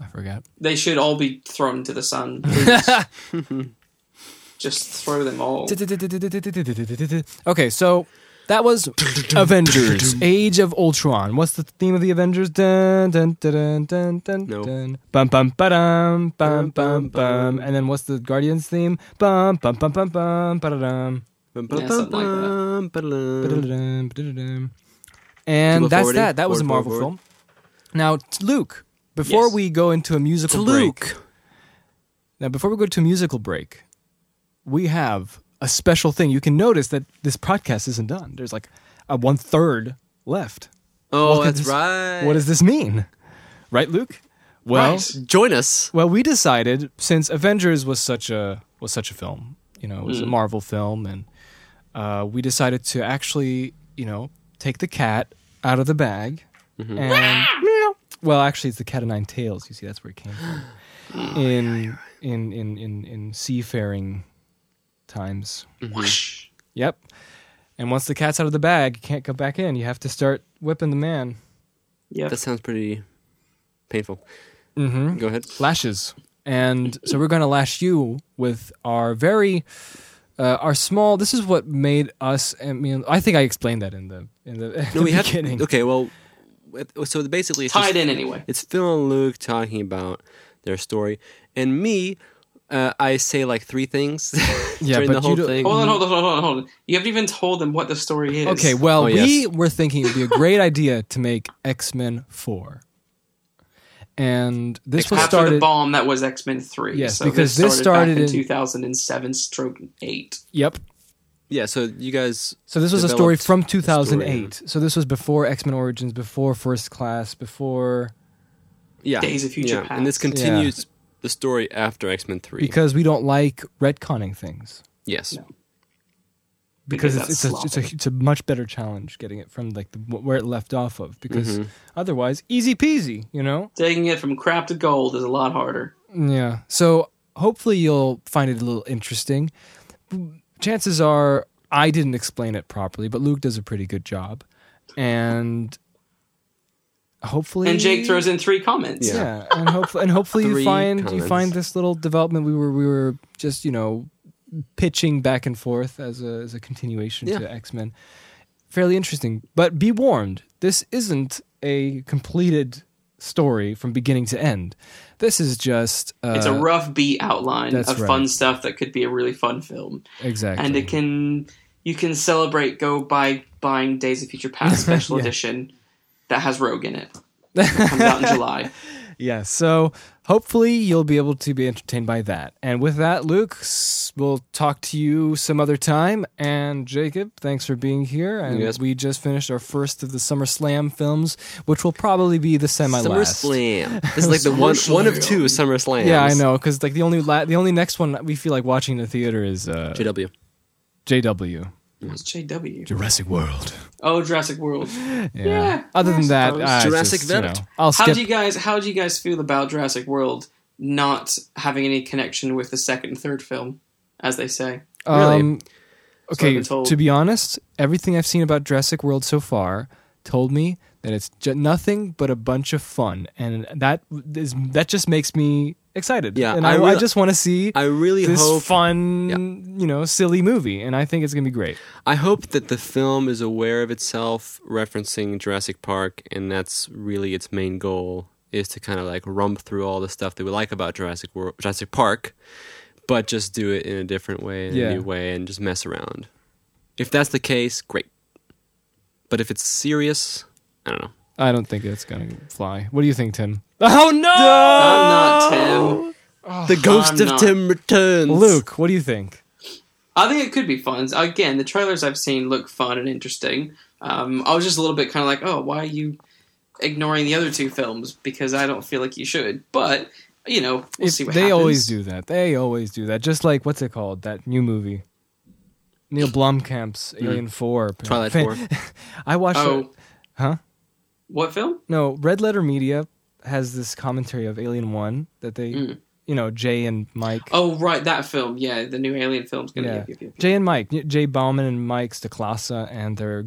I forgot. They should all be thrown to the sun. Just throw them all. Okay, so that was Avengers: Age of Ultron. What's the theme of the Avengers? No. ba-dum. And then what's the Guardians theme? Bum bum bum bum bum ba-da-dum. And that's that. That was a Marvel film. Now, Luke, before Yes. we go into a musical break, Luke. now before we go to a musical break, we have a special thing. You can notice that this podcast isn't done. There's like a one third left. Oh, What that's this- right. What does this mean? Right, Luke? Well, Right. Join us. well, we decided since Avengers was such a was such a film, you know, it was a Mm. Marvel film, and uh, we decided to actually, you know, take the cat out of the bag, Mm-hmm. and well, actually, it's the cat of nine tails. You see, that's where it came from. Oh, in, in in in in seafaring times. Whoosh. Yep. And once the cat's out of the bag, you can't come back in. You have to start whipping the man. Yeah. That sounds pretty painful. Mm-hmm. Go ahead. lashes. And so we're going to lash you with our very, uh, our small. This is what made us. I mean, I think I explained that in the in the, in No, the we have. beginning. Okay, well, so basically, it's Tied just, in anyway. It's Phil and Luke talking about their story, and me. Uh, I say like three things Yeah, during but the whole thing. Hold on, hold on, hold on, hold on. You haven't even told them what the story is. Okay, well, Oh, we yes. were thinking it'd be a great idea to make X Men Four, and this was After started. the bomb that was X Men Three. Yes, so because this this started, started back in, in- 2007 stroke eight. Yep. yeah, so you guys. So this was a story from the story, 2008. So this was before X Men Origins, before First Class, before Yeah, Days of Future yeah, and this Past. continues the story after X Men Three. because we don't like retconning things. yes, No. because, Because it's, it's a it's a it's a much better challenge getting it from like the, where it left off of because Mhm. otherwise easy peasy you know Taking it from crap to gold is a lot harder. yeah so hopefully you'll find it a little interesting. Chances are I didn't explain it properly, but Luke does a pretty good job, and hopefully And Jake throws in three comments. Yeah. yeah, and hopefully and hopefully you Three find you find this little development we were we were just you know pitching back and forth as a as a continuation Yeah. to X Men. Fairly interesting, but be warned: this isn't a completed story from beginning to end. This is just uh, It's a rough beat outline of right. fun stuff that could be a really fun film. exactly And it can you can celebrate go by buying Days of Future Past special Yeah. edition that has Rogue in it. It comes out in July. Yeah, so hopefully you'll be able to be entertained by that. And with that, Luke, we'll talk to you some other time. And Jacob, thanks for being here. And Yes. we just finished our first of the Summer Slam films, which will probably be the semi last. Summer Slam. This is like the one one of two Summer Slams. Yeah, I know, because like the only la- the only next one we feel like watching in the theater is uh, JW. JW. What's JW? Jurassic World. Oh, Jurassic World. Yeah. Yeah, Other than that, suppose. uh, Jurassic just, you know, I'll How skip. do you guys how do you guys feel about Jurassic World not having any connection with the second and third film, as they say? Really? Um, That's what I've okay, to be honest, everything I've seen about Jurassic World so far told me that it's ju- nothing but a bunch of fun, and that is that just makes me excited. Yeah, and I I, I just want to see I really this hope fun, you know, silly movie, and I think it's gonna be great. I hope that the film is aware of itself, referencing Jurassic Park, and that's really its main goal is to kind of like rump through all the stuff that we like about Jurassic World, Jurassic Park, but just do it in a different way, in Yeah. a new way, and just mess around. If that's the case, great. But if it's serious, I don't know. I don't think it's gonna fly. What do you think, Tim? Oh no, I'm not Tim. The ghost I'm of not- Tim returns. Luke. What do you think? I think it could be fun. Again, the trailers I've seen look fun and interesting. Um, I was just a little bit kind of like, oh, why are you ignoring the other two films? Because I don't feel like you should. But you know, we'll If- see what they happens. always do that. They always do that. Just like what's it called? That new movie. Neil Blomkamp's Alien Four. Hmm. Twilight Fan- 4. I watched. Oh, it. Huh? what film? No, Red Letter Media has this commentary of Alien One that they, Mm. you know, Jay and Mike. Oh, right, that film. Yeah, the new Alien film's gonna. Yeah. Yep, yep, yep. Jay and Mike, Jay Bauman and Mike Stoklasa and their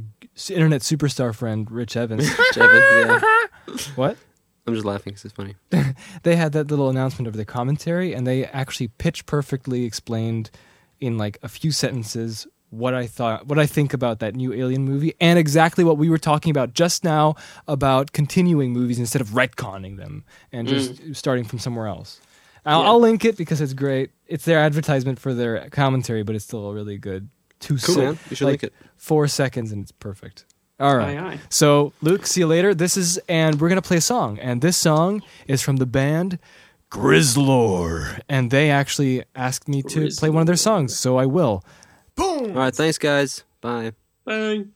internet superstar friend Rich Evans. Jevin, yeah. what? I'm just laughing because it's funny. They had that little announcement of the commentary, and they actually pitch perfectly explained in like a few sentences what I thought, what I think about that new Alien movie, and exactly what we were talking about just now about continuing movies instead of retconning them and just mm. starting from somewhere else. I'll, Yeah. I'll link it because it's great. It's their advertisement for their commentary, but it's still a really good two Cool, se- man. You should like link it. four seconds, and it's perfect. All right. Aye, aye. So, Luke, see you later. This is, and we're going to play a song. And this song is from the band Grizzlor. And they actually asked me to play one of their songs, so I will. All right, thanks, guys. Bye. Bang.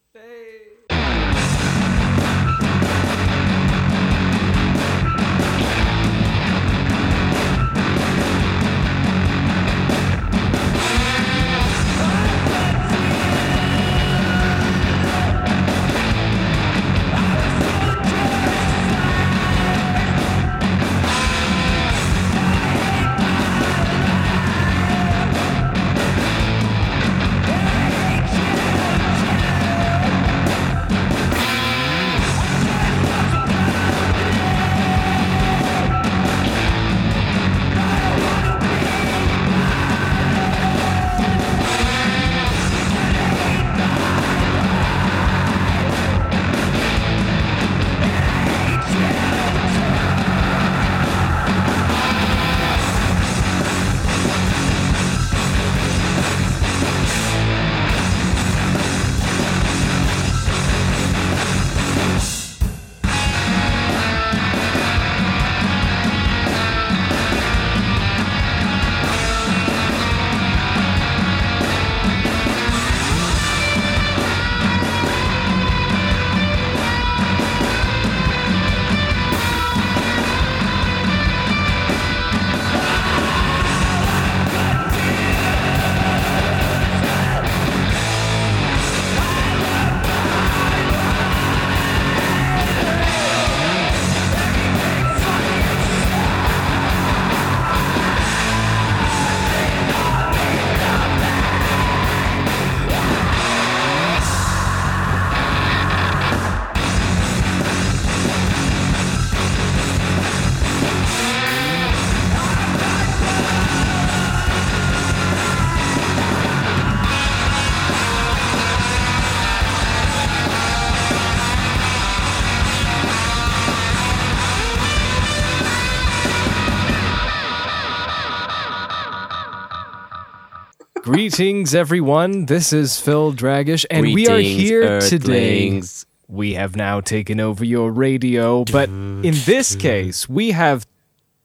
Greetings, everyone. This is Phil Dragish, and we are Greetings, here today. We have now taken over your radio, but in this case, we have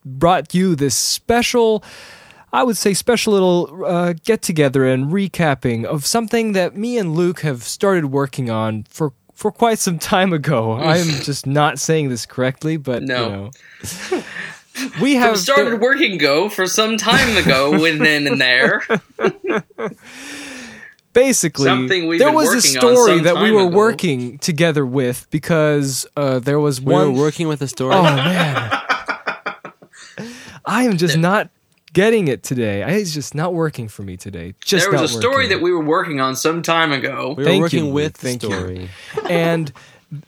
brought you this special, I would say, special little uh, get together and recapping of something that me and Luke have started working on for. For quite some time ago, I'm just not saying this correctly, but No. you know, we have started working go for some time ago and then and there. basically there was a story that we were ago. working together with because uh, there was We one were working with a story. oh man i am just not getting it today I, it's just not working for me today just there was not a story working. that we were working on some time ago. we were Thank you, working Luke. with the Thank you. story. and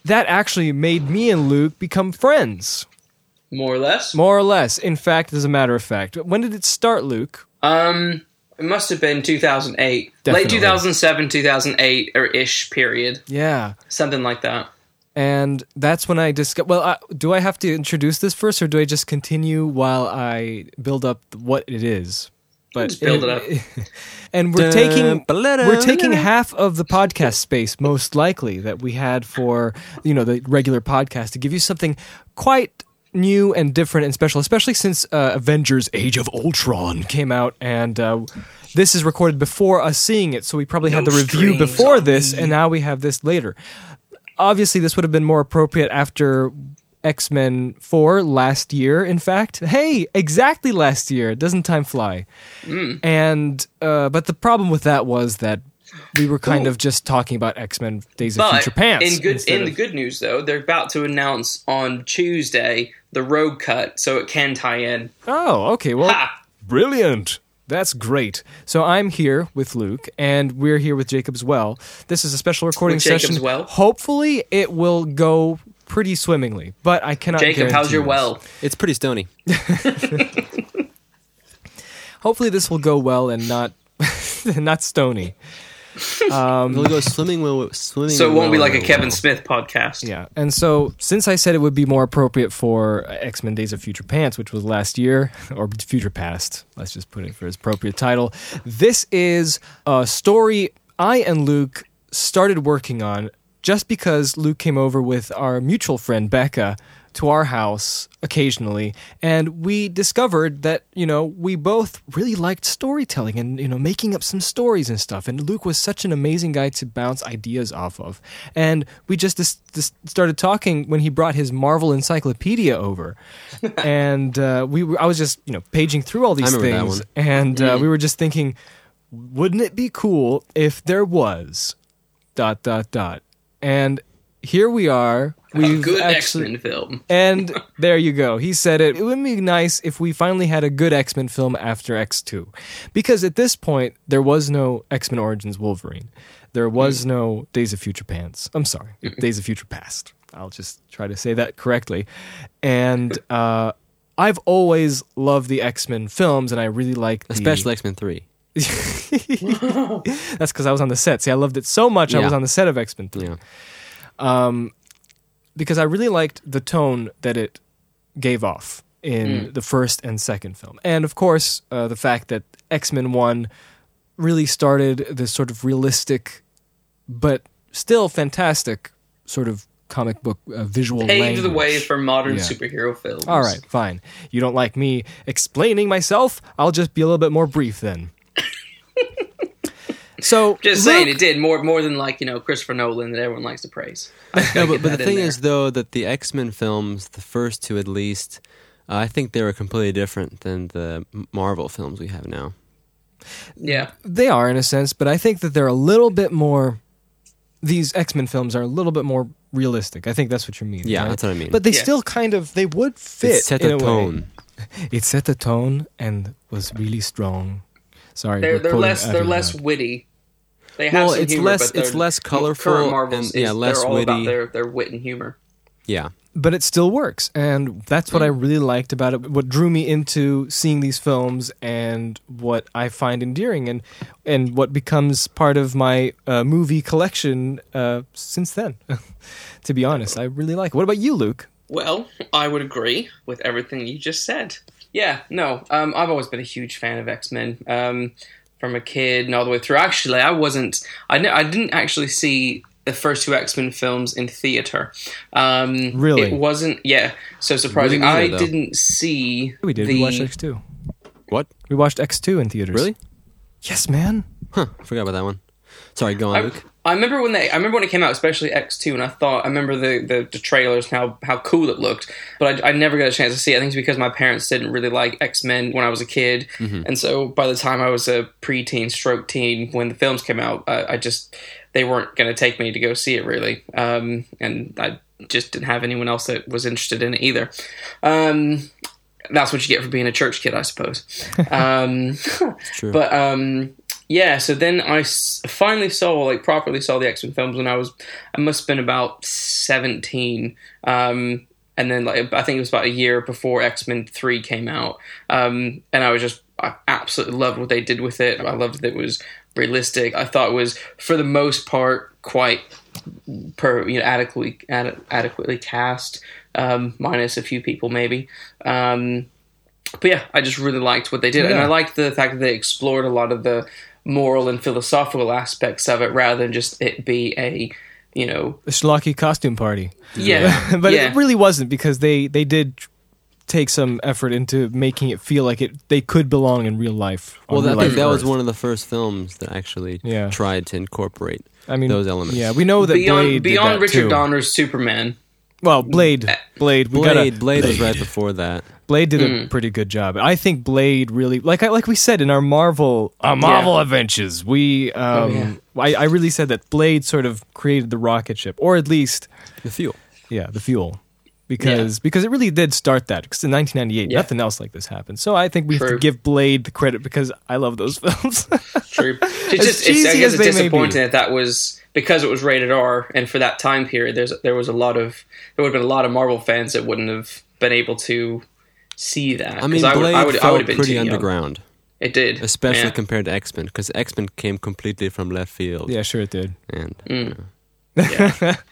that actually made me and luke become friends More or less. more or less in fact as a matter of fact when did it start luke Um, it must have been 2008, Definitely. late 2007, 2008 or ish period, yeah something like that. and that's when I discovered. Well, I, do I have to introduce this first, or do I just continue while I build up what it is? But Just build it up. and we're taking Dun, we're taking half of the podcast space, most likely that we had for you know the regular podcast, to give you something quite new and different and special, especially since uh, Avengers: Age of Ultron came out, and uh, this is recorded before us seeing it, so we probably had the review before this, and now we have this later. Obviously this would have been more appropriate after X-Men 4 last year in fact. Hey exactly last year. Doesn't time fly? And uh, but the problem with that was that we were kind of just talking about X-Men Days of Future Pants in good instead in the good news though, they're about to announce on Tuesday the Rogue Cut, so it can tie in. oh okay well Ha! brilliant that's great so I'm here with Luke and we're here with Jacob as well this is a special recording With session as well? hopefully it will go pretty swimmingly but I cannot Jacob, how's guarantee your this. well? It's pretty stony. hopefully this will go well and not not stony. Um, We'll go swimming. Will swimming. So it won't be like a well, Kevin well. Smith podcast. Yeah, and so since I said it would be more appropriate for X Men: Days of Future Pants, which was last year, or Future Past, let's just put it for its appropriate title. This is a story I and Luke started working on just because Luke came over with our mutual friend Becca to our house occasionally and we discovered that you know we both really liked storytelling and you know making up some stories and stuff and Luke was such an amazing guy to bounce ideas off of. And we just dis- dis- started talking when he brought his Marvel encyclopedia over. And uh, we were I was just you know paging through all these things and uh, we were just thinking wouldn't it be cool if there was dot dot dot? And here we are A we've good X-Men film. and there you go. He said it. It would be nice if we finally had a good X Men film after X2. Because at this point, there was no X Men Origins Wolverine. There was no Days of Future Pants. I'm sorry, Days of Future Past. I'll just try to say that correctly. And uh, I've always loved the X Men films, and I really like the, especially X Men Three. That's because I was on the set. See, I loved it so much. I was on the set of X Men 3. Yeah. um, because I really liked the tone that it gave off in the first and second film, and of course uh, the fact that X Men One really started this sort of realistic, but still fantastic sort of comic book uh, visual Paved the language. way for modern Yeah. superhero films. All right, fine. You don't like me explaining myself? I'll just be a little bit more brief then. so Just saying, it did more more than like you know Christopher Nolan that everyone likes to praise. No, but, but the thing there. is, though, that the X Men films, the first two at least, uh, I think they were completely different than the Marvel films we have now. Yeah, They are in a sense, but I think that they're a little bit more. These X Men films are a little bit more realistic. I think that's what you mean. Yeah, right? that's what I mean. But they Yeah. still kind of they would fit. it set in the a way. tone. It set the tone and was really strong. Sorry, they're they're less they're less Loud. witty. They have Well, some it's humor, less- but it's less colorful Current Marvels and, is, yeah, less they're all about witty. their their wit and humor. Yeah. but it still works and that's what i Mm. really liked about it what drew me into seeing these films and what i find endearing and and what becomes part of my uh, movie collection uh, since then to be honest i really like it what about you luke Well, I would agree with everything you just said. Yeah, no, um, I've always been a huge fan of X Men. Um, from a kid and all the way through. Actually, I wasn't. I ne- I didn't actually see the first two X Men films in theater. Um, Really? It wasn't. Yeah. So surprising. Really neither, I though. didn't see. We did. The, We watched X two. What? We watched X two in theaters. Really? Yes, man. Huh. Forgot about that one. Sorry, go on, I, Luke. I remember when they. I remember when it came out, especially X two, and I thought I remember the, the, the trailers and how how cool it looked. But I, I never got a chance to see. it. I think it's because my parents didn't really like X Men when I was a kid, and so by the time I was a preteen, stroke teen, when the films came out, I, I just they weren't going to take me to go see it really, um, and I just didn't have anyone else that was interested in it either. Um, that's what you get for being a church kid, I suppose. Um, true. But um, yeah, so then I s- finally saw, like, properly saw the X Men films when I was, I must have been about seventeen. Um, and then, like, I think it was about a year before X Men Three came out. Um, and I was just, I absolutely loved what they did with it. I loved that it was realistic. I thought it was, for the most part, quite per you know adequately ad- adequately cast, um, minus a few people maybe. Um, but yeah, I just really liked what they did, and I liked the fact that they explored a lot of the moral and philosophical aspects of it, rather than just it be a you know a schlocky costume party. yeah, but yeah. it really wasn't because they they did take some effort into making it feel like it they could belong in real life. Well, I real life that was one of the first films that actually Yeah. tried to incorporate I mean those elements. Yeah, we know that beyond Blade did beyond that Richard too. Donner's Superman. Well, Blade, Blade, we Blade, gotta, Blade was right before that. Blade did Mm. a pretty good job. I think Blade really, like I, like we said in our Marvel, our Marvel adventures, we, um, I, I really said that Blade sort of created the rocket ship, or at least, The fuel. yeah, the fuel, because because it really did start that. Because in 1998, Yeah. nothing else like this happened. So I think we have to give Blade the credit because I love those films. True. It's As just it's, I guess as it's they may be. disappointing that that was because it was rated R, and for that time period, there's there was a lot of there would have been a lot of Marvel fans that wouldn't have been able to see that. I mean, Blade I would, I felt would have pretty too young. underground, It did, especially Yeah. compared to X Men, because X Men came completely from left field. yeah, sure it did. And Mm. Yeah.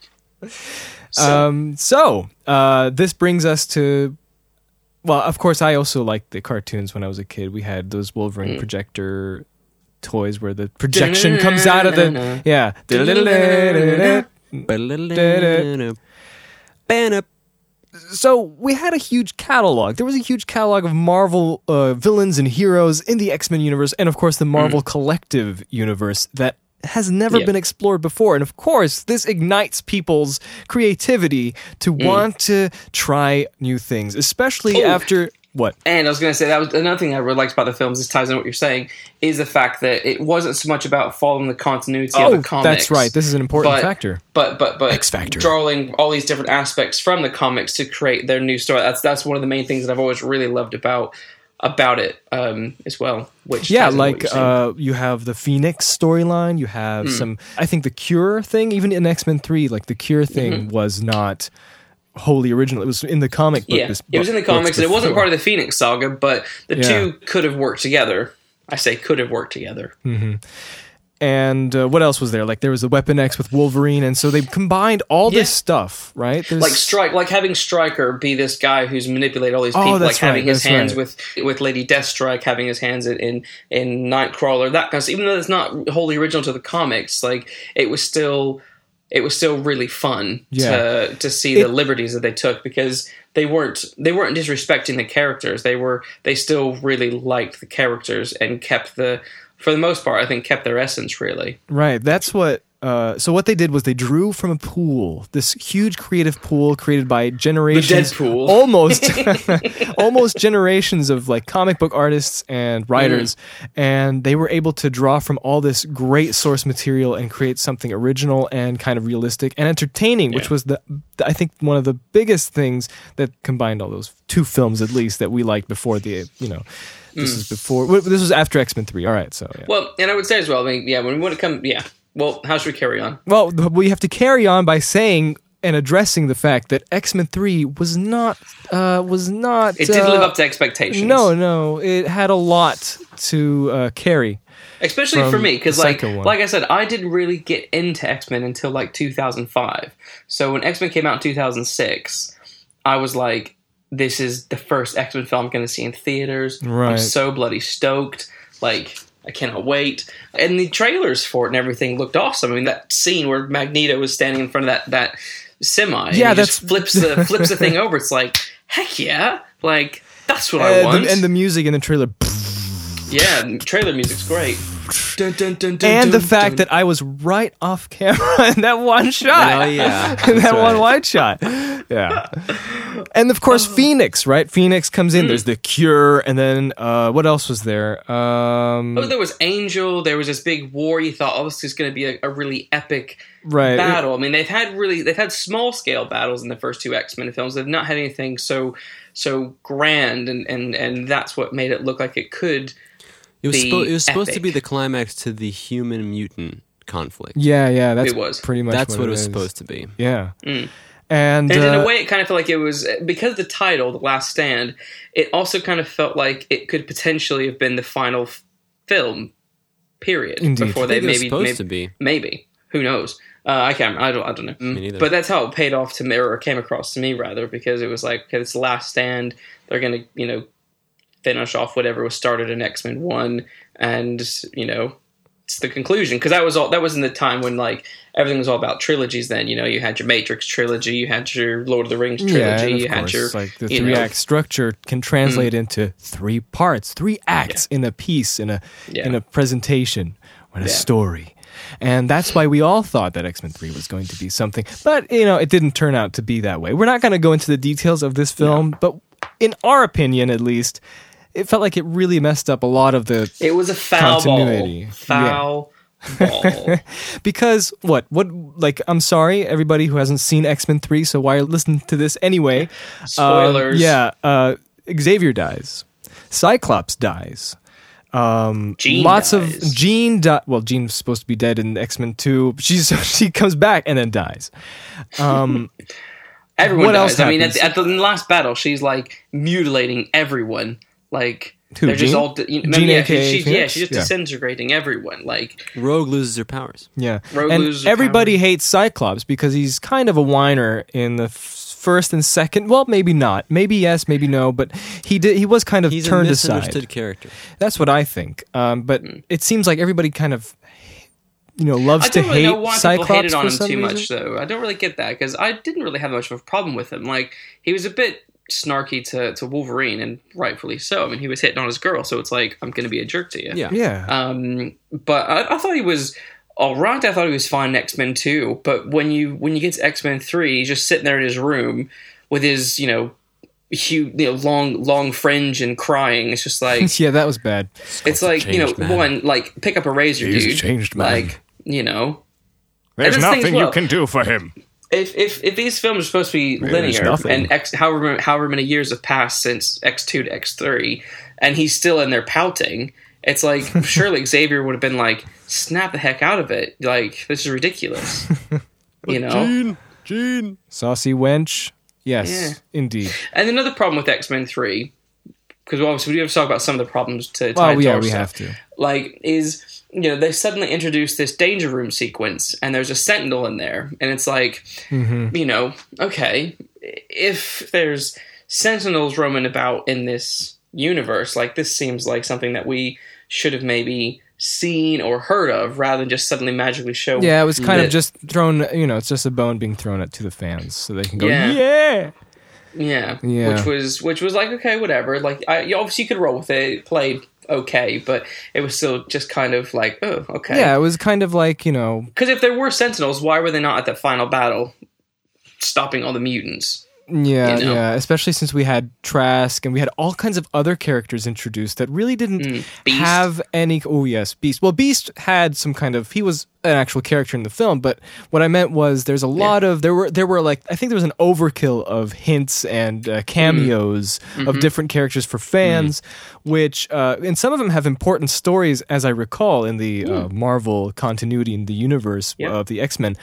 So, Um, so uh, this brings us to, well, of course, I also liked the cartoons when I was a kid. We had those Wolverine Mm. projector toys where the projection comes out of the yeah. So we had a huge catalog. There was a huge catalog of Marvel uh, villains and heroes in the X Men universe, and of course the Marvel Collective universe that has never Yeah. been explored before. And of course, this ignites people's creativity to want to try new things, especially Oh. after what? And I was going to say that was another thing I really liked about the films. This ties in what you're saying is the fact that it wasn't so much about following the continuity of Oh, the comics. that's right. This is an important but- factor. but but but X Factor. drawing all these different aspects from the comics to create their new story. That's that's one of the main things that I've always really loved about about it um, as well. Which Yeah, ties into what like uh, you have the Phoenix storyline. You have Hmm. some. I think the Cure thing, even in X Men Three, like the Cure thing was not wholly original. It was in the comic book. Mm-hmm. yeah, this it was in the comics, and it wasn't part of the Phoenix saga, but the Yeah. two could have worked together. I say could have worked together. And uh, what else was there? Like there was the Weapon X with Wolverine, and so they combined all Yeah. this stuff, right? There's, like strike like having Stryker be this guy who's manipulated all these Oh, people, like that's having his hands right. with with Lady Deathstrike, having his hands in in, in Nightcrawler, that kind of stuff. Even though it's not wholly original to the comics, like it was still it was still really fun Yeah. to to see the liberties that they took because they weren't they weren't disrespecting the characters. They were they still really liked the characters and kept the for the most part, I think kept their essence really. Right. That's what. Uh, so what they did was they drew from a pool, this huge creative pool created by generations, almost, almost generations of like comic book artists and writers, Mm. and they were able to draw from all this great source material and create something original and kind of realistic and entertaining, which was the I think one of the biggest things that combined all those two films at least that we liked before the you know. This Mm. is before. This was after X Men Three. All right, so yeah. Well, and I would say as well, I mean, yeah, when when it comes, yeah. Well, how should we carry on? Well, we have to carry on by saying and addressing the fact that X Men Three was not uh, was not. It didn't uh, live up to expectations. No, no, it had a lot to uh, carry. especially for me because like one. like I said, I didn't really get into X Men until like 2005. So when X Men came out in 2006, I was like, "This is the first X Men film I'm going to see in theaters." Right. I'm so bloody stoked. Like I cannot wait. And the trailers for it and everything looked awesome. I mean, that scene where Magneto was standing in front of that that semi, and Yeah, he just flips the flips the thing over. It's like heck yeah, like that's what I want. the, and the music in the trailer, yeah, trailer music's great. Dun, dun, dun, dun, and the fact dun. that I was right off camera in that one shot. Oh yeah, in that That's one wide shot. Yeah. And of course, Phoenix, right? Phoenix comes in. There's the cure, and then uh, what else was there? Um, Oh, there was Angel. There was this big war. You thought, oh, this is going to be a, a really epic right. battle. I mean, they've had really they've had small scale battles in the first two X Men films. They've not had anything so so grand, and and and that's what made it look like it could. It was, be suppo- it was supposed to be the climax to the human mutant conflict. Yeah, yeah. That's It was. pretty much. That's what, it was is. supposed to be. Yeah. Mm. And, And in uh, a way, it kind of felt like it was because the title, "The Last Stand." It also kind of felt like it could potentially have been the final f- film. Period. Indeed. Before I they it was maybe supposed maybe, to be. maybe who knows. Uh, I can't. I don't. I don't know. Me neither. But that's how it paid off to me, or came across to me rather, because it was like, okay, it's the last stand. They're gonna, you know, finish off whatever was started in X Men One, and you know, it's the conclusion. Because that was all. That was in the time when like everything was all about trilogies. Then you know, you had your Matrix trilogy, you had your Lord of the Rings trilogy, yeah, you had your like the three know- act structure can translate mm. into three parts, three acts in a piece, in a Yeah. in a presentation, in a Yeah. story. And that's why we all thought that X Men 3 was going to be something. But, you know, it didn't turn out to be that way. We're not going to go into the details of this film, but in our opinion, at least, it felt like it really messed up a lot of the. It was a foul Continuity. ball. Foul ball. Because, what? What, like, I'm sorry, everybody who hasn't seen X Men 3, so why listen to this anyway? Um, Spoilers. yeah, uh, Xavier dies. Cyclops dies. Um, Jean lots dies. of Jean. Di- well, Jean's supposed to be dead in X Men Two. She's she comes back and then dies. Um, Everyone What dies. else I mean, at the, at the last battle, she's like mutilating everyone. Like Who, they're just Jean? all. You know, Jean, yeah, aka she's, yeah, Phoenix? she's just Yeah. disintegrating everyone. Like Rogue loses her powers. yeah, Rogue and loses everybody power. hates Cyclops because he's kind of a whiner in the f- first and second. Well, maybe not. Maybe yes. Maybe no. But he did. He was kind of He's a turned misunderstood aside. character. That's what I think. Um, but it seems like everybody kind of, you know, loves I to don't really hate know why Cyclops people hated on for him some too reason. much, though. I don't really get that because I didn't really have much of a problem with him. Like he was a bit snarky to, to Wolverine, and rightfully so. I mean, he was hitting on his girl, so it's like I'm going to be a jerk to you. Yeah. Yeah. Um, but I, I thought he was all right. I thought he was fine in X Men Two. But when you when you get to X Men Three, he's just sitting there in his room with his you know huge you know long long fringe and crying. It's just like yeah, that was bad. it's like you know man. one like pick up a razor, He's a dude. changed man. Like you know. There's And this thing's nothing well- you can do for him. If, if if these films are supposed to be There's linear and X however however many years have passed since X two to X three, and he's still in there pouting, it's like surely Xavier would have been like, snap the heck out of it, like this is ridiculous, you know. Jean, Jean. Saucy wench. Yes, Yeah. indeed. And another problem with X Men three, because obviously we have to talk about some of the problems to. tie Well, yeah, we have to. like is you know they suddenly introduce this danger room sequence and there's a sentinel in there and it's like Mm-hmm. you know okay if there's sentinels roaming about in this universe like this seems like something that we should have maybe seen or heard of rather than just suddenly magically show Yeah, it was kind of just thrown. You know, it's just a bone being thrown at to the fans so they can go, Yeah. yeah. Yeah, Yeah. which was which was like okay whatever like I, you obviously could roll with it it played okay but it was still just kind of like oh okay Yeah, it was kind of like you know, Because if there were Sentinels, why were they not at that final battle, stopping all the mutants? Yeah, You know? yeah. Especially since we had Trask and we had all kinds of other characters introduced that really didn't Mm, have any. Oh yes, Beast. Well, Beast had some kind of. He was an actual character in the film, but what I meant was there's a lot of there were there were like I think there was an overkill of hints and uh, cameos Mm. of Mm-hmm. different characters for fans, which uh, and some of them have important stories, as I recall in the uh, Marvel continuity in the universe Yeah. of the X Men,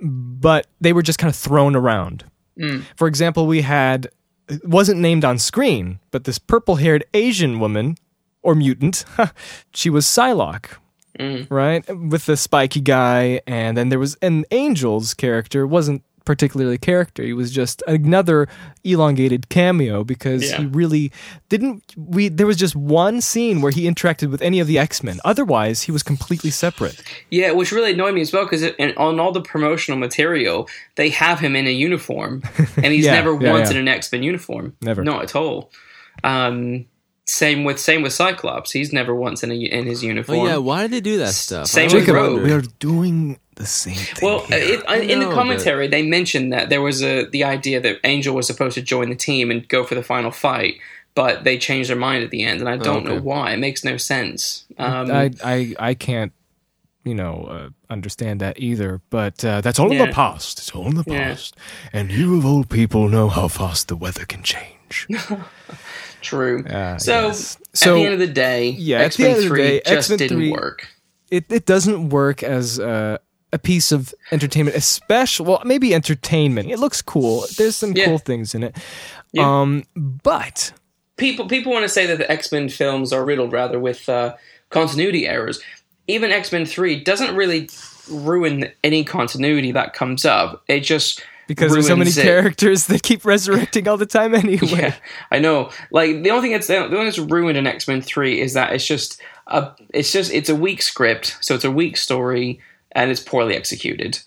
but they were just kind of thrown around. Mm. For example, we had it wasn't named on screen, but this purple-haired Asian woman or mutant, she was Psylocke, mm. right? With the spiky guy, and then there was an Angel's character wasn't particularly character. He was just another elongated cameo because Yeah. he really didn't. We there was just one scene where he interacted with any of the X Men. Otherwise, he was completely separate. Yeah, which really annoyed me as well because on all the promotional material, they have him in a uniform, and he's Yeah, never yeah, once yeah. in an X Men uniform. Never. not at all. Um, same with same with Cyclops. He's never once in a, in his Oh uniform. yeah, why did they do that stuff? Same with always Jacob, wondered. We are doing the same thing. Well, it, uh, in the know, commentary, they mentioned that there was a the idea that Angel was supposed to join the team and go for the final fight, but they changed their mind at the end, and I don't know okay. why. It makes no sense. Um, I, I I can't you know uh, understand that either. But uh, that's all in the past. It's all in the Yeah. past. And you of old people know how fast the weather can change. true. Uh, so yes. at So, the end of the day, yeah, at X the Men end of the Three day, just X-Men didn't 3 work. it it doesn't work as uh, a piece of entertainment, especially well, maybe entertainment. It looks cool. There's some Yeah. cool things in it. Yeah. Um, but people people want to say that the X Men films are riddled rather with uh, continuity errors. Even X Men Three doesn't really ruin any continuity that comes up. It just because there's so many it. characters that keep resurrecting all the time anyway. Yeah, I know. Like the only thing that's the only thing that's ruined in X Men Three is that it's just a it's just it's a weak script, so it's a weak story and it's poorly executed,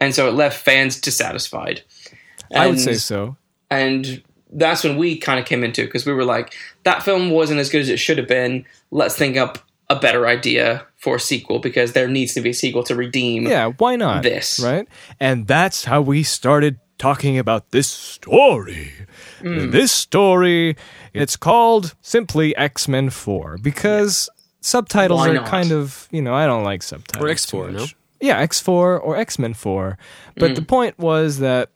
and so it left fans dissatisfied. I would say so. and that's when we kind of came into it because we were like, that film wasn't as good as it should have been. Let's think up a better idea for a sequel because there needs to be a sequel to redeem. Yeah, why not? This. right? And that's how we started talking about this story. And This story, it's called simply X Men Four because subtitles Why are not? kind of you know I don't like subtitles. Or X4, no? Yeah, X Four or X Men Four. But Mm. the point was that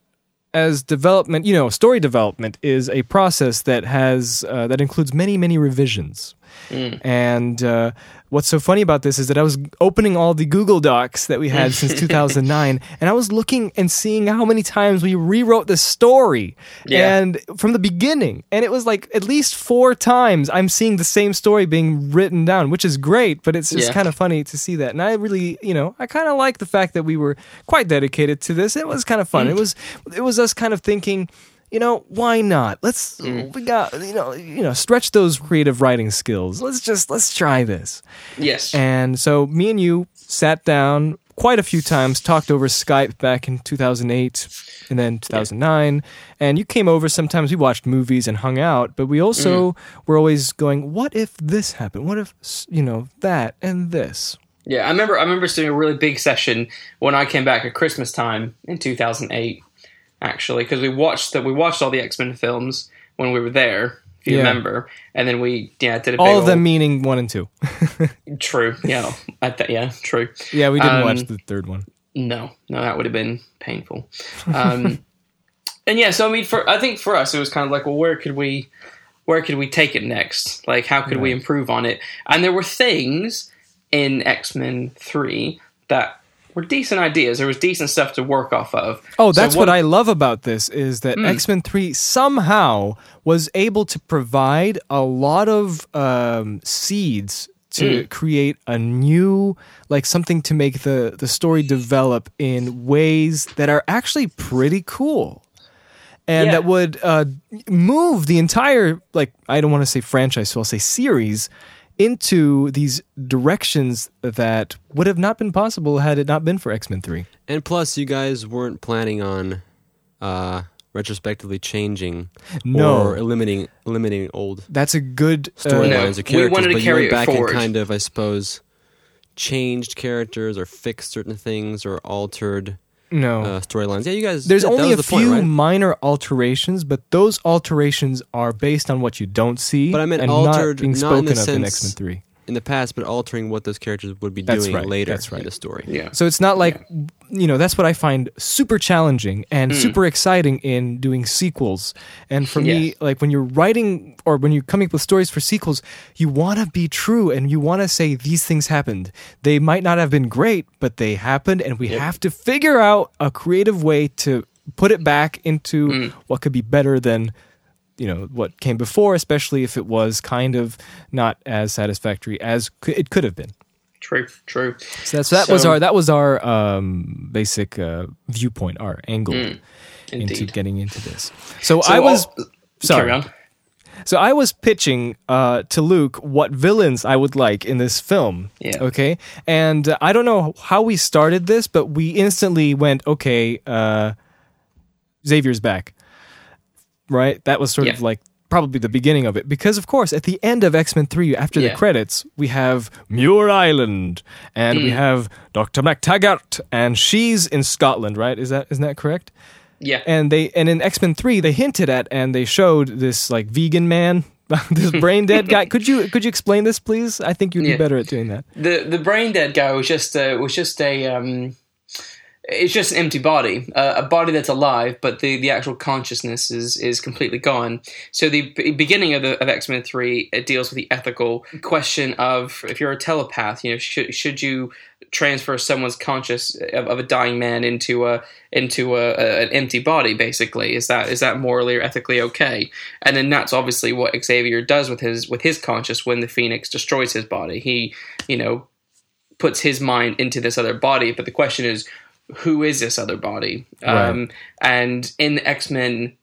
as development, you know, story development is a process that has uh, that includes many many revisions. Mm. And uh, what's so funny about this is that I was opening all the Google Docs that we had since 2009, and I was looking and seeing how many times we rewrote the story, Yeah. and from the beginning, and it was like at least four times I'm seeing the same story being written down, which is great, but it's just Yeah. kind of funny to see that. And I really, you know, I kind of like the fact that we were quite dedicated to this. It was kind of fun. It was, it was us kind of thinking you know, why not? Let's mm. we got you know you know stretch those creative writing skills. Let's just let's try this. Yes. And so me and you sat down quite a few times, talked over Skype back in 2008 and then 2009, and you came over sometimes we watched movies and hung out, but we also mm. were always going, what if this happened? What if you know that and this? yeah, I remember. I remember doing a really big session when I came back at Christmas time in 2008. Actually, because we watched that we watched all the X Men films when we were there. If you Yeah. remember, and then we yeah did a All of them old- meaning 1 and 2. True. Yeah. I th- yeah. True. Yeah, we didn't Um, watch the third one. No, no, that would have been painful. Um, and yeah, so I mean, for I think for us, it was kind of like, well, where could we, where could we take it next? Like, how could we improve on it? And there were things in X Men Three that were decent ideas. There was decent stuff to work off of. Oh, So that's what, I love about this is that X Men Three somehow was able to provide a lot of um, seeds to create a new, like something to make the the story develop in ways that are actually pretty cool. And Yeah. that would uh, move the entire, like, I don't want to say franchise, so I'll say series, into these directions that would have not been possible had it not been for X Men 3. And plus, you guys weren't planning on uh, retrospectively changing No. or eliminating eliminating old That's a good uh, storylines No, or we characters, wanted to but carry you it went back forward. and kind of, I suppose, changed characters or fixed certain things or altered no. uh, storylines. Yeah, you guys. There's yeah, only a the point, few right? minor alterations, but those alterations are based on what you don't see. But I meant and altered, not being not in spoken the of in X Men Three. In the past, but altering what those characters would be That's doing right, later that's right. in the story. Yeah. So it's not like you know that's what I find super challenging and Hmm. super exciting in doing sequels. And for me, like when you're writing or when you're coming up with stories for sequels, you want to be true and you want to say these things happened. They might not have been great, but they happened, and we have to figure out a creative way to put it back into Hmm. what could be better than you know what came before especially if it was kind of not as satisfactory as c- it could have been True, true. So that's that was our that was our um, basic uh, viewpoint, our angle Mm, into getting into this. So, So I was all- sorry. So I was pitching uh, to Luke what villains I would like in this film. Yeah. Okay. And uh, I don't know how we started this, but we instantly went, okay, uh, Xavier's back. Right? That was sort of like probably the beginning of it. Because, of course, at the end of X Men 3, after Yeah. the credits, we have Muir Island and Hmm. we have Dr. McTaggart, and she's in Scotland, right? Is that isn't that correct? Yeah. and they and in X Men Three they hinted at and they showed this like vegan man, this brain dead guy. Could you could you explain this, please? I think you'd Yeah. be better at doing that. the the brain dead guy was just a, was just a um it's just an empty body uh, a body that's alive but the the actual consciousness is is completely gone. So the b- beginning of the of x-men 3 it deals with the ethical question of if you're a telepath you know should should you transfer someone's conscious of, of a dying man into a into a, a, an empty body basically? Is that is that morally or ethically okay? And then that's obviously what xavier does with his with his conscious when the phoenix destroys his body. He you know puts his mind into this other body. But the question is, who is this other body? Um, and in the X Men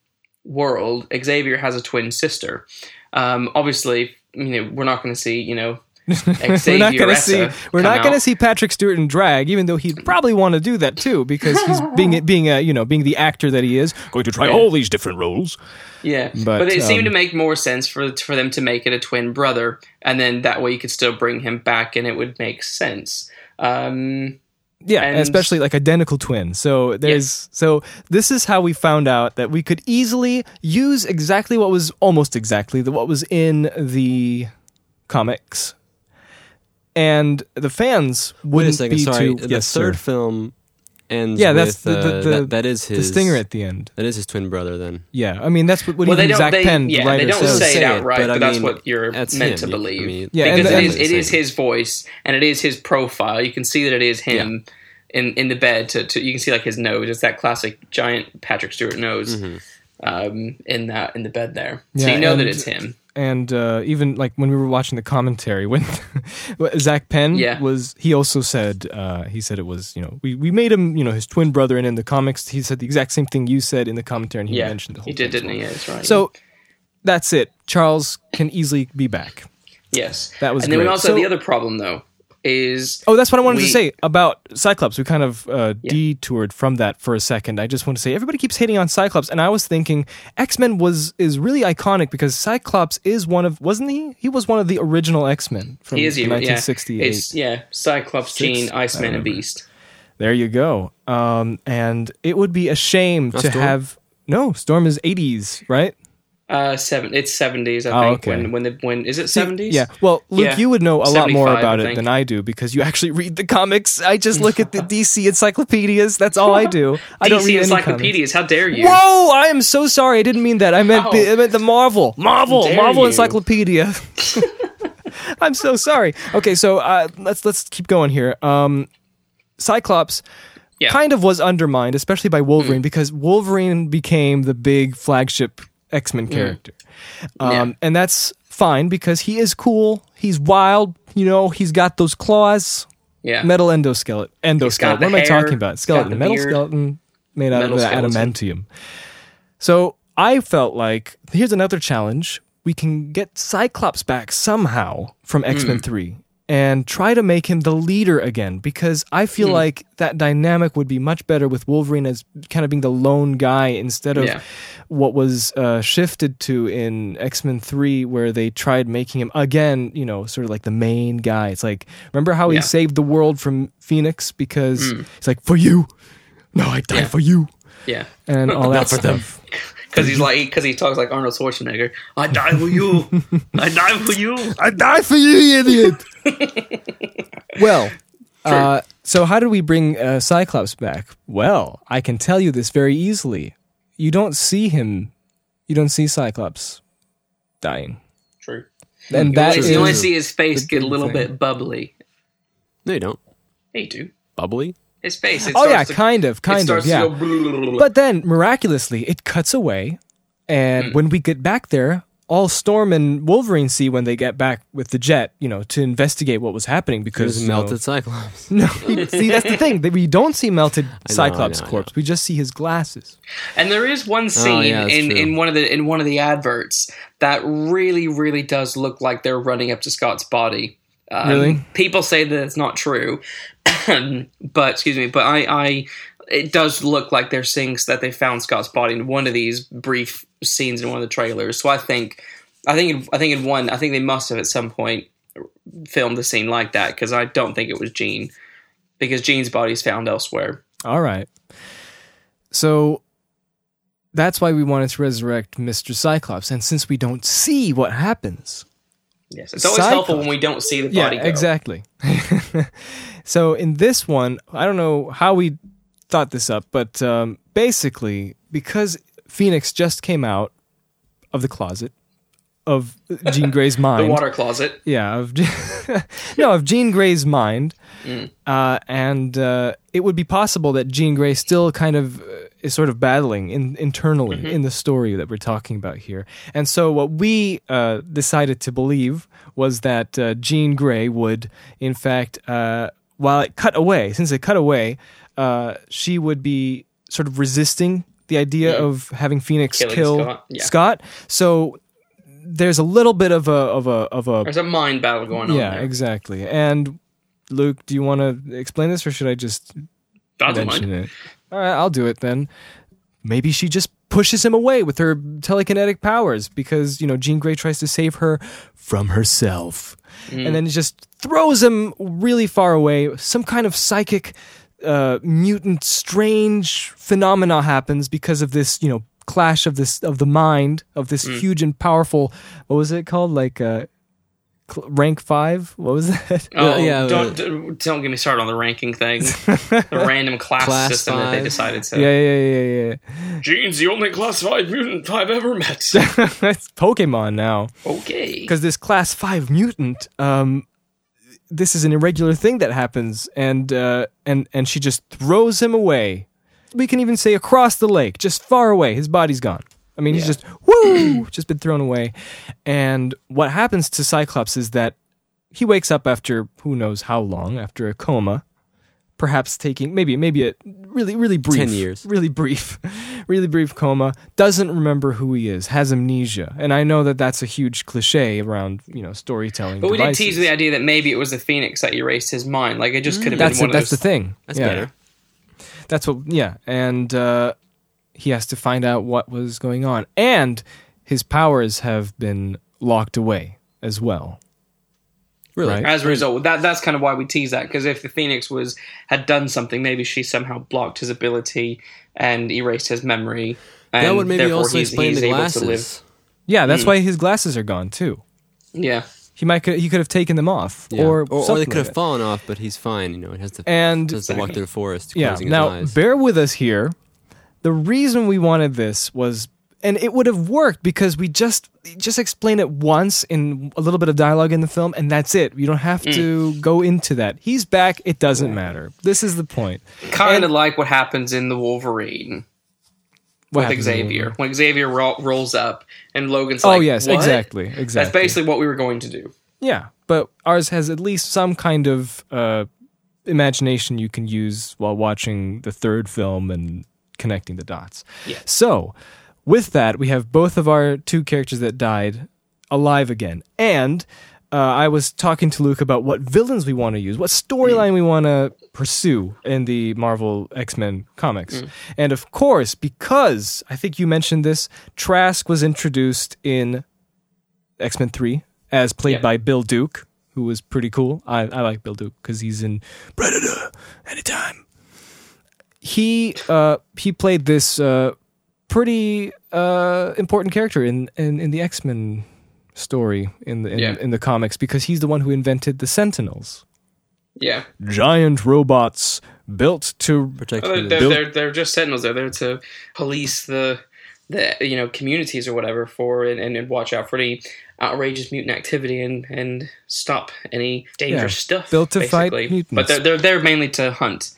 world, Xavier has a twin sister. Um, obviously, you know, we're not going to see, you know, we're not going to see we're not going to see Patrick Stewart in drag, even though he'd probably want to do that too because he's being being a you know being the actor that he is, going to try all these different roles. Yeah, But, but, it seemed um, to make more sense for for them to make it a twin brother, and then that way you could still bring him back, and it would make sense. Um, Yeah, And- especially like identical twins. So there's so this is how we found out that we could easily use exactly what was almost exactly the, what was in the comics, and the fans Wait a wouldn't second. be Sorry, too. the yes, third sir. film ends. Yeah, that's with, the- the- uh, the- that, that is The his stinger at the end. That is his twin brother. Then Yeah, I mean that's what, what well, they even don't. Zak They, Penn, the yeah, writer, they don't says. say it outright, but but, that's mean, what you're that's meant him. to You- I believe. mean, Yeah, because and- it is and- it is his voice and it is his profile. You can see that it is him in in the bed. To, to you can see like his nose. It's that classic giant Patrick Stewart nose Mm-hmm. um, in that in the bed there. So Yeah, you know that it's him. And uh, even like when we were watching the commentary when Zak Penn Yeah. was he also said uh, he said it was you know we, we made him you know his twin brother and in the comics he said the exact same thing you said in the commentary and he Yeah, mentioned the whole thing. he did, didn't as he? Yeah, that's right. so that's it Charles can easily be back yes, that was and then great. also So- the other problem though is oh that's what I wanted to say about Cyclops we kind of uh, Yeah. detoured from that for a second I just want to say everybody keeps hating on Cyclops and I was thinking X-Men was is really iconic because Cyclops is one of wasn't he he was one of the original X-Men from he is yeah, 1968 It's yeah, Cyclops, Six? Jean, Iceman, and Beast. There you go. Um, and it would be a shame Not to Storm? have no Storm is 80s, right? Uh, seven. It's seventies. I Oh, think. okay. When when the when is it seventies? Yeah. Well, Luke, Yeah. you would know a lot more about it than I do because you actually read the comics. I just look at the DC encyclopedias. That's all I do. I don't DC read encyclopedias. How dare you? Whoa! I am so sorry. I didn't mean that. I meant the, Oh. I meant the Marvel, Marvel, Marvel you. Encyclopedia. I'm so sorry. Okay, so uh, let's let's keep going here. Um, Cyclops Yeah. Kind of was undermined, especially by Wolverine, because Wolverine became the big flagship X Men character. Um, Hmm. Yeah. And that's fine because he is cool. He's wild. You know, he's got those claws. Yeah. Metal endoskeleton. Endoskeleton. What am I hair, talking about? Skeleton. the Metal beard. skeleton made out Metal of adamantium. So I felt like here's another challenge. We can get Cyclops back somehow from X Hmm. Men 3 and try to make him the leader again because I feel Hmm. like that dynamic would be much better with Wolverine as kind of being the lone guy instead of Yeah. What was uh, shifted to in X Men 3, where they tried making him again, you know, sort of like the main guy. It's like, remember how he Yeah. Hmm. saved the world from Phoenix because it's like, for you. No, I died Yeah. for you. Yeah. And all that stuff. Because he's like because he talks like Arnold Schwarzenegger. I die for you. I die for you. I die for you, you idiot. well, uh, so how do we bring uh, Cyclops back? Well, I can tell you this very easily. You don't see him. You don't see Cyclops dying, True. and You that only, is you only see his face get a little thing. bit bubbly. No, you don't. Hey, do. Bubbly. His face. It oh yeah, to- kind of, it kind of, yeah. To go But then miraculously, it cuts away, and Hmm. when we get back there, all Storm and Wolverine see when they get back with the jet, you know, to investigate what was happening because There's you know- melted Cyclops. No, see that's the thing. that We don't see melted I know, Cyclops know, corpse. We just see his glasses. And there is one scene Oh, yeah, in, true. in one of the in one of the adverts that really really does look like they're running up to Scott's body. Um, Really? People say that it's not true, but excuse me. But I, I, it does look like they're seeing that they found Scott's body in one of these brief scenes in one of the trailers. So I think, I think, I think in one, I think they must have at some point filmed a scene like that because I don't think it was Jean because Jean's body is found elsewhere. All right. So that's why we wanted to resurrect Mr. Cyclops. And since we don't see what happens, Yes, it's always Cyclops. helpful when we don't see the yeah, body. go. exactly. so in this one, I don't know how we thought this up, but um, basically, because Phoenix just came out of the closet of Jean Grey's mind, The water closet. yeah, of no, of Jean Grey's mind, Mm. uh, and uh, it would be possible that Jean Grey still kind of uh, is sort of battling in, internally Mm-hmm. in the story that we're talking about here. And so, what we uh, decided to believe was that uh, Jean Grey would, in fact, uh, while it cut away, since it cut away, uh, she would be sort of resisting the idea of having Phoenix Killing kill Scott, yeah. Scott. So. There's a little bit of a of a of a There's a mind battle going on yeah, there. exactly. And Luke, do you want to explain this, or should I just don't mention mind. it? All right, I'll do it then. Maybe she just pushes him away with her telekinetic powers because you know Jean Grey tries to save her from herself, Mm. and then just throws him really far away. Some kind of psychic, uh, mutant, strange phenomena happens because of this, you know, clash of this of the mind of this Mm. huge and powerful. What was it called? Like uh, cl- rank five? What was that? Oh, yeah, don't don't don't get me started on the ranking thing. the random class, Class system that they decided to. Yeah, yeah, yeah, yeah. Jean's the only classified mutant I've ever met. it's Pokemon now. okay. because this class five mutant um this is an irregular thing that happens and uh and and she just throws him away. We can even say across the lake just far away. His body's gone. I mean he's just woo just been thrown away. And what happens to cyclops is that he wakes up after who knows how long after a coma perhaps taking maybe maybe a really really brief 10 years. really brief really brief coma doesn't remember who he is has amnesia and i know that that's a huge cliche around you know storytelling But we did tease the idea that maybe it was the Phoenix that erased his mind. Like it just could have that's been the, one that's of the those. thing That's yeah. better. that's what yeah and uh he has to find out what was going on and his powers have been locked away as well Really? Right. As a result, that that's kind of why we tease that because if the Phoenix was had done something, maybe she somehow blocked his ability and erased his memory. And That would maybe also he's, explain he's the glasses. yeah that's hmm. why his glasses are gone too Yeah, he might could, he could have taken them off Yeah. or or, or they could like have that. fallen off, but he's fine. You know, he has to, and has to walk through the forest, yeah closing now his eyes. bear with us here the reason we wanted this was and it would have worked because we just just explain it once in a little bit of dialogue in the film and that's it. You don't have Mm. to go into that. He's back. It doesn't matter. This is the point. Kind of like what happens in the Wolverine What with happens in the Xavier. When Xavier ro- rolls up and Logan's oh like, yes "What?" exactly exactly. That's basically what we were going to do. yeah but ours has at least some kind of uh, imagination you can use while watching the third film and connecting the dots. Yeah. So, with that, we have both of our two characters that died alive again. And uh, I was talking to Luke about what villains we want to use, what storyline we want to pursue in the Marvel X Men comics. And of course, because I think you mentioned this, Trask was introduced in X Men 3 as played Yeah. by Bill Duke, who was pretty cool. I, I like Bill Duke because he's in Predator anytime he uh he played this uh pretty uh important character in in, in the X-Men story in the in, Yeah. in the comics because he's the one who invented the Sentinels. Yeah, Giant robots built to Protect from they're, the- they're, they're, they're just sentinels. They're there to police the the you know communities or whatever for and, and watch out for any outrageous mutant activity and and stop any dangerous Yeah, stuff. built to fight mutants. but they're they're there mainly to hunt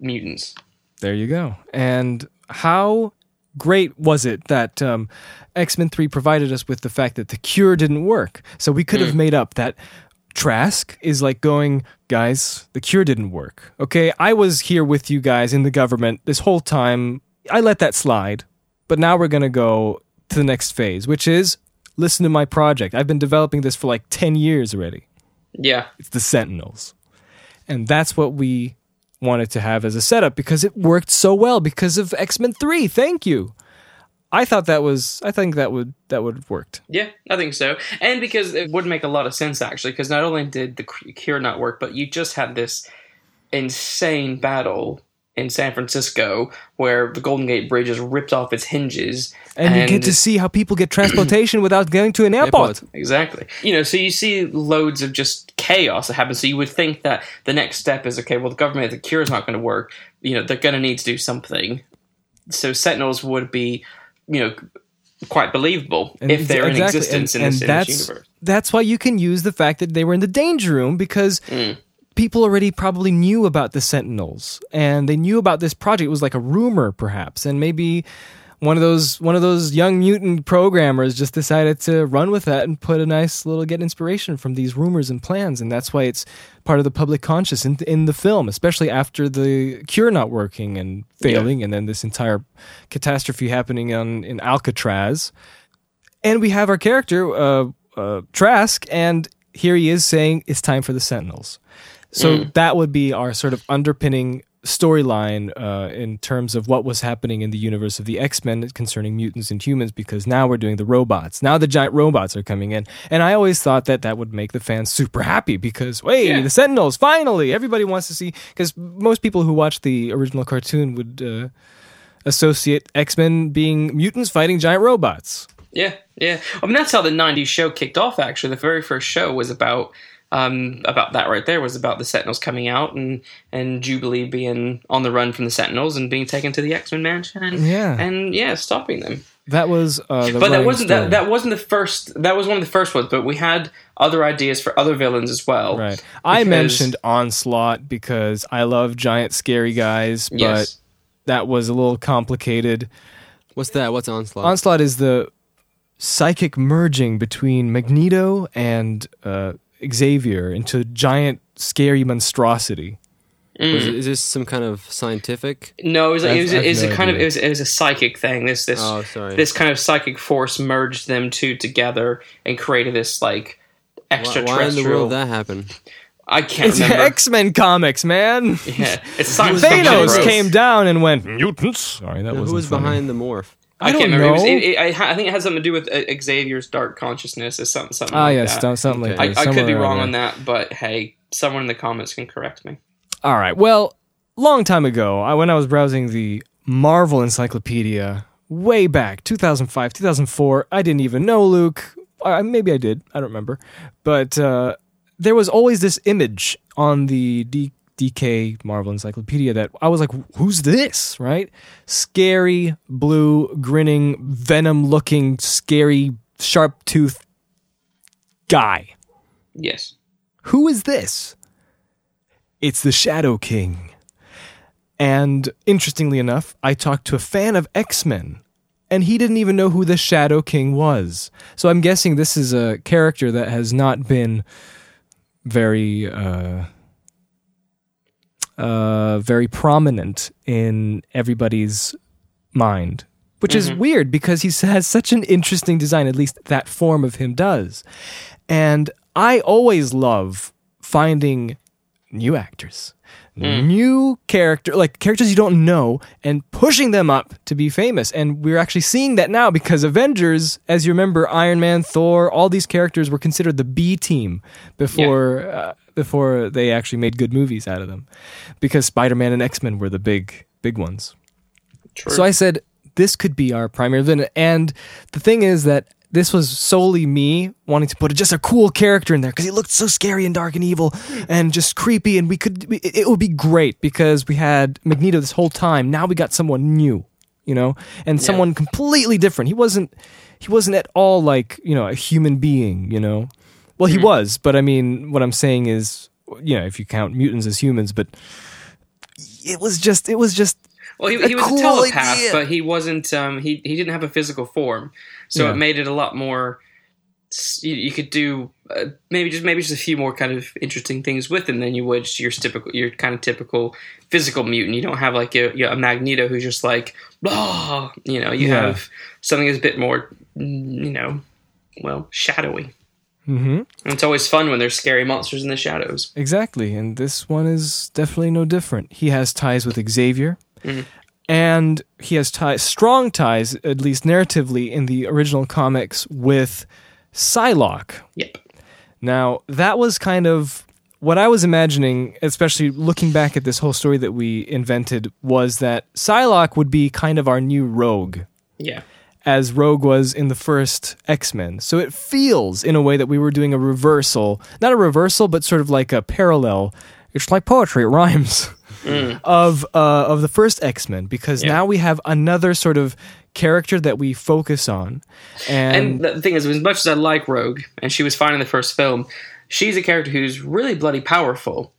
mutants. There you go. And how great was it that um, X Men 3 provided us with the fact that the cure didn't work? So we could have made up that Trask is like going, guys, the cure didn't work. Okay, I was here with you guys in the government this whole time. I let that slide. But now we're going to go to the next phase, which is listen to my project. I've been developing this for like 10 years already. Yeah. It's the Sentinels. And that's what we wanted to have as a setup because it worked so well because of X-Men 3. Thank you. I thought that was I think that would that would have worked. Yeah, I think so. And because it would make a lot of sense actually, because not only did the cure not work, but you just had this insane battle in San Francisco where the Golden Gate Bridge is ripped off its hinges. And, you get to see how people get transportation without going to an airport. Airport. Exactly. You know, so you see loads of just chaos that happens. So you would think that the next step is okay, well, the government, the cure is not going to work. You know, they're going to need to do something. So Sentinels would be, you know, quite believable And if they're in existence and- in, this, and in this that's, universe. That's why you can use the fact that they were in the danger room because Mm. People already probably knew about the Sentinels and they knew about this project. It was like a rumor, perhaps, and maybe one of those one of those young mutant programmers just decided to run with that and put a nice little get inspiration from these rumors and plans, and that's why it's part of the public conscious in, in the film, especially after the cure not working and failing, and then this entire catastrophe happening on in Alcatraz and we have our character uh, uh, Trask, and here he is saying it's time for the Sentinels. So that would be our sort of underpinning storyline uh, in terms of what was happening in the universe of the X Men concerning mutants and humans. Because now we're doing the robots. Now the giant robots are coming in, and I always thought that that would make the fans super happy because wait, Yeah. the Sentinels finally! Everybody wants to see because most people who watch the original cartoon would. Uh, associate X-Men being mutants fighting giant robots. Yeah, yeah. I mean, that's how the '90s show kicked off. Actually, the very first show was about um, about that right there. Was about the Sentinels coming out and and Jubilee being on the run from the Sentinels and being taken to the X Men mansion and Yeah. and yeah, stopping them. That was uh, the but that wasn't story. that, that wasn't the first. That was one of the first ones. But we had other ideas for other villains as well. right. I mentioned Onslaught because I love giant scary guys, but Yes. that was a little complicated. What's that? What's onslaught? Onslaught is the psychic merging between Magneto and uh, Xavier into giant scary monstrosity. Mm. is, is this some kind of scientific? No, it was, it was, it was no a kind of it was, it was a psychic thing. This this Oh, sorry. this kind of psychic force merged them two together and created this like Why, extraterrestrial. why in the world did that happen? I can't It's. X Men comics, man. yeah, it's Thanos came down and went mutants. Sorry, that Who wasn't was funny. behind the morph? I, I can't don't remember. It was, it, it, I, I think it had something to do with uh, Xavier's dark consciousness or something. something Ah, like yes, that. something like that. I, I could be wrong on that, but hey, someone in the comments can correct me. All right. Well, long time ago, I, when I was browsing the Marvel Encyclopedia, way back, 2005, 2004, I didn't even know Luke. Uh, maybe I did. I don't remember. But uh, there was always this image on the D- DK Marvel Encyclopedia that I was like, who's this? Right? Scary, blue, grinning, venom looking, scary, sharp tooth guy. Yes. Who is this? It's the Shadow King. And interestingly enough, I talked to a fan of X Men, and he didn't even know who the Shadow King was. So I'm guessing this is a character that has not been very, uh, uh, very prominent in everybody's mind, which is weird because he has such an interesting design. At least that form of him does. And I always love finding new actors, new character, like characters you don't know, and pushing them up to be famous. And we're actually seeing that now because Avengers, as you remember, Iron Man, Thor, all these characters were considered the B team before uh, before they actually made good movies out of them, because Spider Man and X Men were the big big ones. True. So I said, this could be our primary villain. And the thing is that this was solely me wanting to put just a cool character in there because he looked so scary and dark and evil and just creepy. And we could, it, would be great because we had Magneto this whole time. Now we got someone new, you know, and someone completely different. He wasn't, he wasn't at all like, you know, a human being, you know. Well, he was, but I mean, what I'm saying is, you know, if you count mutants as humans, but it was just, it was just Well, he, he was cool a telepath, idea. but he wasn't. Um, he he didn't have a physical form, so Yeah. it made it a lot more. You, you could do uh, maybe just maybe just a few more kind of interesting things with him than you would your typical your kind of typical physical mutant. You don't have like a, a Magneto who's just like blah. You know, you Yeah. have something that's a bit more, you know, well, shadowy. Mm-hmm. And it's always fun when there's scary monsters in the shadows. Exactly, and this one is definitely no different. He has ties with Xavier, Mhm. And he has ties, strong ties, at least narratively, in the original comics with Psylocke. Yep. Now, that was kind of what I was imagining, especially looking back at this whole story that we invented, was that Psylocke would be kind of our new rogue, Yeah. as Rogue was in the first X Men. So it feels, in a way, that we were doing a reversal. Not a reversal, but sort of like a parallel. It's like poetry, it rhymes. Of uh, of the first X Men, because Yeah. now we have another sort of character that we focus on, and, And the thing is, as much as I like Rogue, and she was fine in the first film, she's a character who's really bloody powerful.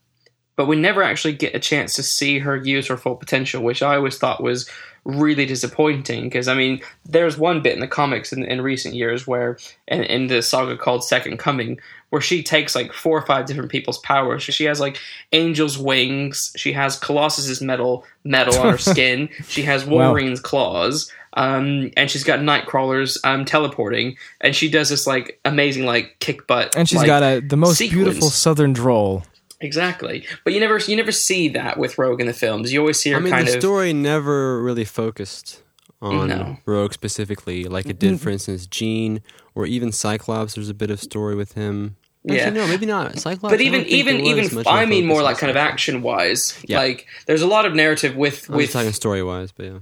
But we never actually get a chance to see her use her full potential, which I always thought was really disappointing. Because I mean, there's one bit in the comics in, in recent years where, in, in the saga called Second Coming, where she takes like four or five different people's powers. So she has like Angel's wings, she has Colossus's metal metal on her skin, she has Wolverine's claws, um, and she's got Nightcrawler's um, teleporting, and she does this like amazing like kick butt, and she's like, got a the most sequence. beautiful Southern drawl. exactly. But you never you never see that with Rogue in the films. You always see her I mean, kind the of story never really focused on No. Rogue specifically, like it did, for instance, Jean or even Cyclops. There's a bit of story with him. Actually, Yeah. no, maybe not. Cyclops. but even even even much of a I mean more like kind of action wise. Yeah. Like there's a lot of narrative with I was with talking story wise, but yeah.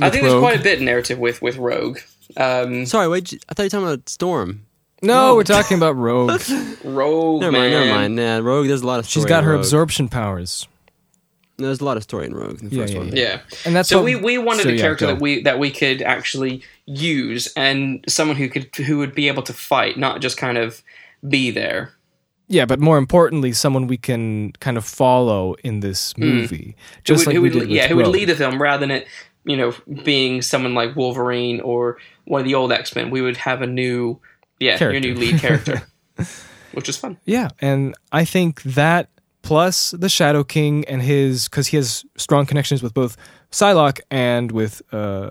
I think there's quite a bit of narrative with with Rogue. Um, Sorry, wait. I thought you were talking about Storm. No, we're talking about Rogue. Rogue, Never man. mind, never mind. Nah, Rogue. There's a lot of. Story She's got in her Rogue. absorption powers, There's a lot of story in Rogue. in The Yeah, first yeah, one. yeah. Yeah. and that's so what, we, we wanted so a character go. that we that we could actually use and someone who could who would be able to fight, not just kind of be there. Yeah, but more importantly, someone we can kind of follow in this movie, just Hmm. who like would, we did would, yeah, who would lead the film rather than it, you know, being someone like Wolverine or one of the old X Men. We would have a new, yeah, your new lead character, which is fun. Yeah, and I think that plus the Shadow King and his because he has strong connections with both Psylocke and with uh,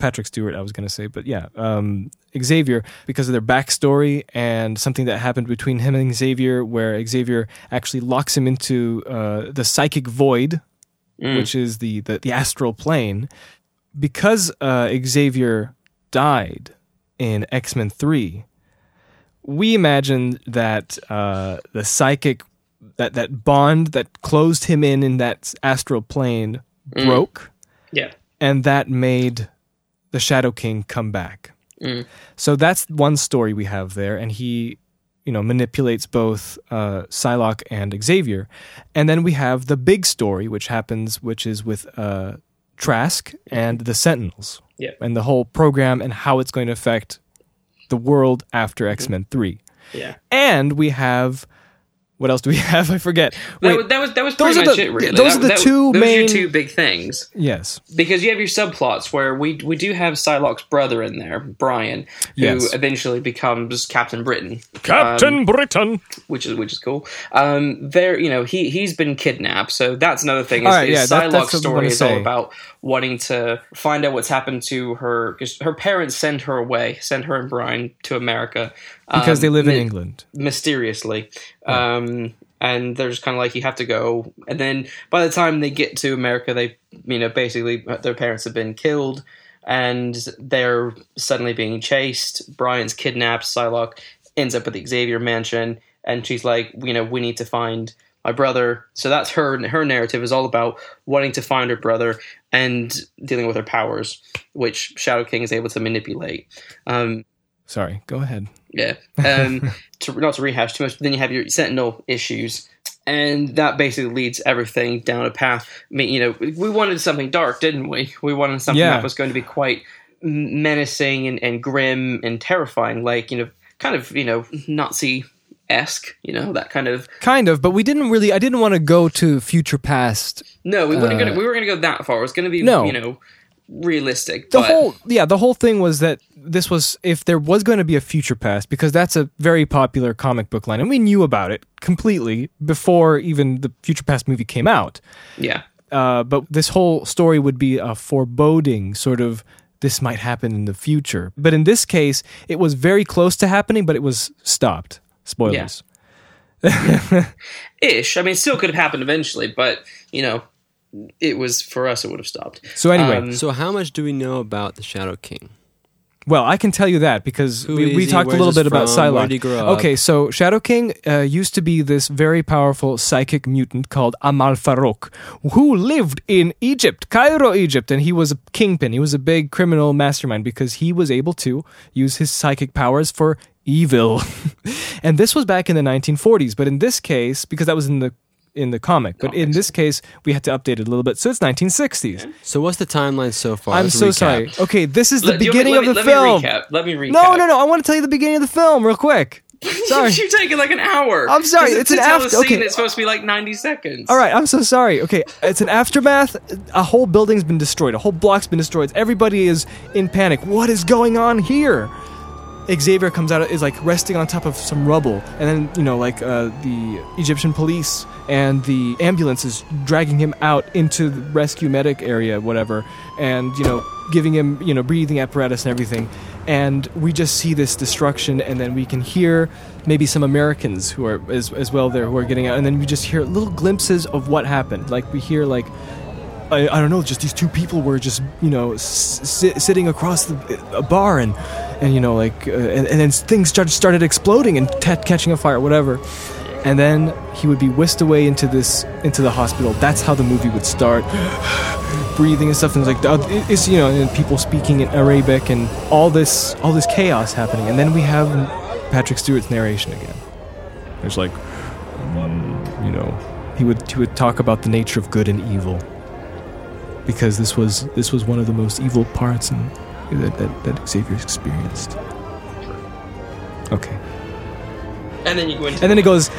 Patrick Stewart. I was going to say, but yeah, um, Xavier because of their backstory and something that happened between him and Xavier, where Xavier actually locks him into uh, the psychic void, Mm. which is the, the the astral plane. Because uh, Xavier died in X Men Three, we imagined that uh, the psychic that that bond that closed him in in that astral plane Mm. broke, Yeah, and that made the Shadow King come back. Mm. So that's one story we have there, and he, you know, manipulates both uh, Psylocke and Xavier, and then we have the big story, which happens, which is with uh, Trask and the Sentinels, Yeah. and the whole program and how it's going to affect the world after Mm-hmm. X Men Three, yeah. and we have. What else do we have? I forget. That, Wait, was, that was that was those pretty are the- it. Really, those That- are the that- two those are main- your two big things. yes, because you have your subplots where we we do have Psylocke's brother in there, Brian, who Yes. eventually becomes Captain Britain, Captain um, Britain. which is which is cool. Um, there, you know, he he's been kidnapped, so that's another thing. Is, All right, is yeah, that's Psylocke's what I'm story is all about wanting to find out what's happened to her because her parents send her away, send her and Brian to America because um, they live in mi- England. mysteriously. Um, and they're just kind of like you have to go. And then by the time they get to America, they you know basically uh, their parents have been killed, and they're suddenly being chased. Brian's kidnapped. Psylocke ends up at the Xavier mansion, and she's like, you know, we need to find my brother. So that's her. Her narrative is all about wanting to find her brother and dealing with her powers, which Shadow King is able to manipulate. Um, Sorry, go ahead. yeah. Um, to not to rehash too much, but then you have your Sentinel issues, and that basically leads everything down a path. I mean, you know, we wanted something dark, didn't we? We wanted something Yeah. that was going to be quite menacing and, and grim and terrifying, like you know, kind of you know Nazi esque, you know, that kind of. Kind of, but we didn't really. I didn't want to go to future past. No, we weren't Uh, gonna we weren't gonna go that far. It was gonna be No. you know realistic. The but whole yeah, the whole thing was that this was if there was going to be a future past because that's a very popular comic book line, and we knew about it completely before even the future past movie came out. yeah, uh, but this whole story would be a foreboding sort of this might happen in the future. But in this case, it was very close to happening, but it was stopped. Spoilers. ish. I mean, it still could have happened eventually, but you know, it was for us. It would have stopped. So anyway, Um, So how much do we know about the Shadow King? well, I can tell you that because Who we, we talked a little he bit about from? Psylocke. Where did he grow up? Okay, so Shadow King uh, used to be this very powerful psychic mutant called Amal Farouk, who lived in Egypt, Cairo, Egypt, and he was a kingpin. He was a big criminal mastermind because he was able to use his psychic powers for evil. and this was back in the 1940s, but in this case, because that was in the in the comic, but in this case, we had to update it a little bit. So it's 1960s. So what's the timeline so far? I'm Let's so recap. sorry. Okay, this is the let- want me- beginning of the let film. Me recap. Let me recap. No, no, no. I want to tell you the beginning of the film real quick. Sorry. You're taking like an hour. I'm sorry. it's to an after- a scene okay. It's supposed to be like 90 seconds. All right, I'm so sorry. Okay, it's an aftermath. A whole building's been destroyed. A whole block's been destroyed. Everybody is in panic. What is going on here? Xavier comes out is like resting on top of some rubble, and then you know like uh, the Egyptian police and the ambulance is dragging him out into the rescue medic area, whatever, and you know giving him you know breathing apparatus and everything. And we just see this destruction, and then we can hear maybe some Americans who are as, as well there who are getting out, and then we just hear little glimpses of what happened. Like we hear like I, I don't know, just these two people were just, you know, s- sit, sitting across the, a bar and, and you know, like, uh, and, and then things started, started exploding and t- catching a fire, whatever. And then he would be whisked away into this, into the hospital. That's how the movie would start. Breathing and stuff, and it's like, uh, it's, you know, and people speaking in Arabic and all this, all this chaos happening. And then we have Patrick Stewart's narration again. There's like, mm, you know, he would, he would talk about the nature of good and evil because this was this was one of the most evil parts in, that, that, that Xavier's experienced. Okay. And then you go into. And then it goes.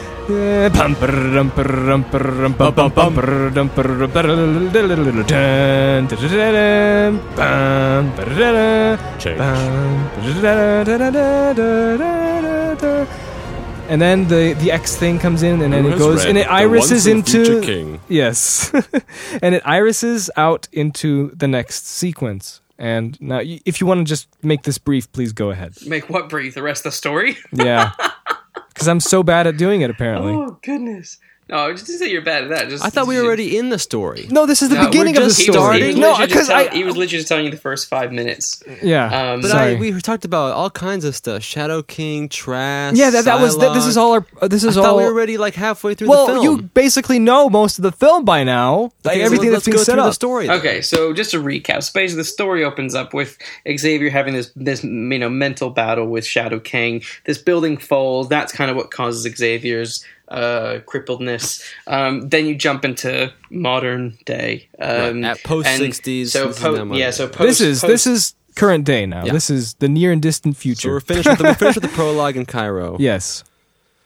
And then the the X thing comes in, and then it goes, and it irises into yes, and it irises out into the next sequence. And now, if you want to just make this brief, please go ahead. make what brief? the rest of the story. Yeah. Because I'm so bad at doing it, apparently. oh goodness. No, just to say you're bad at that. Just I thought we were already in the story. No, this is the No, beginning we're of the just He was, he story. was No, literally just because tell- I. he was literally just telling you the first five minutes. yeah. Um, But sorry. I, we talked about all kinds of stuff: Shadow King, Trask. yeah, that, that was. That, this is all. Our, uh, this I is thought all. we were already like halfway through well, the film. you basically know most of the film by now. Like Okay, everything let's that's being go set through up. the story. then. Okay, so just to recap, so basically the story opens up with Xavier having this this you know mental battle with Shadow King. This building falls. That's kind of what causes Xavier's uh, crippledness. Um, then you jump into modern day. Um, Right, at post- 60s, So this is po- yeah, so post, This is post- this is current day now. Yeah. This is the near and distant So future. we're finished with the, we're finished with the prologue in Cairo. yes.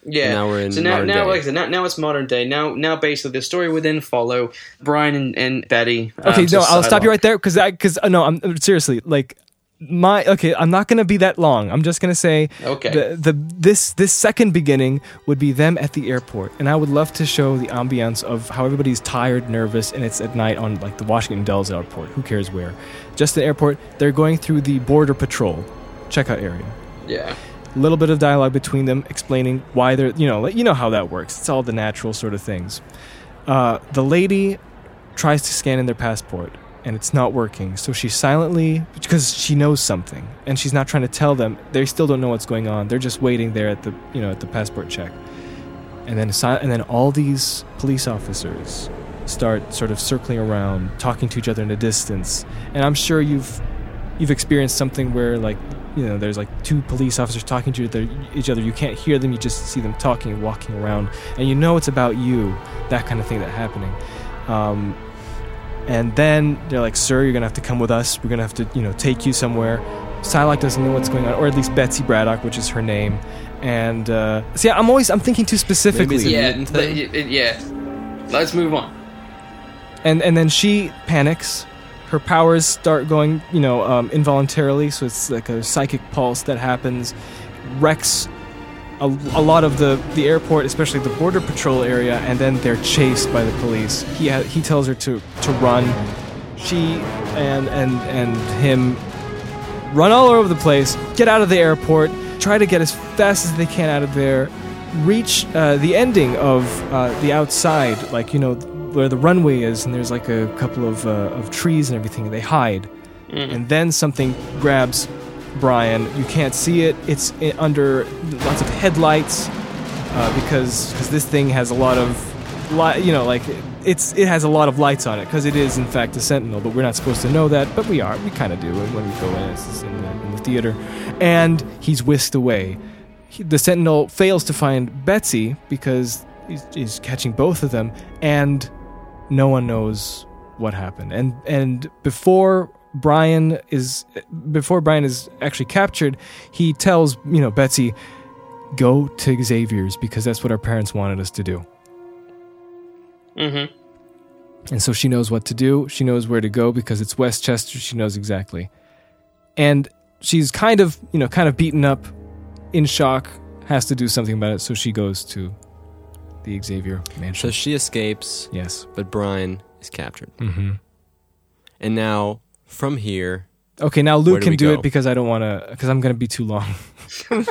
Yeah. Now we're in so now, now, day. like I said, now, now it's modern day. Now, now basically the story would then follow Brian and, and Betty. Okay, um, so no, I'll stop you right there because because no, I'm seriously like my okay. I'm not gonna be that long. I'm just gonna say Okay. The, the this this second beginning would be them at the airport, and I would love to show the ambiance of how everybody's tired, nervous, and it's at night on like the Washington Dulles airport. Who cares where? Just the airport. They're going through the border patrol checkout area. Yeah. A little bit of dialogue between them explaining why they're you know like, you know how that works. It's all the natural sort of things. Uh, the lady tries to scan in their passport and it's not working. So she silently because she knows something and she's not trying to tell them. They still don't know what's going on. They're just waiting there at the you know at the passport check. And then and then all these police officers start sort of circling around, talking to each other in the distance. And I'm sure you've you've experienced something where like you know there's like two police officers talking to each other. You can't hear them. You just see them talking and walking around, and you know it's about you. That kind of thing that happening. Um, and then they're like, "Sir, you're gonna have to come with us. We're gonna have to, you know, take you somewhere Psylocke doesn't know what's going on, or at least Betsy Braddock, which is her name. And uh, see, I'm always I'm thinking too specifically. Maybe Yeah, mutant but thing? y- y- yeah. Let's move on. and and then she panics. Her powers start going, you know, um, involuntarily. So it's like a psychic pulse that happens, wrecks a, a lot of the the airport, especially the border patrol area, and then they're chased by the police. He ha- he tells her to to run. She and and and him run all over the place, get out of the airport, try to get as fast as they can out of there, reach uh, the ending of uh, the outside, like you know where the runway is, and there's like a couple of uh, of trees and everything. They hide, and then something grabs Brian. You can't see it. It's under lots of headlights uh, because because this thing has a lot of li- you know like it's it has a lot of lights on it because it is in fact a sentinel but we're not supposed to know that but we are we kind of do when we go in, in, the, in the theater and he's whisked away he, the sentinel fails to find betsy because he's, he's catching both of them and no one knows what happened and and before brian is before brian is actually captured he tells you know betsy go to Xavier's because that's what our parents wanted us to do. Mm-hmm. And so she knows what to do. She knows where to go because it's Westchester. She knows exactly. And she's kind of, you know, kind of beaten up, in shock, has to do something about it. So she goes to the Xavier mansion. So she escapes, yes. but Brian is captured. Mm-hmm. And now, from here, Okay, now Luke do can we do go? it because I don't want to, because I'm going to be too long.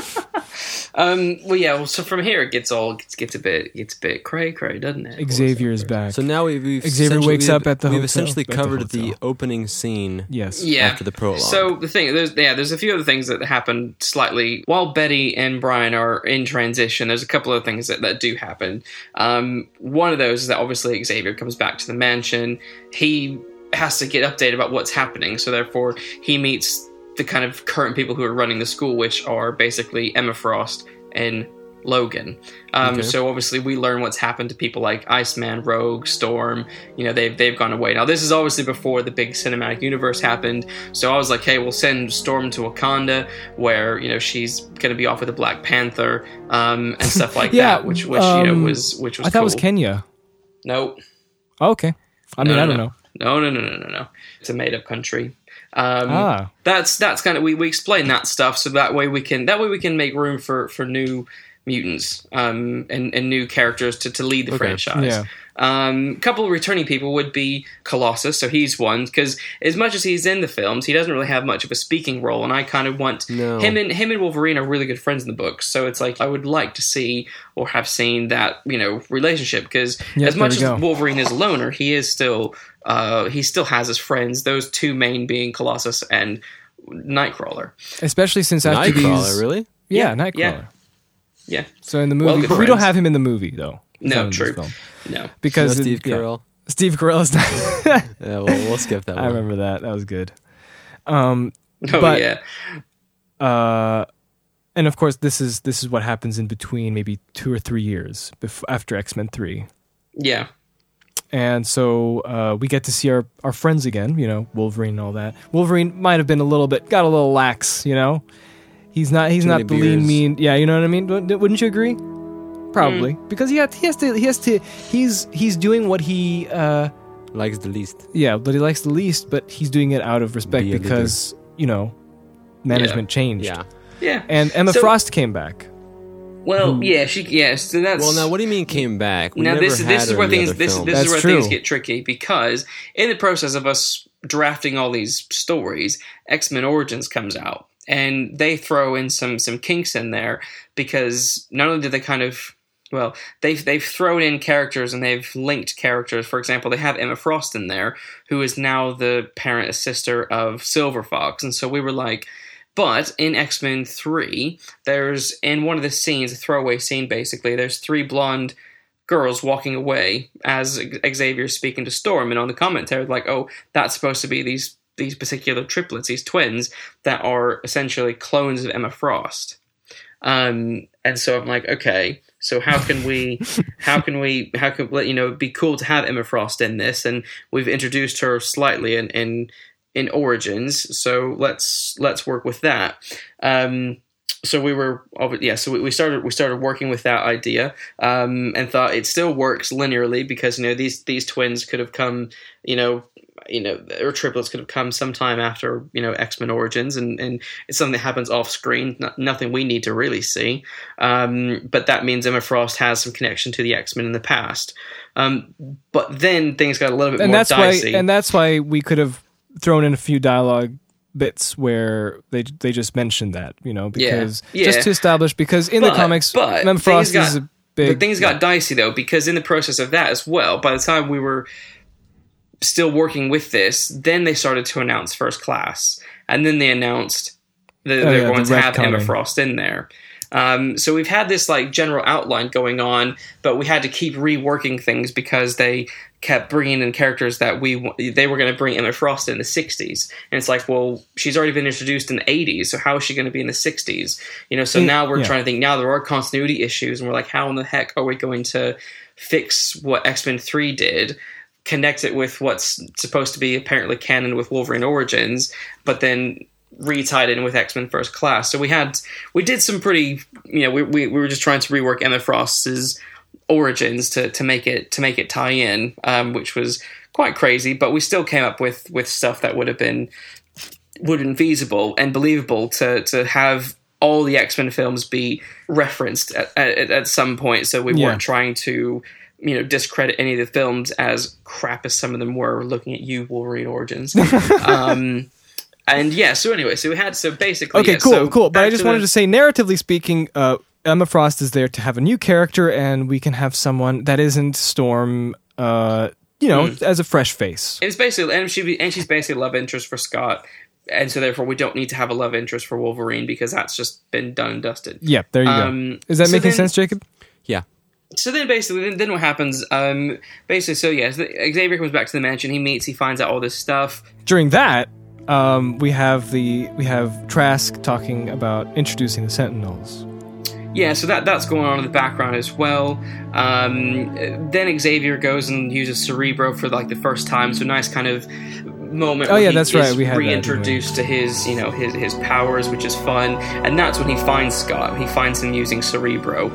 Um. Well, yeah. Well, so from here it gets all gets, gets a bit gets a bit cray cray, doesn't it? Xavier is back. so now we've, we've Xavier essentially- wakes we've- up at the We've hotel- essentially at the covered the, opening scene yes. Yeah. after the prologue. So the thing, there's yeah, there's a few other things that happen slightly while Betsy and Brian are in transition. There's a couple of things that, that do happen. Um, one of those is that obviously Xavier comes back to the mansion. He has to get updated about what's happening, so therefore he meets the kind of current people who are running the school, which are basically Emma Frost and Logan. Um, Okay. So obviously we learn what's happened to people like Iceman, Rogue, Storm. You know they've they've gone away. Now this is obviously before the big cinematic universe happened. So I was like, hey, we'll send Storm to Wakanda, where you know she's gonna be off with the Black Panther um, and stuff like Yeah, that. Which which you know um, was which was I thought it was. Kenya. Nope. Oh, okay. I mean, No, I don't no. know. No, no, no, no, no, no. It's a made up country. Um, Ah. that's that's kind of we, we explain that stuff so that way we can that way we can make room for for new mutants um and, and new characters to, to lead the Okay. franchise Yeah. Um couple of returning people would be colossus so he's one because as much as he's in the films he doesn't really have much of a speaking role and i kind of want No. him and him and wolverine are really good friends in the books so it's like i would like to see or have seen that you know relationship because Yep, as much as go. wolverine is a loner he is still uh he still has his friends those two main being colossus and nightcrawler Especially since after Nightcrawler, these, really? yeah, Yeah, Nightcrawler. yeah. yeah So in the movie, good but we don't have him in the movie though. He's No, not in this true. Film. no Because No it- Steve yeah. Carell. Steve Carell is not. Yeah, well, we'll skip that one. I remember that. That was good. Um, oh But- yeah uh, and of course, this is this is what happens in between maybe two or three years bef- after X Men Three, yeah and so uh, we get to see our our friends again. You know, Wolverine and all that. Wolverine might have been a little bit got a little lax. You know, he's not he's Too not many the lean mean. Yeah, you know what I mean. Wouldn't wouldn't you agree? Probably Hmm. because he, had, he has to he has to he's he's doing what he. Uh, Likes the least. Yeah, but he likes the least, but he's doing it out of respect Be because, you know, management changed. Yeah. yeah And Emma So- Frost came back. well yeah she yeah so that's Well, now what do you mean came back? We now never this had this is where things this films. this That's is where true. things get tricky because in the process of us drafting all these stories, X Men Origins comes out and they throw in some some kinks in there because not only do they kind of well they've they've thrown in characters and they've linked characters. For example, they have Emma Frost in there who is now the parent sister of Silver Fox, and so we were like. But in X Men 3, there's in one of the scenes, a throwaway scene basically, there's three blonde girls walking away as Xavier's speaking to Storm, and on the commentary, like, oh, that's supposed to be these these particular triplets, these twins that are essentially clones of Emma Frost. Um, and so I'm like, okay, so how can we, how can we, how can you know, it'd be cool to have Emma Frost in this, and we've introduced her slightly in in in Origins, so let's let's work with that. Um, so we were yeah so we, started we started working with that idea um, and thought it still works linearly because you know these these twins could have come you know you know or triplets could have come sometime after you know x-men origins and, and it's something that happens off screen no- nothing we need to really see. Um, but that means emma frost has some connection to the x-men in the past. Um, but then things got a little bit and more that's dicey. why and that's why we could have thrown in a few dialogue bits where they they just mentioned that you know because Yeah. just to establish because in the comics but Emma Frost things is a big But things got dicey though, because in the process of that as well, by the time we were still working with this, then they started to announce first class, and then they announced that Oh, they're yeah, going the to have Emma. Frost in there. Um, so we've had this like general outline going on, but we had to keep reworking things because they kept bringing in characters that we they were going to bring Emma Frost in the 60s, and it's like, well, she's already been introduced in the 80s, so how is she going to be in the 60s? You know, so Mm, now we're yeah. trying to think. Now there are continuity issues, and we're like, how in the heck are we going to fix what X Men Three did? Connect it with what's supposed to be apparently canon with Wolverine Origins, but then retied in with X Men First Class. So we had we did some pretty you know we, we, we were just trying to rework Emma Frost's origins to, to make it to make it tie in, um, which was quite crazy. But we still came up with with stuff that would have been would have been feasible and believable to to have all the X Men films be referenced at, at, at some point. So we Yeah. weren't trying to you know discredit any of the films as crap as some of them were. Looking at you, Wolverine Origins. um, and yeah, so anyway, so we had so basically Okay, yeah, cool, so cool. But I just the- wanted to say, narratively speaking, uh, Emma Frost is there to have a new character, and we can have someone that isn't Storm. Uh, you know, Hmm. as a fresh face. It's basically and she and she's basically a love interest for Scott, and so therefore we don't need to have a love interest for Wolverine because that's just been done and dusted. Yep, there you Um, go. Is that so making then- sense, Jacob? Yeah. So then basically, then, then what happens? Um, basically, so yes, Xavier comes back to the mansion. He meets, he finds out all this stuff. During that, um, we have the we have Trask talking about introducing the Sentinels. Yeah, so that that's going on in the background as well. Um, then Xavier goes and uses Cerebro for like the first time. So nice kind of moment. Oh, yeah, that's right, we had that, reintroduced to his you know his his powers, which is fun. And that's when he finds Scott. He finds him using Cerebro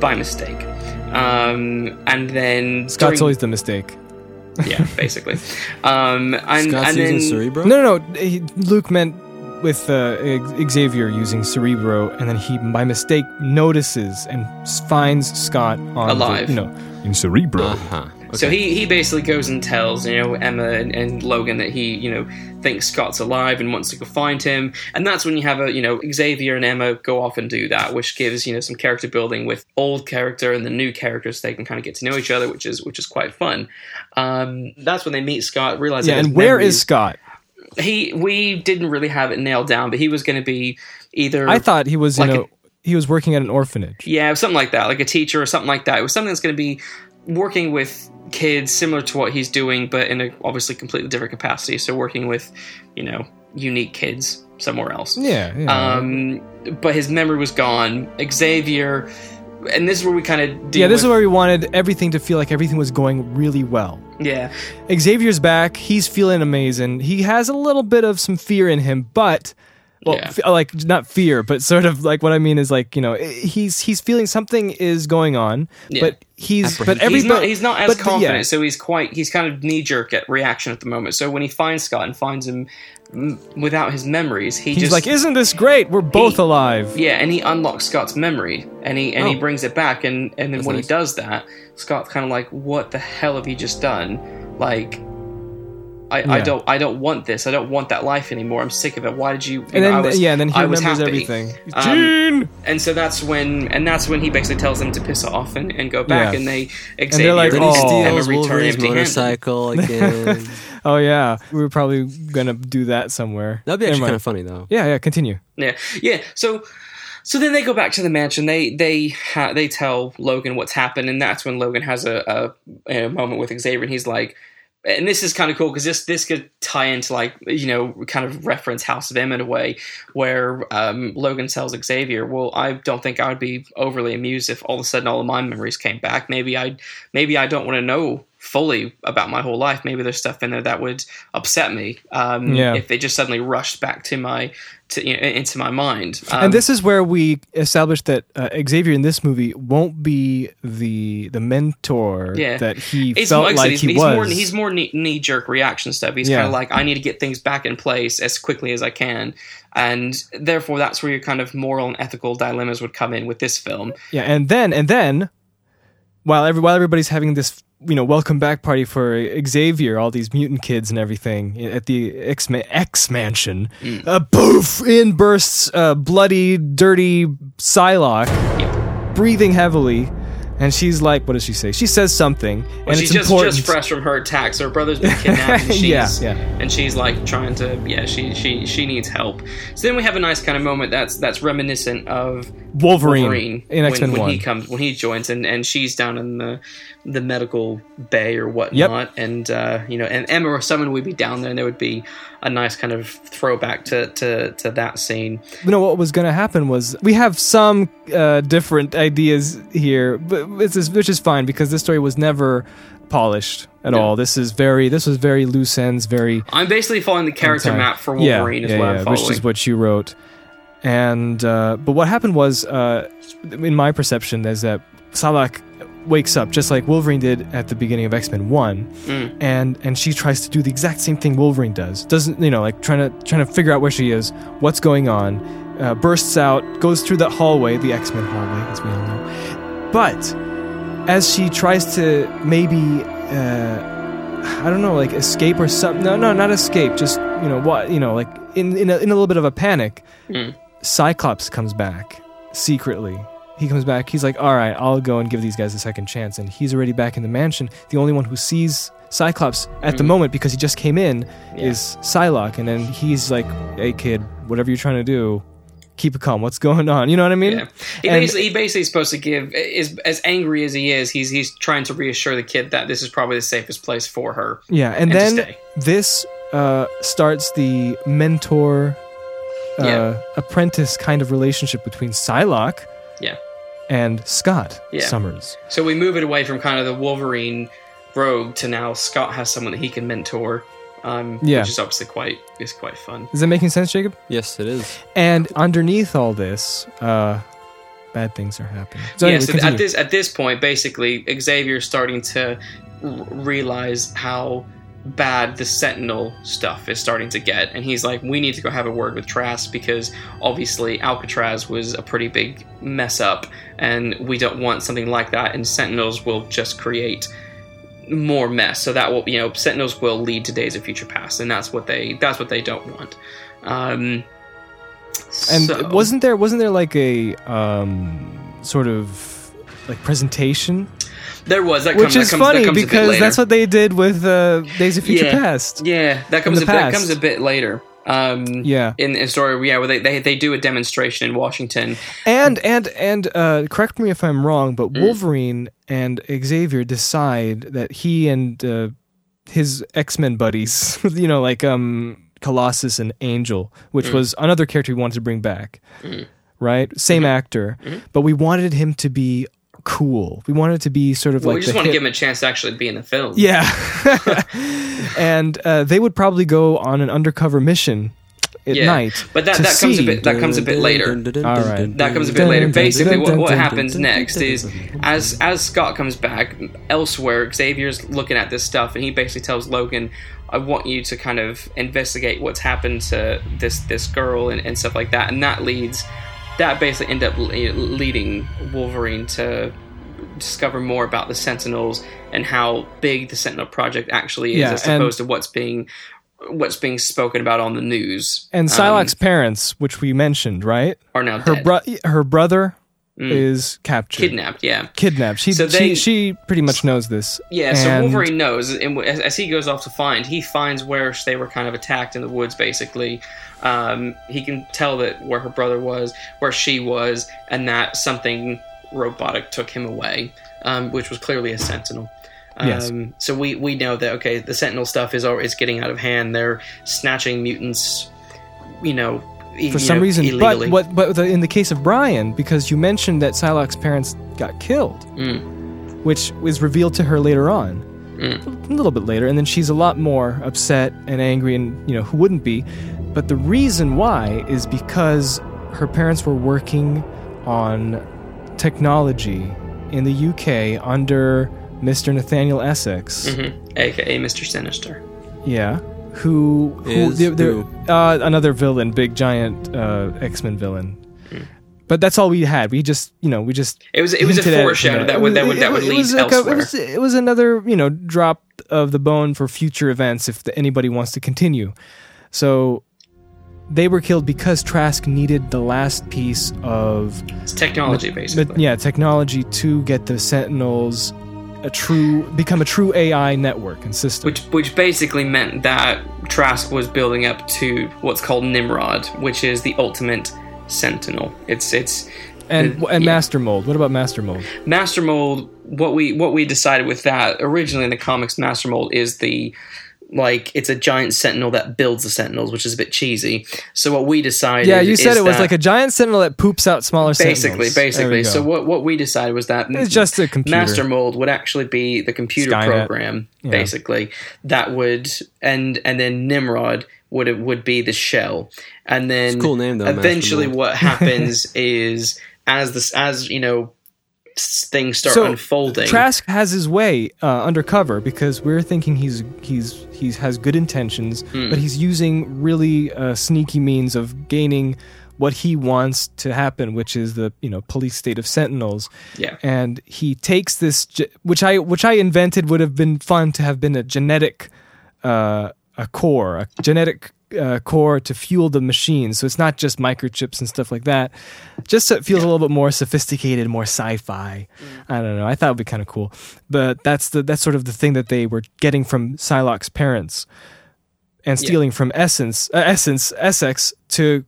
by mistake. Um, and then Scott's during- always the mistake. yeah, basically. Um, and Scott's and using then, Cerebro? No, no, no. He, Luke meant with uh, Xavier using Cerebro, and then he by mistake notices and finds Scott on the- Alive. you know, In Cerebro. Uh-huh. So he, he basically goes and tells you know Emma and, and Logan that he you know thinks Scott's alive and wants to go find him, and that's when you have a you know Xavier and Emma go off and do that, which gives you know some character building with old character and the new characters. They can kind of get to know each other, which is which is quite fun. Um, that's when they meet Scott, realize yeah. And where memories- is Scott? he? We didn't really have it nailed down, but he was going to be either I thought he was like in a- a, he was working at an orphanage. Yeah, something like that, like a teacher or something like that. It was something that's going to be working with kids similar to what he's doing, but in a obviously completely different capacity. So working with, you know, unique kids somewhere else. Yeah, yeah. Um, but his memory was gone. Xavier, and this is where we kind of yeah, this is where we wanted everything to feel like everything was going really well. yeah, Xavier's back. He's feeling amazing. He has a little bit of some fear in him, but well, Yeah. f- like not fear, but sort of like what I mean is like you know eh, he's he's feeling something is going on, Yeah. but he's but every he's not he's not as but confident, yeah. so he's quite he's kind of knee jerk at reaction at the moment. So when he finds Scott and finds him without his memories, he He's just like, "Isn't this great? We're both He- alive." Yeah, and he unlocks Scott's memory, and he and he Oh. brings it back, and and then That's when nice. he does that, Scott's kind of like, "What the hell have you just done?" Like, I, I don't I don't want this. I don't want that life anymore. I'm sick of it. Why did you? you And know, then I was, yeah, and then he I remembers everything. Um, And so that's when and that's when he basically tells them to piss off and, and go back, Yeah. and they they're Xavier like, Then and he "Oh." Steals return Wolverine's motorcycle again. oh yeah, we were probably gonna do that somewhere. That'd be actually kind of funny, though. Yeah, yeah. Continue. Yeah, yeah. So, so then they go back to the mansion. They they ha- they tell Logan what's happened, and that's when Logan has a, a, a moment with Xavier, and he's like, and this is kind of cool because this this could tie into like you know kind of reference House of M in a way, where um, Logan tells Xavier, "Well, I don't think I would be overly amused if all of a sudden all of my memories came back. Maybe I maybe I don't want to know fully about my whole life. Maybe there's stuff in there that would upset me um, Yeah. if they just suddenly rushed back to my to, you know, into my mind. Um, and this is where we established that uh, Xavier in this movie won't be the the mentor Yeah. that he it's felt like, he he's was. more he's more knee jerk reaction stuff. He's Yeah. kind of like I need to get things back in place as quickly as I can, and therefore that's where your kind of moral and ethical dilemmas would come in with this film. Yeah, and then and then while every while everybody's having this you know welcome back party for Xavier, all these mutant kids and everything at the X X mansion, Mm. uh, poof! In bursts uh, bloody, dirty Psylocke, breathing heavily. And she's like, what does she say? She says something, Well, and she's it's just important. just fresh from her attack. So her brother's been kidnapped, and she's Yeah, yeah. and she's like trying to yeah she she she needs help. So then we have a nice kind of moment that's that's reminiscent of Wolverine, Wolverine in X Men when, when One. he comes when he joins and and she's down in the the medical bay or whatnot and uh you know and Emma or someone would be down there and there would be a nice kind of throwback to to to that scene you know what was going to happen was we have some uh, different ideas here, but it's just, which is fine because this story was never polished at No. all. This is very this was very loose ends, very I'm basically following the character time. map for Wolverine yeah, is what yeah, which is what you wrote. And uh, but what happened was, uh, in my perception, is that Psylocke wakes up just like Wolverine did at the beginning of X Men One, Mm. and and she tries to do the exact same thing Wolverine does. Doesn't you know like trying to trying to figure out where she is, what's going on, uh, bursts out, goes through that hallway, the X Men hallway, as we all know. But as she tries to maybe. Uh, I don't know, like escape or something. No, no, not escape. Just you know what, you know, like in in a, in a little bit of a panic. Mm. Cyclops comes back secretly. He comes back. He's like, "All right, I'll go and give these guys a second chance." And he's already back in the mansion. The only one who sees Cyclops at the Mm. moment because he just came in Yeah. is Psylocke, and then he's like, "Hey, kid, whatever you're trying to do, keep it calm. What's going on? You know what I mean?" Yeah, he And- basically he basically is supposed to give is as angry as he is. He's he's trying to reassure the kid that this is probably the safest place for her. Yeah, and, And then this uh, starts the mentor uh, Yeah. apprentice kind of relationship between Psylocke Yeah. And Scott Yeah. Summers. So we move it away from kind of the Wolverine rogue to now Scott has someone that he can mentor. Um, Yeah. which is obviously quite is quite fun. Is that making sense, Jacob? Yes, it is. And underneath all this, uh, bad things are happening. So yeah, anyway, so continue. at this at this point, basically, Xavier's starting to r- realize how bad the Sentinel stuff is starting to get, and he's like, "We need to go have a word with Trask because obviously Alcatraz was a pretty big mess up, and we don't want something like that. And Sentinels will just create." more mess so that will you know sentinels will lead to days of future past and that's what they that's what they don't want um and so- wasn't there wasn't there like a um, sort of like presentation, there was that which comes, that is that funny comes a bit because that's what they did with uh, Days of Future Yeah. Past. Yeah, that comes a bit, that comes a bit later. Um, Yeah. in a story, yeah, where they, they they do a demonstration in Washington. And and and uh, correct me if I'm wrong, but Mm. Wolverine and Xavier decide that he and uh, his X Men buddies, you know, like um, Colossus and Angel, which Mm. was another character we wanted to bring back, right? Same Mm-hmm. actor, but we wanted him to be cool. We wanted it to be sort of Well, like we just the want to give him a chance to actually be in the film. yeah, and uh, they would probably go on an undercover mission at Yeah. night. but that that comes a bit that comes a bit later. All right. That comes a bit later. Basically, what, what happens dun, dun, next is dun, dun. as as Scott comes back elsewhere, Xavier's looking at this stuff, and he basically tells Logan, "I want you to kind of investigate what's happened to this this girl and, and stuff like that." And that leads that basically end up leading Wolverine to discover more about the Sentinels and how big the Sentinel Project actually is, Yeah, as opposed to what's being what's being spoken about on the news. And um, parents, which we mentioned, right? are now Her dead. bro- her brother Mm. is captured, kidnapped. Yeah. kidnapped. She, So they- she pretty much knows this. Yeah, so Wolverine knows, and as, as he goes off to find, he finds where they were kind of attacked in the woods. Basically, um, he can tell that where her brother was, where she was, and that something robotic took him away, um, which was clearly a Sentinel. Um, Yes. So we we know that okay, the Sentinel stuff is is getting out of hand. They're snatching mutants, you know, for some know, reason. illegally. But what? But the, in the case of Brian, because you mentioned that Psylocke's parents got killed, Mm. which was revealed to her later on. Mm. a little bit later, and then she's a lot more upset and angry, and you know who wouldn't be. But the reason why is because her parents were working on technology in the UK under Mr. Nathaniel Essex. hmm aka Mr. Sinister. Yeah. Who, who Is they're- they're- who? Uh, another villain, big giant uh, X Men villain. Hmm. But that's all we had. We just, you know, we just. It was it was a foreshadow you that would that would that would lead was like a- elsewhere. it, was, it was another, you know, drop of the bone for future events if the, anybody wants to continue. So they were killed because Trask needed the last piece of it's technology, but basically. yeah, technology to get the Sentinels a true become a true AI network and system. Which which basically meant that Trask was building up to what's called Nimrod, which is the ultimate Sentinel. It's it's and the- and yeah. Master Mold. What about Master Mold? Master Mold. What we what we decided with that originally in the comics, Master Mold is the like it's a giant sentinel that builds the sentinels, which is a bit cheesy. So what we decided, Yeah, you said is it was like a giant sentinel that poops out smaller basically sentinels. There basically so what what we decided was that It's just a computer. master mold would actually be the computer Skynet. program Yeah. basically that would and and then nimrod would would be the shell and then cool name, though, eventually what happens is as this as you know s- things start So, unfolding Trask has his way uh, undercover because we're thinking he's he's he has good intentions, Hmm. but he's using really uh, sneaky means of gaining what he wants to happen, which is the you know police state of Sentinels. yeah and he takes this which i which i invented would have been fun to have been a genetic uh a core a genetic uh, core to fuel the machine. So it's not just microchips and stuff like that. Just so it feels a little bit more sophisticated more sci-fi. I don't know. I thought it would be kind of cool. But that's the that's sort of the thing that they were getting from Psylocke's parents and Yeah. stealing from essence uh, essence essex to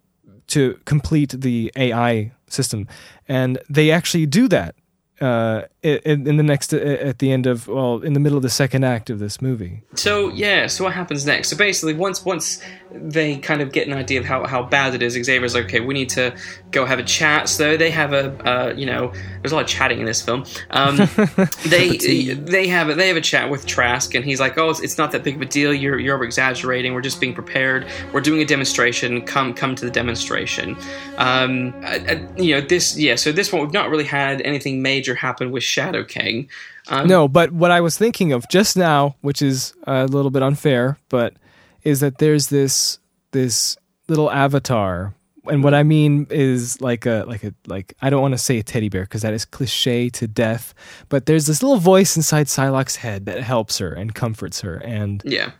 to complete the ai system. And they actually do that uh, in, in the next at the end of well in the middle of the second act of this movie. So yeah, so what happens next? So basically, once once they kind of get an idea of how, how bad it is, Xavier's like, okay, we need to go have a chat. So they have a uh, you know, there's a lot of chatting in this film. Um, they they have a, they have a chat with Trask, and he's like, oh, it's, it's not that big of a deal. You're you're over exaggerating. We're just being prepared. We're doing a demonstration. Come come to the demonstration. Um, uh, uh, you know this yeah. So this one we've not really had anything major happen with Shadow King. Um, No, but what I was thinking of just now, which is a little bit unfair, but is that there's this this little avatar, and what I mean is like a like a like I don't want to say a teddy bear because that is cliche to death, but there's this little voice inside Psylocke's head that helps her and comforts her and Yeah,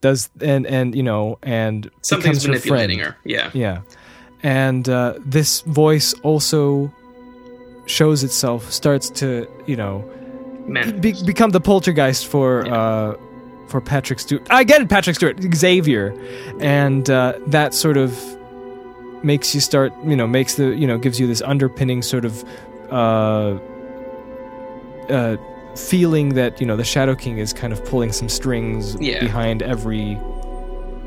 does and and you know and something's becomes her manipulating friend. her. Yeah. Yeah. And uh, this voice also shows itself, starts to, you know, be- become the poltergeist for uh, for Patrick Stewart. I get it, Patrick Stewart, Xavier, and uh, that sort of makes you start, you know, makes the, you know, gives you this underpinning sort of uh, uh, feeling that you know the Shadow King is kind of pulling some strings Yeah. behind every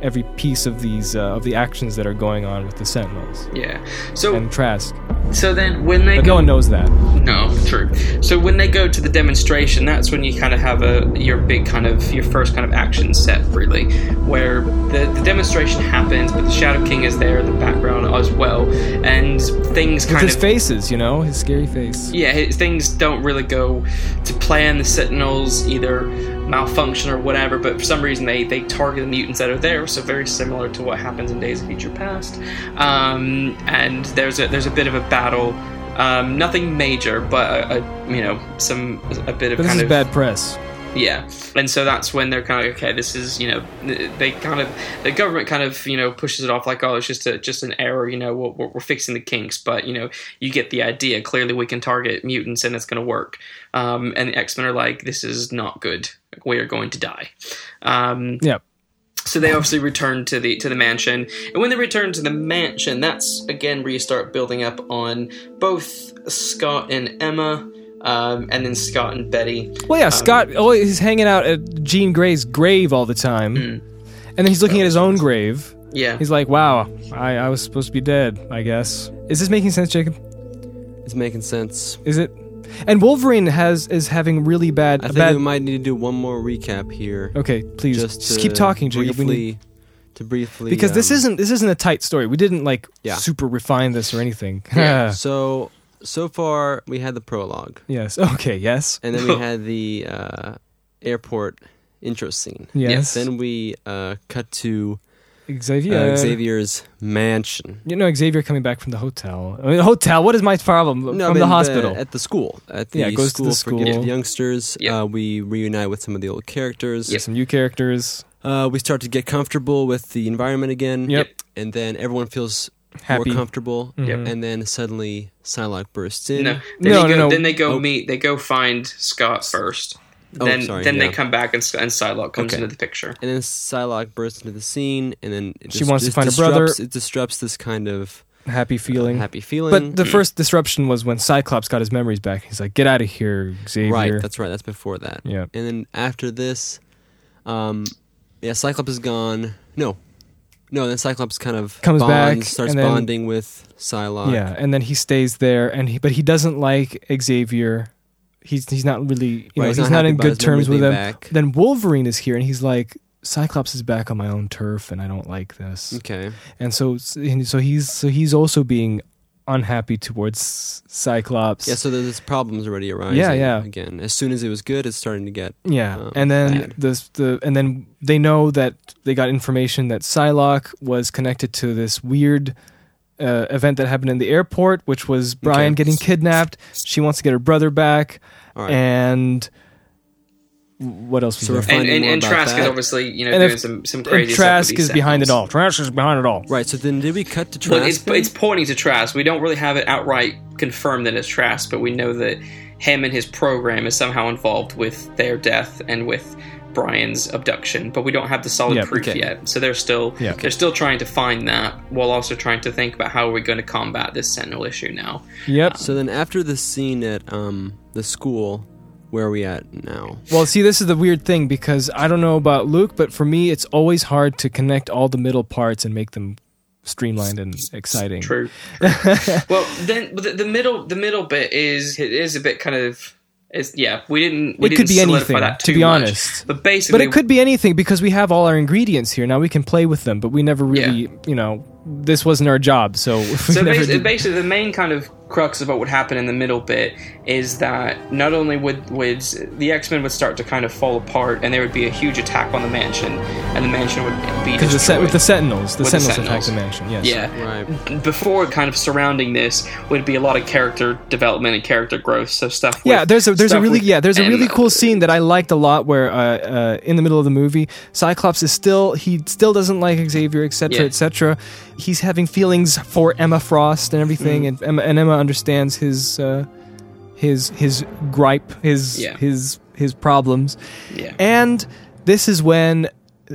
every piece of these uh, of the actions that are going on with the Sentinels Yeah. So and Trask. so then when they But go no one knows that. No, true. So when they go to the demonstration, that's when you kind of have a your big kind of your first kind of action set, really, where the, the demonstration happens, but the Shadow King is there in the background as well, and things With kind his of faces, you know, his scary face. yeah, his, things don't really go to plan. The Sentinels either malfunction or whatever, but for some reason they they target the mutants that are there. So very similar to what happens in Days of Future Past. Um, and there's a there's a bit of a battle. Um, nothing major, but a, a, you know some a bit of But this kind is of bad press. Yeah, and so that's when they're kind of like, okay. This is you know they kind of the government kind of you know pushes it off like oh it's just a just an error you know we're, we're fixing the kinks. But you know you get the idea. Clearly we can target mutants and it's going to work. Um, and the X Men are like this is not good. We are going to die. Um, Yeah. so they obviously return to the to the mansion, and when they return to the mansion, that's again where you start building up on both Scott and Emma, um, and then Scott and Betsy. Well, yeah, Scott. Oh, he's hanging out at Jean Grey's grave all the time, Hmm. and then he's looking at his own grave. Yeah, He's like, "Wow, I, I was supposed to be dead. I guess." Is this making sense, Jacob? It's making sense. Is it? And Wolverine has is having really bad. I think bad we might need to do one more recap here. okay, please just, just, keep talking, Jacob. We Briefly, need- to briefly because this um, isn't this isn't a tight story. We didn't like Yeah. super refine this or anything. Yeah. So so far we had the prologue, yes. Okay. Yes. and then we had the uh, airport intro scene. Yes. Then we uh, cut to Xavier. uh, Xavier's mansion. You know Xavier coming back from the hotel. I mean, hotel. What is my problem from but the in hospital? at the school. At the Yeah, goes to school the for school. gifted youngsters. Yep. Uh, we reunite with some of the old characters. Some new characters. Uh, we start to get comfortable with the environment again. Yep. And then everyone feels Happy. more comfortable. Mhm. And then suddenly Psylocke bursts in. No, then, No, they no, go, no. then they go Oh. meet. They go find Scott first. Oh, Then, sorry, then they come back and, and Psylocke comes Okay. into the picture. And then Psylocke bursts into the scene, and then it She dis- wants to find her brother. disrupts- It disrupts this kind of Happy feeling. happy feeling. But the first disruption was when Cyclops got his memories back. He's like, "Get out of here, Xavier." right, that's right. That's before that. yeah. And then after this, um, yeah, Cyclops is gone. No, no. Then Cyclops kind of Comes bonds, back, starts then- bonding with Psylocke. Yeah, and then he stays there, and he but he doesn't like Xavier. He's he's not really you know he's, he's not, not in good terms with him. back. Then Wolverine is here, and he's like, Cyclops is back on my own turf, and I don't like this. Okay. And so and so he's so he's also being unhappy towards Cyclops. Yeah. So there's problems already arising. Yeah, yeah. Again, as soon as it was good, it's starting to get. Yeah, um, and then this the and then they know that they got information that Psylocke was connected to this weird uh, event that happened in the airport, which was Brian Okay. getting kidnapped. She wants to get her brother back, right. and what else was So we're there? And and, and Trask is obviously you know And doing if- some some And crazy Trask stuff. is behind it all. Trask is behind it all. right. So then, did we cut to Well, Trask? it's it's pointing to Trask. We don't really have it outright confirmed that it's Trask, but we know that him and his program is somehow involved with their death and with Brian's abduction. But we don't have the solid Yeah, proof okay. yet. So they're still Yeah. they're still trying to find that while also trying to think about how are we going to combat this Sentinel issue now. Yep. So then, after the scene at um the school, where are we at now? Well, see, this is the weird thing because I don't know about Luke, but for me, it's always hard to connect all the middle parts and make them streamlined and exciting. True. well, then the, the middle the middle bit is it is a bit kind of is yeah we didn't we It didn't could be anything, that to be much. honest. But basically, But it could be anything because we have all our ingredients here. Now we can play with them, but we never really, you know, this wasn't our job, so we So never basically, basically, the main kind of crux about what happened in the middle bit is that not only would would the X Men would start to kind of fall apart, and there would be a huge attack on the mansion, and the mansion would be because the set with the Sentinels, the With the Sentinels attack the mansion. Yes. yeah. Right. Before, kind of surrounding this would be a lot of character development and character growth. So stuff. Yeah, with- there's a there's a really with- yeah there's a really cool scene that I liked a lot where uh, uh, in the middle of the movie Cyclops is still he still doesn't like Xavier etc Yeah. etc. He's having feelings for Emma Frost and everything, Mm. and Emma and Emma understands his uh, his his gripe his Yeah. his his problems, Yeah. and this is when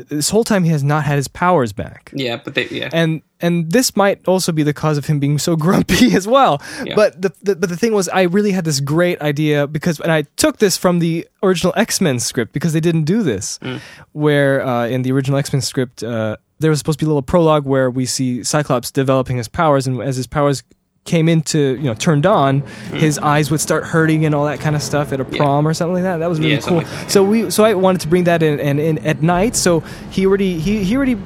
this whole time he has not had his powers back Yeah, but they yeah. and and this might also be the cause of him being so grumpy as well. Yeah. But the, the but the thing was, I really had this great idea because, and I took this from the original X Men script because they didn't do this, Mm. where uh, in the original X Men script uh, there was supposed to be a little prologue where we see Cyclops developing his powers, and as his powers came into you know turned on his eyes would start hurting and all that kind of stuff at a Mm. Yeah. prom or something like that that was really Yeah, cool like that, so we so i wanted to bring that in and in at night so he already he, he already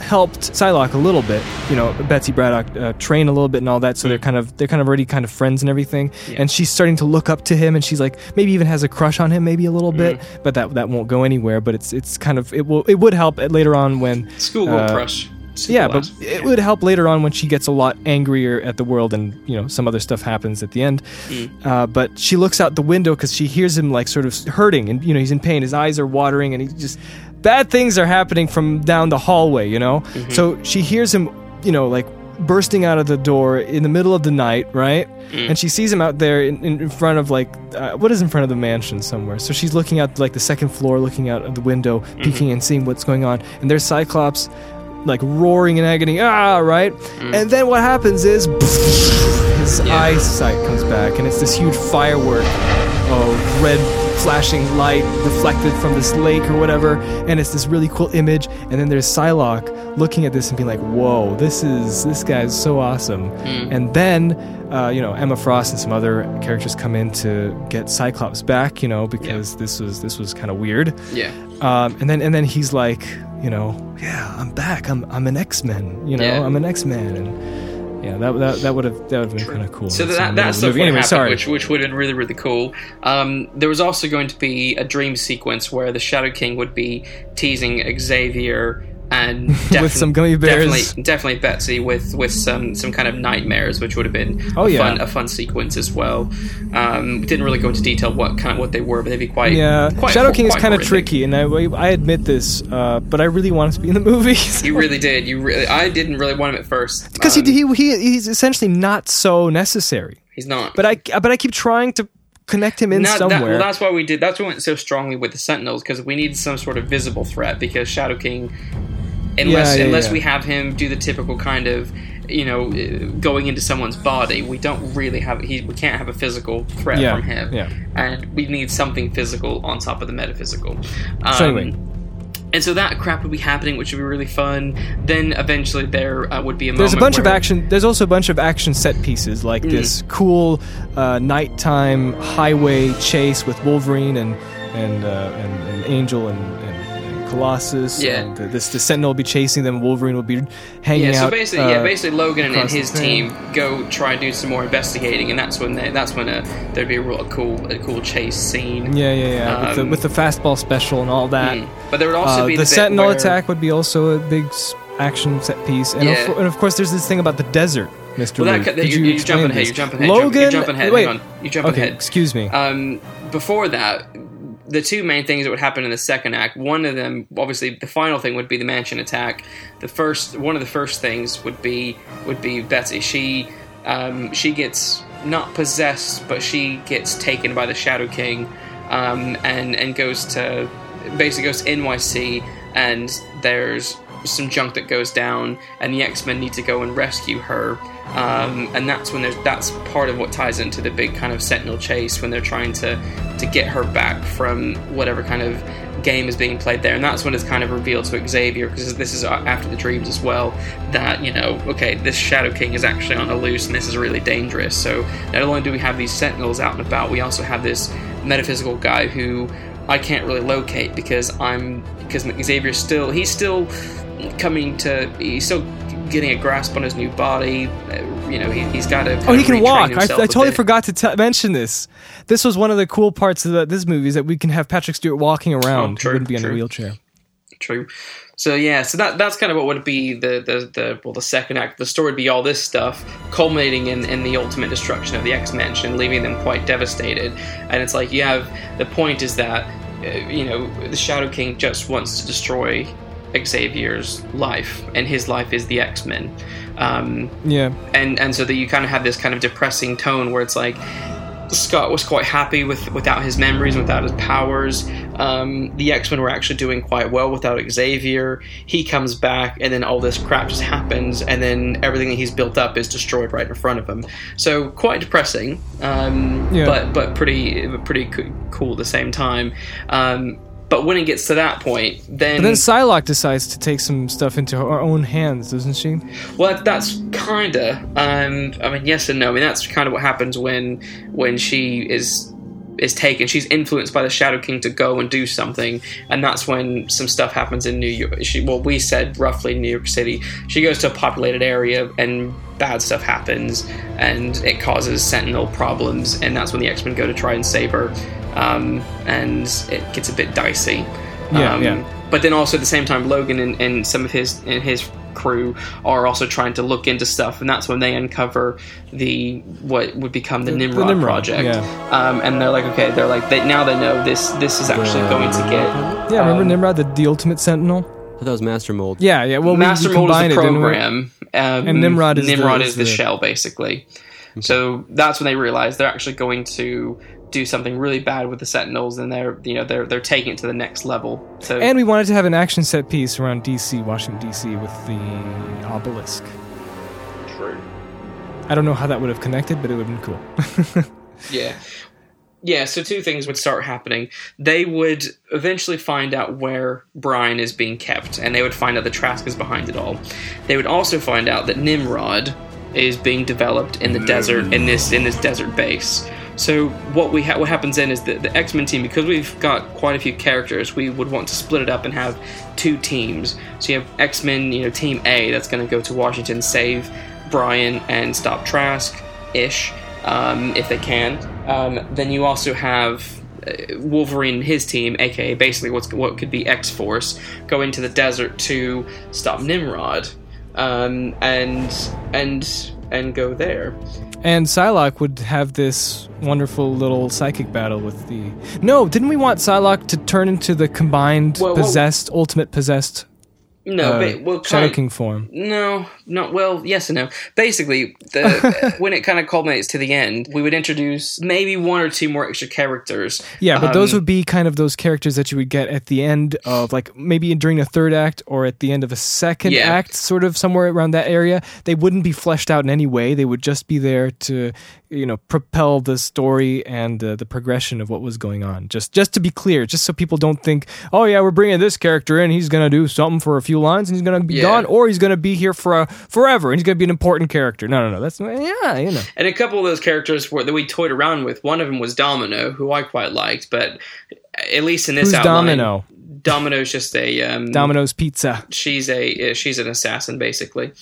helped Psylocke a little bit, you know, Betsy Braddock uh, train a little bit and all that. So they're kind of they're kind of already kind of friends and everything. Yeah. And she's starting to look up to him, and she's like maybe even has a crush on him, maybe a little bit. Mm. But that that won't go anywhere. But it's it's kind of it will it would help later on when Schoolgirl uh, crush. Yeah, but it would help later on when she gets a lot angrier at the world and you know some other stuff happens at the end. Mm. Uh, but she looks out the window because she hears him like sort of hurting and you know he's in pain. His eyes are watering and he's just bad things are happening from down the hallway. You know, Mm-hmm. so she hears him you know like bursting out of the door in the middle of the night, right? Mm. And she sees him out there in, in front of like uh, what is in front of the mansion somewhere. So she's looking out like the second floor, looking out of the window, Mm-hmm. peeking and seeing what's going on. And there's Cyclops like roaring in agony, ah, right? Mm. And then what happens is his Yeah. eyesight comes back, and it's this huge firework of red flashing light reflected from this lake or whatever, and it's this really cool image. And then there's Psylocke looking at this and being like, "Whoa, this is this guy's so awesome." And then, uh, you know, Emma Frost and some other characters come in to get Cyclops back, you know, because this was this was kind of weird. Yeah. Um, and then and then he's like, you know, yeah, I'm back. I'm I'm an X Men. You know, Yeah. I'm an X Man, and yeah, that that that would have that would have been kind of cool. So that, that stuff would anyway, happen, sorry. which which would have been really really cool. Um, there was also going to be a dream sequence where the Shadow King would be teasing Xavier and defi- some gummy bears. Definitely, definitely Betsy with with some some kind of nightmares, which would have been Oh, a yeah. fun a fun sequence as well. Um, didn't really go into detail what kind of what they were, but they'd be quite yeah, quite, Shadow King is kind of tricky, and I I admit this, uh, but I really wanted to be in the movie You really did. You really. I didn't really want him at first because Um, he, he he he's essentially not so necessary. he's not. But I but I keep trying to connect him in No, that- somewhere. well, that's why we did. That's why we went so strongly with the Sentinels because we needed some sort of visible threat. Because Shadow King, unless Yeah, yeah, unless yeah. we have him do the typical kind of, you know, uh, going into someone's body, we don't really have. He we can't have a physical threat from him. yeah. and we need something physical on top of the metaphysical. Um, So anyway. And so that crap would be happening, which would be really fun. Then eventually there uh, would be a There's a bunch of action. There's also a bunch of action set pieces, like Mm. this cool uh, nighttime highway chase with Wolverine and and uh, and, and Angel and, and Colossus. Yeah. And the, this the Sentinel will be chasing them. Wolverine will be hanging Yeah, so out. basically, uh, yeah, basically Logan and, and his team go try and do some more investigating, and that's when they, that's when uh there'd be a real cool a cool chase scene. Yeah, yeah, yeah. with, the, Um, with the fastball special and all that. Mm. But there would also Uh, be the bit Sentinel where- attack would be also a big action set piece, and, Yeah. of, and of course, there's this thing about the desert, Mister. Well, that, that, you're, you you're jumping ahead. You're jumping ahead. Logan, you're jumping ahead. Wait. You're jumping okay, ahead. excuse me. Um, before that, the two main things that would happen in the second act. One of them, obviously, the final thing would be the mansion attack. The first, one of the first things would be would be Betsy. She um, she gets not possessed, but she gets taken by the Shadow King, um, and and goes to basically goes to NYC, and there's some junk that goes down, and the X Men need to go and rescue her. Um, and that's when there's that's part of what ties into the big kind of Sentinel chase when they're trying to to get her back from whatever kind of game is being played there, and that's when it's kind of revealed to Xavier because this is after the dreams as well that you know okay this Shadow King is actually on the loose and this is really dangerous. So not only do we have these Sentinels out and about, we also have this metaphysical guy who I can't really locate because I'm because Xavier's still he's still coming to he's still getting a grasp on his new body. Uh, you know he, he's got to Oh, he can walk. I, I totally forgot to t- mention this. This was one of the cool parts of the, this movie is that we can have Patrick Stewart walking around. Oh, true, he wouldn't be in a wheelchair. True. So yeah, so that that's kind of what would be the the, the well the second act. The story would be all this stuff, culminating in, in the ultimate destruction of the X Men, leaving them quite devastated. And it's like you have the point is that uh, you know the Shadow King just wants to destroy Xavier's life, and his life is the X Men. Um, Yeah. and and so that you kind of have this kind of depressing tone where it's like Scott was quite happy with without his memories, without his powers. Um, the X Men were actually doing quite well without Xavier. He comes back, and then all this crap just happens, and then everything that he's built up is destroyed right in front of him. So quite depressing, um, Yeah. but but pretty pretty cool at the same time. Um, but when it gets to that point, then But then Psylocke decides to take some stuff into her own hands, doesn't she? Well, that's kinda. Um, I mean, yes and no. I mean, that's kind of what happens when when she is is taken. She's influenced by the Shadow King to go and do something, and that's when some stuff happens in New York. She, well, we said roughly New York City. She goes to a populated area, and bad stuff happens, and it causes Sentinel problems, and that's when the X Men go to try and save her, um, and it gets a bit dicey. Yeah, um, yeah. But then also at the same time, Logan and, and some of his and his crew are also trying to look into stuff, and that's when they uncover the what would become the, The- the Nimrod, Nimrod, project. yeah. Um, and they're like, okay, they're like, they, now they know this. This is actually going to get Yeah, remember um, Nimrod, the, the ultimate sentinel? I thought that was Master Mold. Yeah, yeah. Well, Master we Mold is combined the it, program, um, And Nimrod is the- Nimrod is is the, the- shell, basically. So that's when they realize they're actually going to do something really bad with the Sentinels, and they're you know they're they're taking it to the next level. So And we wanted to have an action set piece around DC, Washington DC, with the obelisk. true. I don't know how that would have connected, but it would have been cool. Yeah. Yeah, so two things would start happening. They would eventually find out where Brian is being kept, and they would find out that Trask is behind it all. They would also find out that Nimrod is being developed in the desert in this in this desert base. So what we ha- what happens then is that the X Men team, because we've got quite a few characters, we would want to split it up and have two teams. So you have X Men, you know, Team A that's going to go to Washington, save Brian and stop Trask ish, um, if they can. Um, then you also have uh, Wolverine and his team, aka basically what's what could be X Force, go into the desert to stop Nimrod, um, and and and go there. And Psylocke would have this wonderful little psychic battle with the. No, didn't we want Psylocke to turn into the combined Well, well- possessed, ultimate possessed No, uh, but well, Shadow kind- King form? No, not well. Yes and no. Basically, the when it kind of culminates to the end, we would introduce maybe one or two more extra characters. Yeah, but those Um, would be kind of those characters that you would get at the end of like maybe during a third act or at the end of a second Yeah. act, sort of somewhere around that area. They wouldn't be fleshed out in any way. They would just be there to, you know, propel the story and uh, the progression of what was going on. Just just to be clear, just so people don't think, oh yeah, we're bringing this character in. He's gonna do something for a few lines and he's gonna be Yeah. gone, or he's gonna be here for a, forever and he's gonna be an important character. No, no, no. That's yeah, you know. And a couple of those characters were, that we toyed around with. One of them was Domino, who I quite liked, but at least in this Who's outline, Domino? Domino's just a um, Domino's Pizza. she's a she's an assassin basically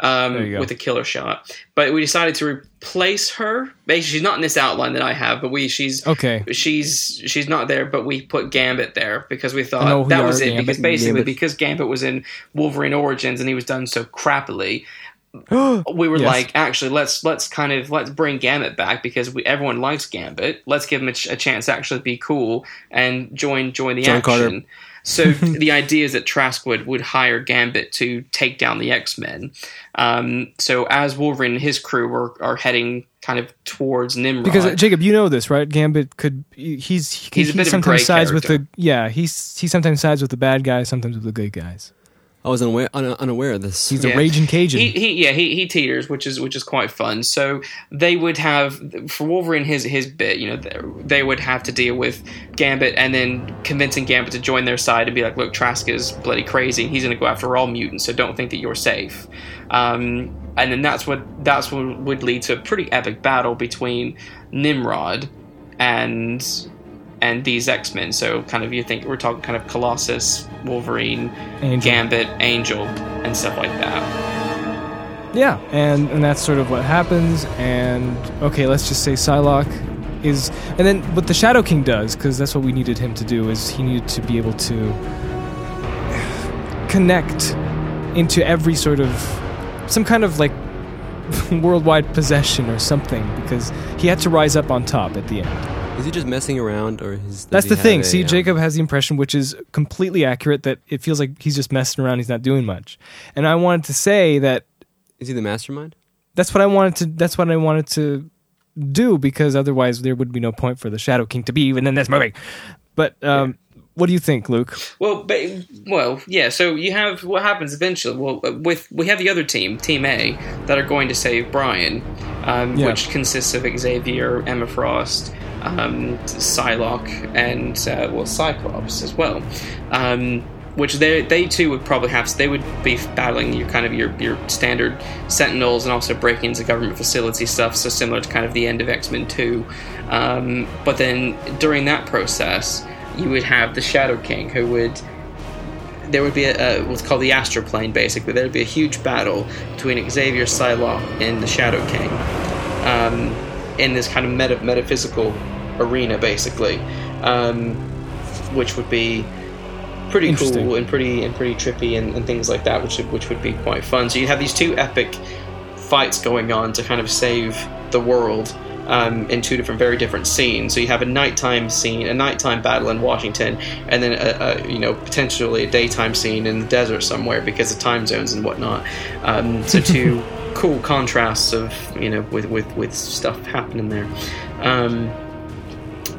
um, There you go. with a killer shot but we decided to replace her basically she's not in this outline that i have but we she's Okay. she's she's not there but we put gambit there because we thought that was it Gambit. because basically Gambit. because gambit was in wolverine origins and he was done so crappily we were Yes. like actually let's let's kind of let's bring gambit back because we everyone likes gambit let's give him a, ch- a chance to actually be cool and join join the John action Carter. So the idea is that Trask would, would hire Gambit to take down the X Men. Um, so as Wolverine and his crew are, are heading kind of towards Nimrod, Because uh, Jacob, you know this, right? Gambit could he's He's he of a sometimes sides with the yeah he's he sometimes sides with the bad guys, sometimes with the good guys. I was unaware, un- unaware of this. He's Yeah. a raging Cajun. he, he yeah he, he teeters, which is which is quite fun. So they would have for Wolverine his his bit, you know, they- they would have to deal with Gambit and then convincing Gambit to join their side and be like, look, Trask is bloody crazy. He's going to go after all mutants, so don't think that you're safe. Um, and then that's what that's what would lead to a pretty epic battle between Nimrod and and these X Men. So kind of you think we're talking kind of Colossus, Wolverine, Angel. Gambit, Angel, and stuff like that. Yeah, and and that's sort of what happens. And okay, let's just say Psylocke is, and then what the Shadow King does, because that's what we needed him to do, is he needed to be able to connect into every sort of some kind of like worldwide possession or something, because he had to rise up on top at the end. Is he just messing around, or is does That's the thing. a, See, um, Jacob has the impression, which is completely accurate, that it feels like he's just messing around. He's not doing much. And I wanted to say that Is he the mastermind? that's what I wanted to. That's what I wanted to do because otherwise there would be no point for the Shadow King to be even in this movie. But um, what do you think, Luke? Well, ba- well, yeah. So you have what happens eventually. Well, uh, with we have the other team, Team A, that are going to save Brian, um, Yeah. which consists of Xavier, Emma Frost, um, Psylocke, and uh, well, Cyclops as well. Um, which they they too would probably have. They would be battling your kind of your your standard Sentinels and also breaking into government facility stuff. So similar to kind of the end of X Men Two. Um, but then during that process, you would have the Shadow King who would there would be a, a what's called the astral plane. Basically, there would be a huge battle between Xavier, Psylocke, and the Shadow King um, in this kind of meta- metaphysical arena, basically, um, which would be pretty cool and pretty and pretty trippy and, and things like that, which would, which would be quite fun. So you have these two epic fights going on to kind of save the world um, in two different, very different scenes. So you have a nighttime scene, a nighttime battle in Washington, and then a, a you know potentially a daytime scene in the desert somewhere because of time zones and whatnot. Um, so two cool contrasts of you know with with with stuff happening there. Um,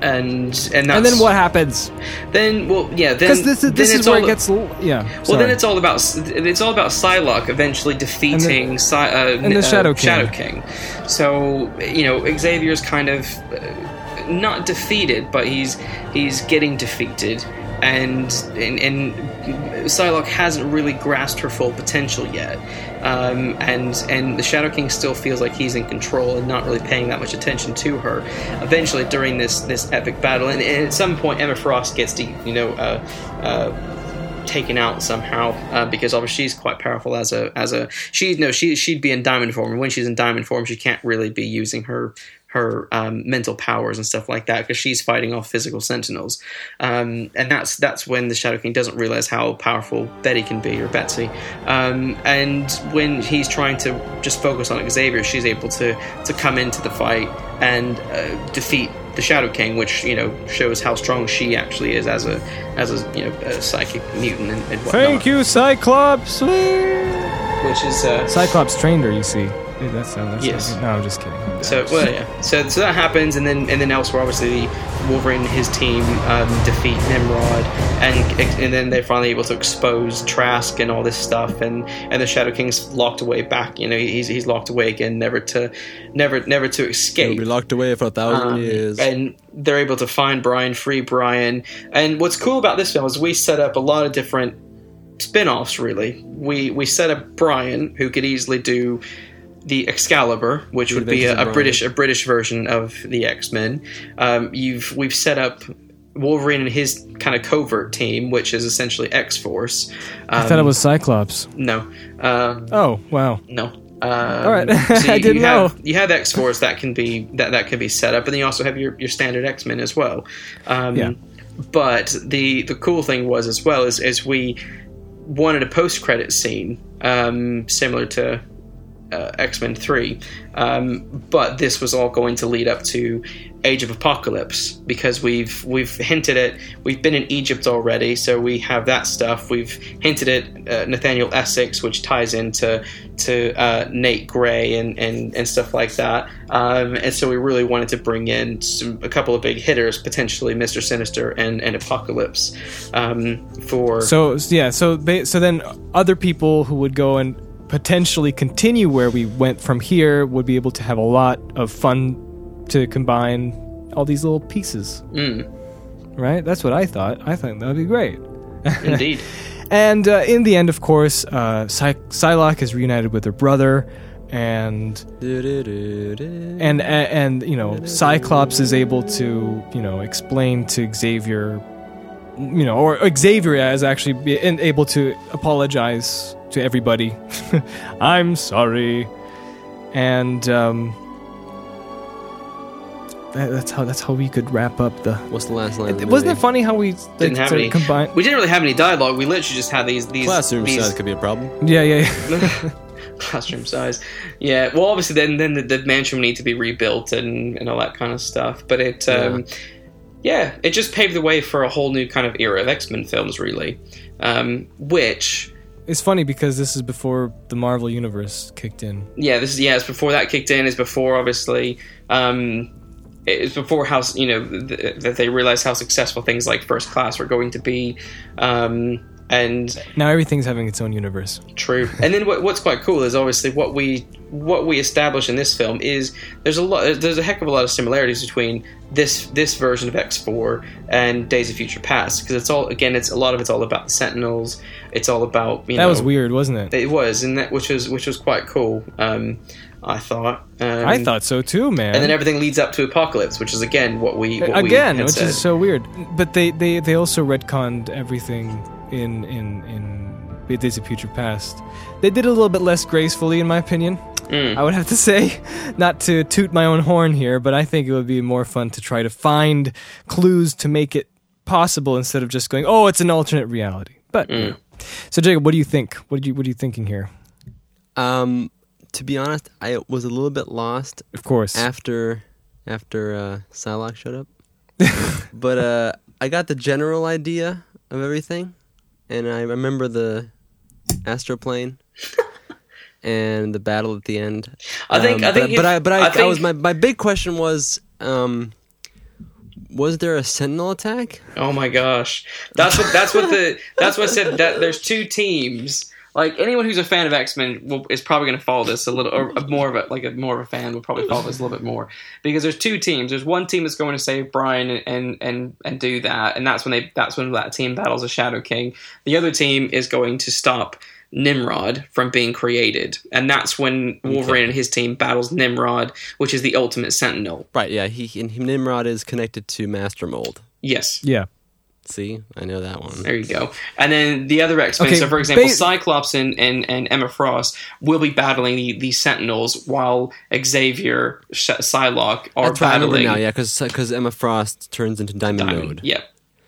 and and that's, And then what happens? Then well, yeah. Then Because this is this it's is where it gets. Yeah. Well, sorry. then it's all about it's all about Psylocke eventually defeating Psy, uh, and the uh, Shadow King. Shadow King. So you know Xavier's kind of uh, not defeated, but he's he's getting defeated, and and, and Psylocke hasn't really grasped her full potential yet. Um, and and the Shadow King still feels like he's in control and not really paying that much attention to her. Eventually, during this this epic battle, and, and at some point, Emma Frost gets to you know uh, uh, taken out somehow uh, because obviously she's quite powerful as a as a she no she she'd be in diamond form and when she's in diamond form she can't really be using her her um, mental powers and stuff like that because she's fighting off physical sentinels um, and that's that's when the Shadow King doesn't realize how powerful Betty can be or Betsy um, and when he's trying to just focus on Xavier she's able to to come into the fight and uh, defeat the Shadow King, which you know shows how strong she actually is as a as a you know a psychic mutant and, and whatnot. Thank you, Cyclops. Which is uh, Cyclops trained her. You see. Dude, that sounds. That's Yes. No, I'm just kidding. so well yeah. So so that happens, and then and then elsewhere, obviously, Wolverine and his team um, defeat Nimrod, and and then they're finally able to expose Trask and all this stuff, and and the Shadow King's locked away back. You know, he's he's locked away again, never to never never to He'll escape. be locked away for a thousand Um, years. and they're able to find Brian, free Brian. And what's cool about this film is we set up a lot of different spin-offs really. We we set up Brian who could easily do the Excalibur, which would be a, a British a British version of the X-Men. Um, you've we've set up Wolverine and his kind of covert team, which is essentially X-Force. Um, I thought it was Cyclops. no. Uh, Oh wow. no. Um, All right. so I you- didn't you have, know. You have X Force that can be that that can be set up, and then you also have your, your standard X Men as well. Um, Yeah. But the the cool thing was as well is is we wanted a post credit scene um, similar to uh, X Men Three, um, but this was all going to lead up to Age of Apocalypse because we've we've hinted at we've been in Egypt already, so we have that stuff. We've hinted at uh, Nathaniel Essex, which ties into to uh, Nate Gray and, and, and stuff like that. Um, and so we really wanted to bring in some a couple of big hitters, potentially Mister Sinister and, and Apocalypse, um, for So yeah. So so then other people who would go and potentially continue where we went from here would be able to have a lot of fun to combine all these little pieces. Mm, Right. That's what I thought. I thought that would be great. indeed. And uh, in the end, of course, uh, Psy- Psylocke is reunited with her brother, and and and you know Cyclops is able to you know explain to Xavier, you know, or Xavier is actually able to apologize to everybody. I'm sorry, and um, that, that's how that's how we could wrap up the. What's the last line? of the Wasn't it funny how we Didn't have any- combined? We didn't really have any dialogue. We literally just had these these Classroom these, size could be a problem. Yeah, yeah, yeah. classroom size. Yeah. Well, obviously, then then the, the mansion would need to be rebuilt and and all that kind of stuff. But it, um, yeah. it just paved the way for a whole new kind of era of X Men films, really. Um, which, It's funny because this is before the Marvel universe kicked in. yeah, this is yeah, it's before that kicked in. Is before obviously. Um, it's before how you know th- that they realized how successful things like First Class were going to be, um, and Now everything's having its own universe. True. And then what, what's quite cool is obviously what we what we establish in this film is there's a lot there's a heck of a lot of similarities between this this version of X4 and Days of Future Past because it's all again it's a lot of it's all about the Sentinels. It's all about you That know was weird, wasn't it? It was and that which was which was quite cool. Um, I thought. Um, I thought so too, man. And then everything leads up to Apocalypse, which is again what we what Again, we which said. is so weird. But they, they, they also retconned everything in in in Days of Future Past. They did it a little bit less gracefully, in my opinion. Mm. I would have to say, not to toot my own horn here, but I think it would be more fun to try to find clues to make it possible instead of just going, "Oh, it's an alternate reality." But Mm. so, Jacob, what do you think? What did you what are you thinking here? Um, to be honest, I was a little bit lost Of course, after after uh, Psylocke showed up, but uh, I got the general idea of everything, and I remember the astral plane and the battle at the end. I think- Um, I think but, but I but I, I I, was my my big question was um, Was there a Sentinel attack? Oh my gosh, that's what that's what the that's what I said. That there's two teams. Like anyone who's a fan of X Men is probably going to follow this a little, or more of a like a more of a fan will probably follow this a little bit more because there's two teams. There's one team that's going to save Brian and and and, and do that, and that's when they that's when that team battles a Shadow King. The other team is going to stop Nimrod from being created, and that's when Wolverine and his team battles Nimrod, which is the ultimate Sentinel. Right. Yeah. He and Nimrod is connected to Master Mold. Yes, Yeah. See, I know that one. There you go. And then the other X Men, Okay, so for example, ba- Cyclops and, and, and Emma Frost will be battling the, the Sentinels while Xavier, Sh- Psylocke are That's right, I battling. now. Yeah, because Emma Frost turns into Diamond, Diamond. Node, Yep.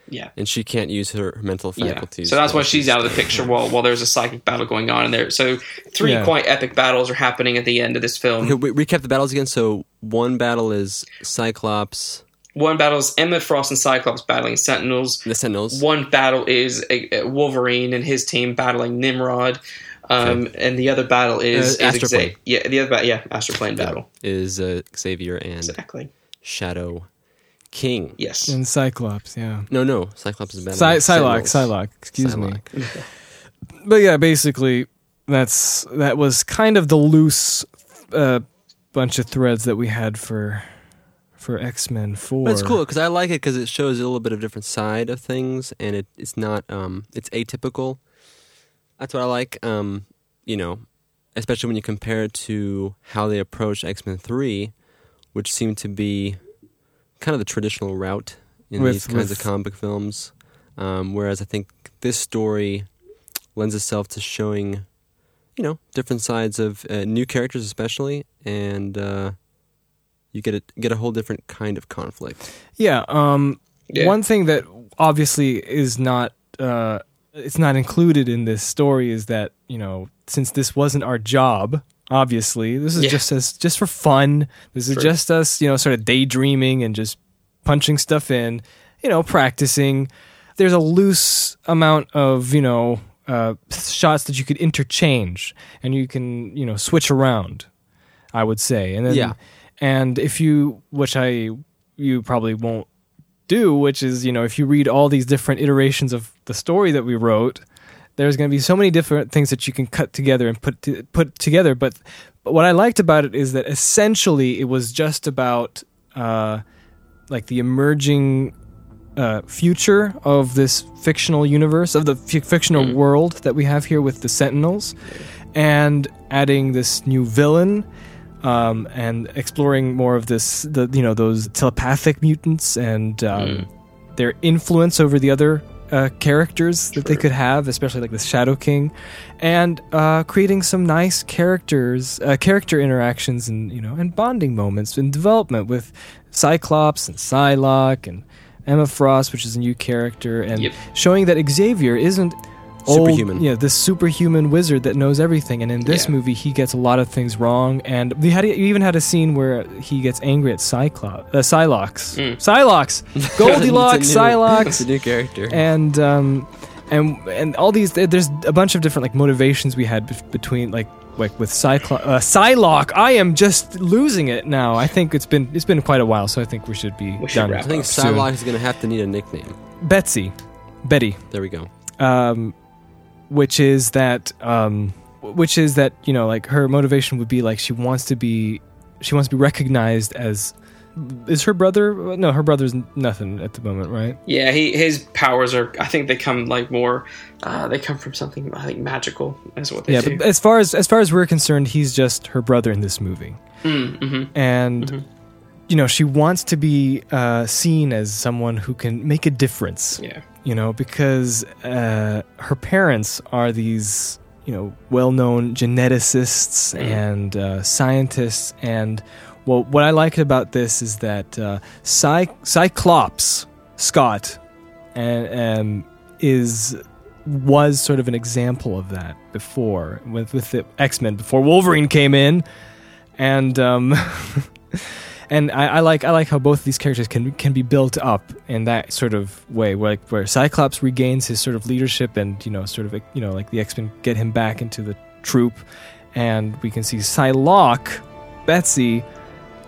Yeah. and she can't use her, her mental Yeah. faculties. So that's why while she's out of the picture while while there's a psychic battle going on in there. So three Yeah. quite epic battles are happening at the end of this film. Okay, we recap the battles again. So one battle is Cyclops, One battle is Emma Frost and Cyclops battling Sentinels. the Sentinels. One battle is uh, Wolverine and his team battling Nimrod. Um, and the other battle is, Uh, is Astral Plane. Xa- yeah the other ba- yeah Astral Plane battle is uh, Xavier and exactly Shadow King. yes And Cyclops, yeah. No, no, Cyclops is better. Psy- Psylocke, Psylocke, excuse me. But yeah, basically, that's that was kind of the loose uh, bunch of threads that we had for for X Men Four. But it's cool because I like it because it shows a little bit of different side of things, and it, it's not um it's atypical. That's what I like. Um, you know, especially when you compare it to how they approach X Men Three, which seemed to be kind of the traditional route in With- these kinds with- of comic films. Um, whereas I think this story lends itself to showing, you know, different sides of uh, new characters, especially, and uh, you get a get a whole different kind of conflict. Yeah. Um, Yeah. One thing that obviously is not uh, it's not included in this story is that you know since this wasn't our job, obviously this is Yeah. just as just for fun. This is True. just us, you know, sort of daydreaming and just punching stuff in, you know, practicing. There's a loose amount of you know uh, shots that you could interchange and you can you know switch around. I would say, and then Yeah. And if you, which I you probably won't do, which is you know if you read all these different iterations of the story that we wrote, there's going to be so many different things that you can cut together and put to, put together. But, but what I liked about it is that essentially it was just about uh, like the emerging uh, future of this fictional universe of the f- fictional world that we have here with the Sentinels, and adding this new villain. Um, and exploring more of this, the you know those telepathic mutants and um, their influence over the other uh, characters that they could have, especially like the Shadow King, and uh, creating some nice characters, uh, character interactions, and you know, and bonding moments and development with Cyclops and Psylocke and Emma Frost, which is a new character, and Yep. showing that Xavier isn't. Old, Superhuman. yeah, this superhuman wizard that knows everything, and in this Yeah. movie, he gets a lot of things wrong. And we had, you even had a scene where he gets angry at Cyclops, uh, Psylocke, Mm. Psylocke, Goldilocks, It's a new- Psylocke, It's a new character. and um, and and all these. There's a bunch of different like motivations we had between like like with Cyclo- uh, Psylocke. I am just losing it now. I think it's been it's been quite a while, so I think we should be We should done. I think up soon. Is going to have to need a nickname. Betsy, Betty, There we go. um, which is that um, which is that you know like her motivation would be like she wants to be she wants to be recognized as. Is her brother? No, her brother's nothing at the moment, right? Yeah, he his powers are. I think they come like more. Uh, they come from something I think magical. Is what they yeah, do. but as far as as far as we're concerned, he's just her brother in this movie, Mm, mhm. and Mhm. you know she wants to be uh, seen as someone who can make a difference. Yeah, You know, because uh, her parents are these you know well-known geneticists Mhm. and uh, scientists, and well, what I liked about this is that uh, Cy- Cyclops Scott and um, is was sort of an example of that before with with the X Men before Wolverine came in, and um, and I, I like I like how both of these characters can can be built up in that sort of way, where like where Cyclops regains his sort of leadership, and you know sort of you know like the X Men get him back into the troop, and we can see Psylocke, Betsy,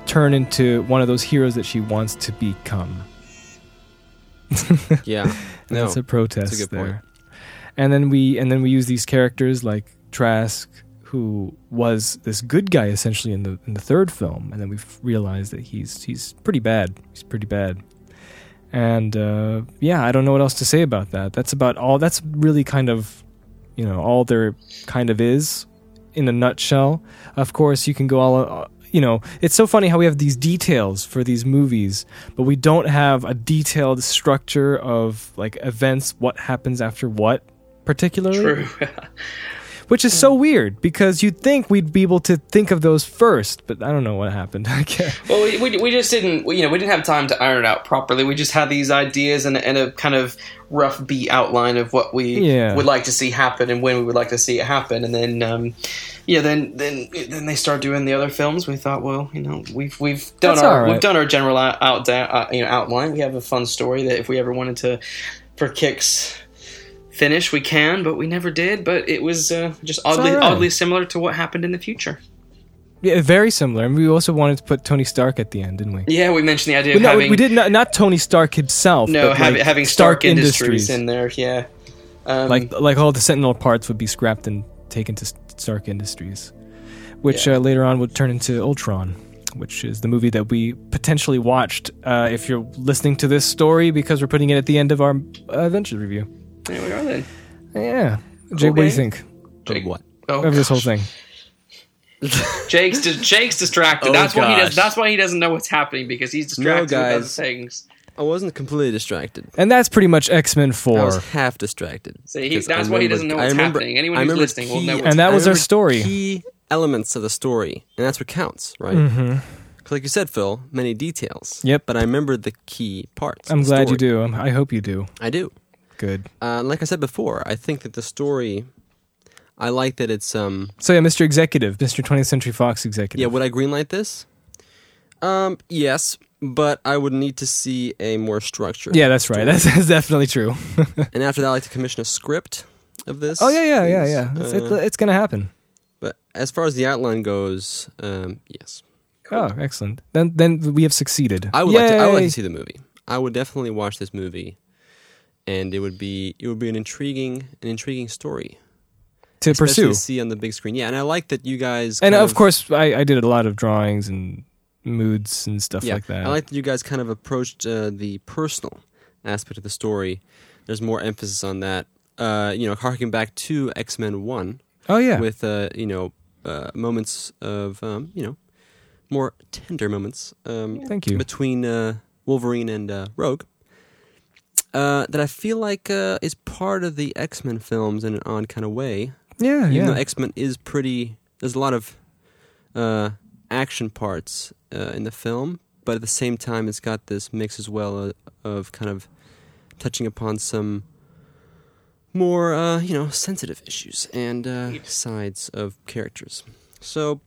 turn into one of those heroes that she wants to become. Yeah. No. That's a protest that's a there. point. And then we and then we use these characters like Trask, who was this good guy essentially in the in the third film, and then we realized that he's he's pretty bad. He's pretty bad. And uh, yeah, I don't know what else to say about that. That's about all. That's really kind of, you know, all there kind of is in a nutshell. Of course, you can go all. Uh, you know, it's so funny how we have these details for these movies, but we don't have a detailed structure of like events, what happens after what, particularly True. which is so weird because you'd think we'd be able to think of those first, but I don't know what happened. Well, we, we, we just didn't, you know, we didn't have time to iron it out properly. We just had these ideas and, and a kind of rough beat outline of what we Yeah. would like to see happen and when we would like to see it happen. And then, um, yeah, then then then they start doing the other films. We thought, well, you know, we've we've done That's our right. we've done our general out, out uh, you know outline. We have a fun story that if we ever wanted to, for kicks. Finish we can, but we never did. But it was uh, just oddly right. oddly similar to what happened in the future. Yeah, very similar. And we also wanted to put Tony Stark at the end, didn't we? Yeah, we mentioned the idea But of no, having we did not. Not Tony Stark himself. No, but hav- like having Stark, Industries, in there, yeah. Um, like like all the Sentinel parts would be scrapped and taken to Stark Industries, which Yeah. uh, later on would turn into Ultron, which is the movie that we potentially watched. Uh, if you're listening to this story, because we're putting it at the end of our uh, Avengers review. There we are then. Yeah, Jake, what do you think Jake- what? Oh, of this whole thing? Jake's di- Jake's distracted. Oh, that's why he does, that's why he doesn't know what's happening because he's distracted with other things. I wasn't completely distracted. And that's pretty much X Men I Four. was half distracted. See, he- because I that's why he doesn't know what's remember- happening. Anyone I who's remember listening will know key- what's And that was our story. Key elements of the story, and that's what counts, right? Mm-hmm. 'Cause like you said, Phil, many details. Yep. But I remember the key parts. I'm the glad you story. do. Um, I hope you do. I do. Good. Uh, like I said before, I think that the story. I like that it's um. So yeah, Mr. Executive, Mr. 20th Century Fox Executive. Yeah, would I greenlight this? Um, yes, but I would need to see a more structured. Yeah, that's right. That's, that's definitely true. And after that, I like to commission a script of this. oh yeah, yeah, yeah, yeah. It's, Uh, it, it's gonna happen. but as far as the outline goes, um, yes, Oh, excellent. Then then we have succeeded. I would like to. I would like to see the movie. I would definitely watch this movie, and it would be it would be an intriguing an intriguing story to especially pursue. to see on the big screen. Yeah, and I like that you guys And kind of course, I, I did a lot of drawings and moods and stuff yeah, like that. I like that you guys kind of approached uh, the personal aspect of the story. There's more emphasis on that. Uh, you know, harking back to X Men One oh yeah, with uh, you know uh, moments of um, you know more tender moments. Um, thank you. between uh, Wolverine and uh, Rogue. Uh, that I feel like uh, is part of the X Men films in an odd kind of way. Yeah, Even yeah. though X Men is pretty, there's a lot of uh, action parts uh, in the film, but at the same time, it's got this mix as well uh, of kind of touching upon some more, uh, you know, sensitive issues and uh, sides of characters. So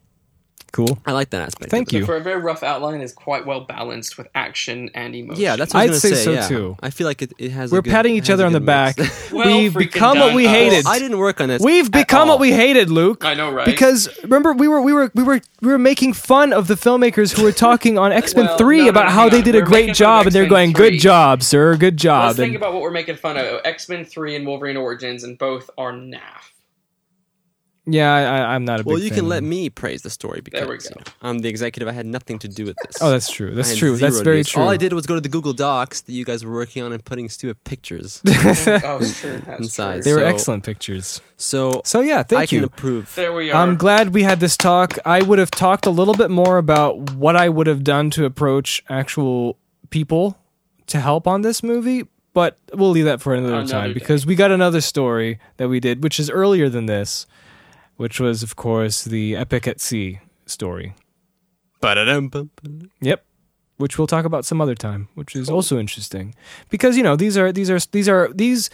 cool. I like that aspect. Thank you. For a very rough outline, is quite well balanced with action and emotion. Yeah, that's what I I'd was say gonna so yeah. too. I feel like it, it has. We're good- patting each other on the good back. Well We've become done. what we Oh, hated. I didn't work on this. We've at become what we hated, Luke. I know, right? Because remember, we were we were we were we were making fun of the filmmakers who were talking on X Men Well, Three no, no, about no, how hang they on. did a We're great making fun of job, and they're going, 3. "Good job, sir. Good job." Let's think about what we're making fun of. X Men Three and Wolverine Origins, and both are naff. Yeah, I, I, I'm not a big. Well, you fan can let me praise the story because you know, I'm the executive. I had nothing to do with this. Oh, that's true. That's true. That's very do true. All I did was go to the Google Docs that you guys were working on and putting stupid pictures oh, it's true. That's inside. true. They were So- excellent pictures. So So yeah, I thank can you. approve. There we are. I'm glad we had this talk. I would have talked a little bit more about what I would have done to approach actual people to help on this movie, but we'll leave that for another, Another time day. because we got another story that we did, which is earlier than this, which was, of course, the Epic at Sea story. Yep. Which we'll talk about some other time, which is also interesting because you know these are these are these are these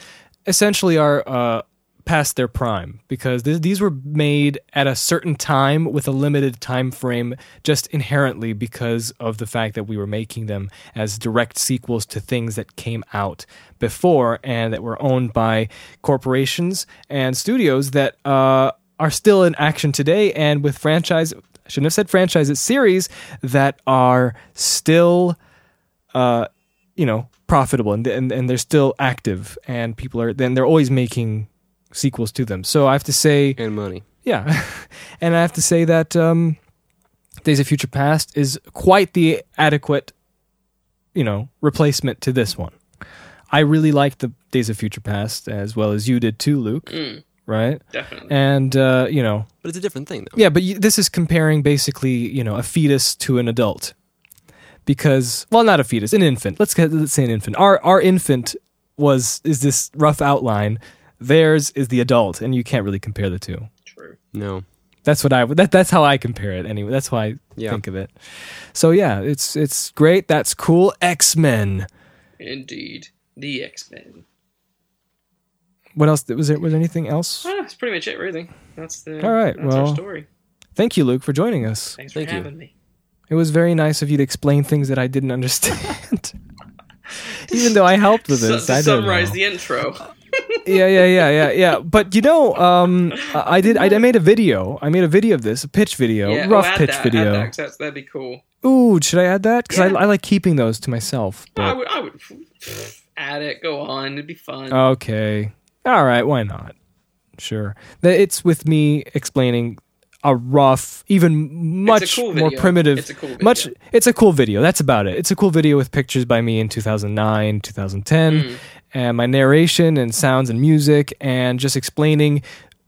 essentially are uh, past their prime because th- these were made at a certain time with a limited time frame, just inherently because of the fact that we were making them as direct sequels to things that came out before and that were owned by corporations and studios that uh, are still in action today and with franchise I shouldn't have said franchises series that are still uh, you know profitable and and, and they're still active and people are then they're always making sequels to them. So I have to say And money. yeah, and I have to say that um, Days of Future Past is quite the adequate, you know, replacement to this one. I really liked the Days of Future Past as well as you did too, Luke. Mm, Right? definitely. And uh, you know, But it's a different thing, though. yeah, but you, this is comparing basically, you know, a fetus to an adult. Because, well, not a fetus, an infant. Let's get, let's say an infant. Our our infant was is this rough outline. Theirs is the adult, and you can't really compare the two. True. No. That's what I. That, that's how I compare it. Anyway, that's how I Yeah. think of it. So yeah, it's it's great. That's cool. X Men. Indeed. The X Men. What else? Was there was there anything else? Ah, that's pretty much it, really. That's the. All right, That's well- our story. Thank you, Luke, for joining us. Thanks for Thank you. having me. It was very nice of you to explain things that I didn't understand. Even though I helped with So, this, to I don't summarize know. the intro. yeah, yeah, yeah, yeah, yeah. But you know, um, I I did. I, I made a video. I made a video of this, a pitch video, yeah, rough oh, add pitch that, video. Add that, 'cause that's, that'd be cool. Ooh, should I add that? Because Yeah. I, I like keeping those to myself. I would. I would add it. Go on. It'd be fun. okay, all right, why not? Sure. It's with me explaining a rough, even much cool more primitive. It's a cool video. Much. It's a cool video. That's about it. It's a cool video with pictures by me in 2009, 2010, Mm. and my narration and sounds and music, and just explaining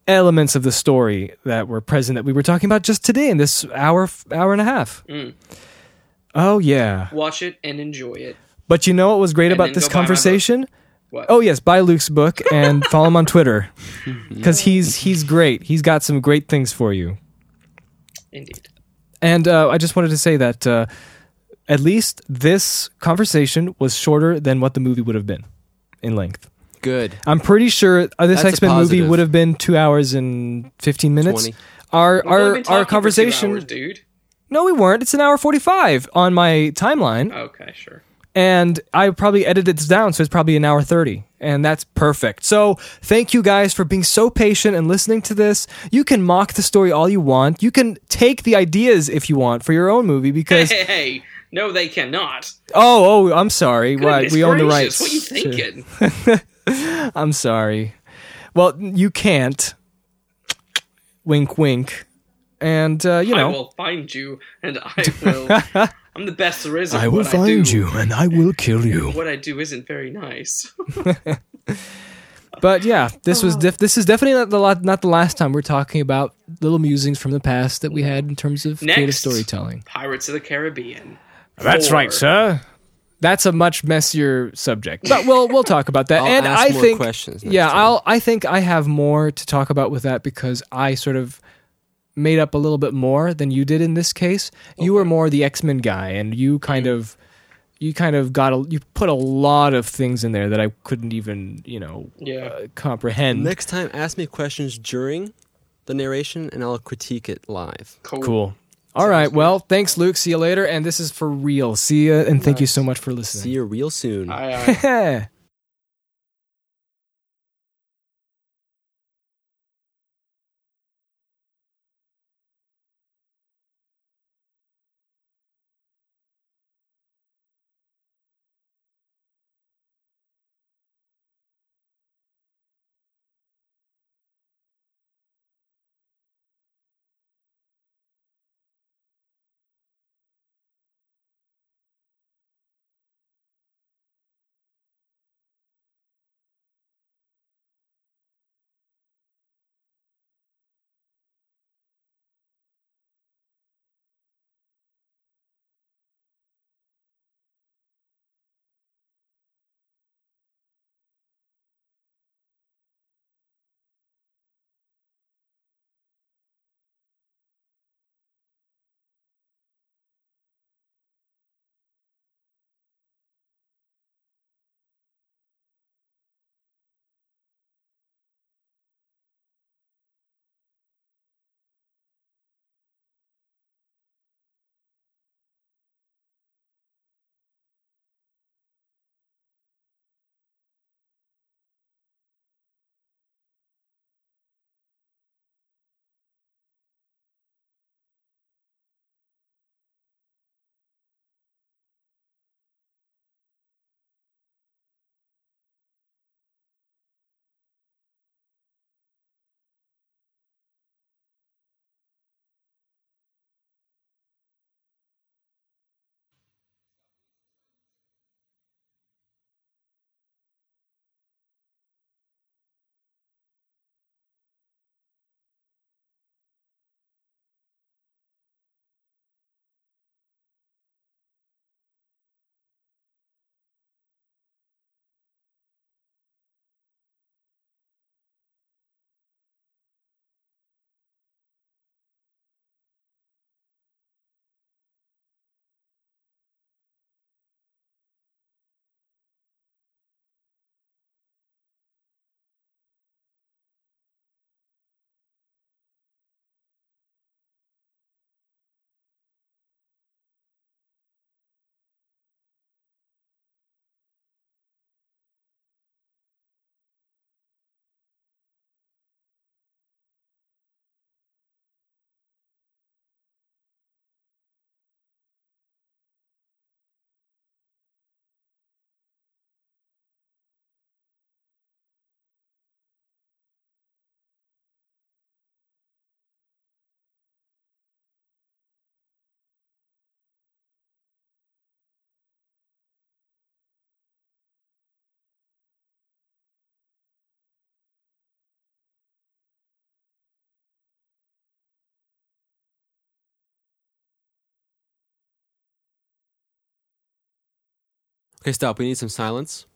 elements of the story that were present that we were talking about just today in this hour, hour and a half. Mm. Oh yeah. Watch it and enjoy it. But you know what was great And about this go buy my book. conversation? What? Oh yes, buy Luke's book and follow him on Twitter because he's he's great. He's got some great things for you. Indeed. And uh, I just wanted to say that uh, at least this conversation was shorter than what the movie would have been in length. Good. I'm pretty sure uh, this X Men movie would have been two hours and fifteen minutes. 20. Our We've only our been our talking for two conversation. hours, dude. no, we weren't. It's an hour forty five on my timeline. Okay, sure. And I probably edited this down, so it's probably an hour 30, and that's perfect. So, thank you guys for being so patient and listening to this. You can mock the story all you want. You can take the ideas if you want for your own movie because hey, hey. No, they cannot. oh, oh, I'm sorry. right, Goodness we own the rights. What are you to- thinking? I'm sorry. Well, you can't. Wink, wink. And uh, you know. I will find you, and I will. I'm the best there is. at I will find do. you and I will kill you. What I do isn't very nice. But yeah, this was oh. def- this is definitely not the la- not the last time we're talking about little musings from the past that we had in terms of creative Next. storytelling. Pirates of the Caribbean. That's right, sir. That's a much messier subject, but we'll we'll talk about that. I'll and ask I more think questions next yeah, time. I'll I think I have more to talk about with that because I sort of made up a little bit more than you did in this case. You were more the X Men guy, and you kind of you kind of got a, you put a lot of things in there that I couldn't even you know Yeah. uh, comprehend. Next time, ask me questions during the narration, and I'll critique it live. Cool. Cool. All right. Well, thanks, Luke. See you later. And this is for real. See ya, and thank you so much for listening. See you real soon. Aye, aye. Okay, stop. We need some silence.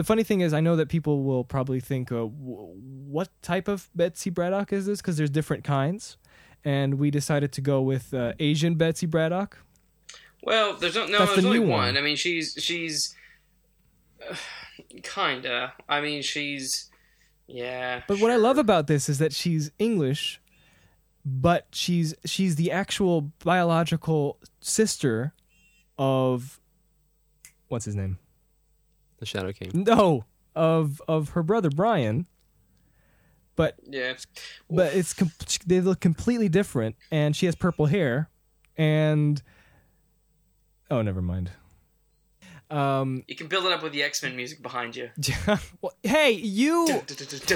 The funny thing is, I know that people will probably think, uh, w- "What type of Betsy Braddock is this?" Because there's different kinds, and we decided to go with uh, Asian Betsy Braddock. Well, there's no, no That's there's the only new one. one. I mean, she's she's uh, kinda. I mean, she's yeah. But what I love about this is that she's English, but she's she's the actual biological sister of what's his name? The Shadow King. No, of of her brother Brian. But yeah, but it's com- they look completely different, and she has purple hair, and oh, never mind. Um, you can build it up with the X Men music behind you. well, hey, you.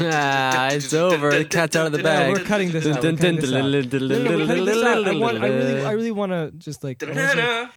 Ah, it's over. The cat's out of the bag. we're cutting this out. We're cutting this out. No, no, we're cutting this out. I, really, I really want to just like. I wanna say-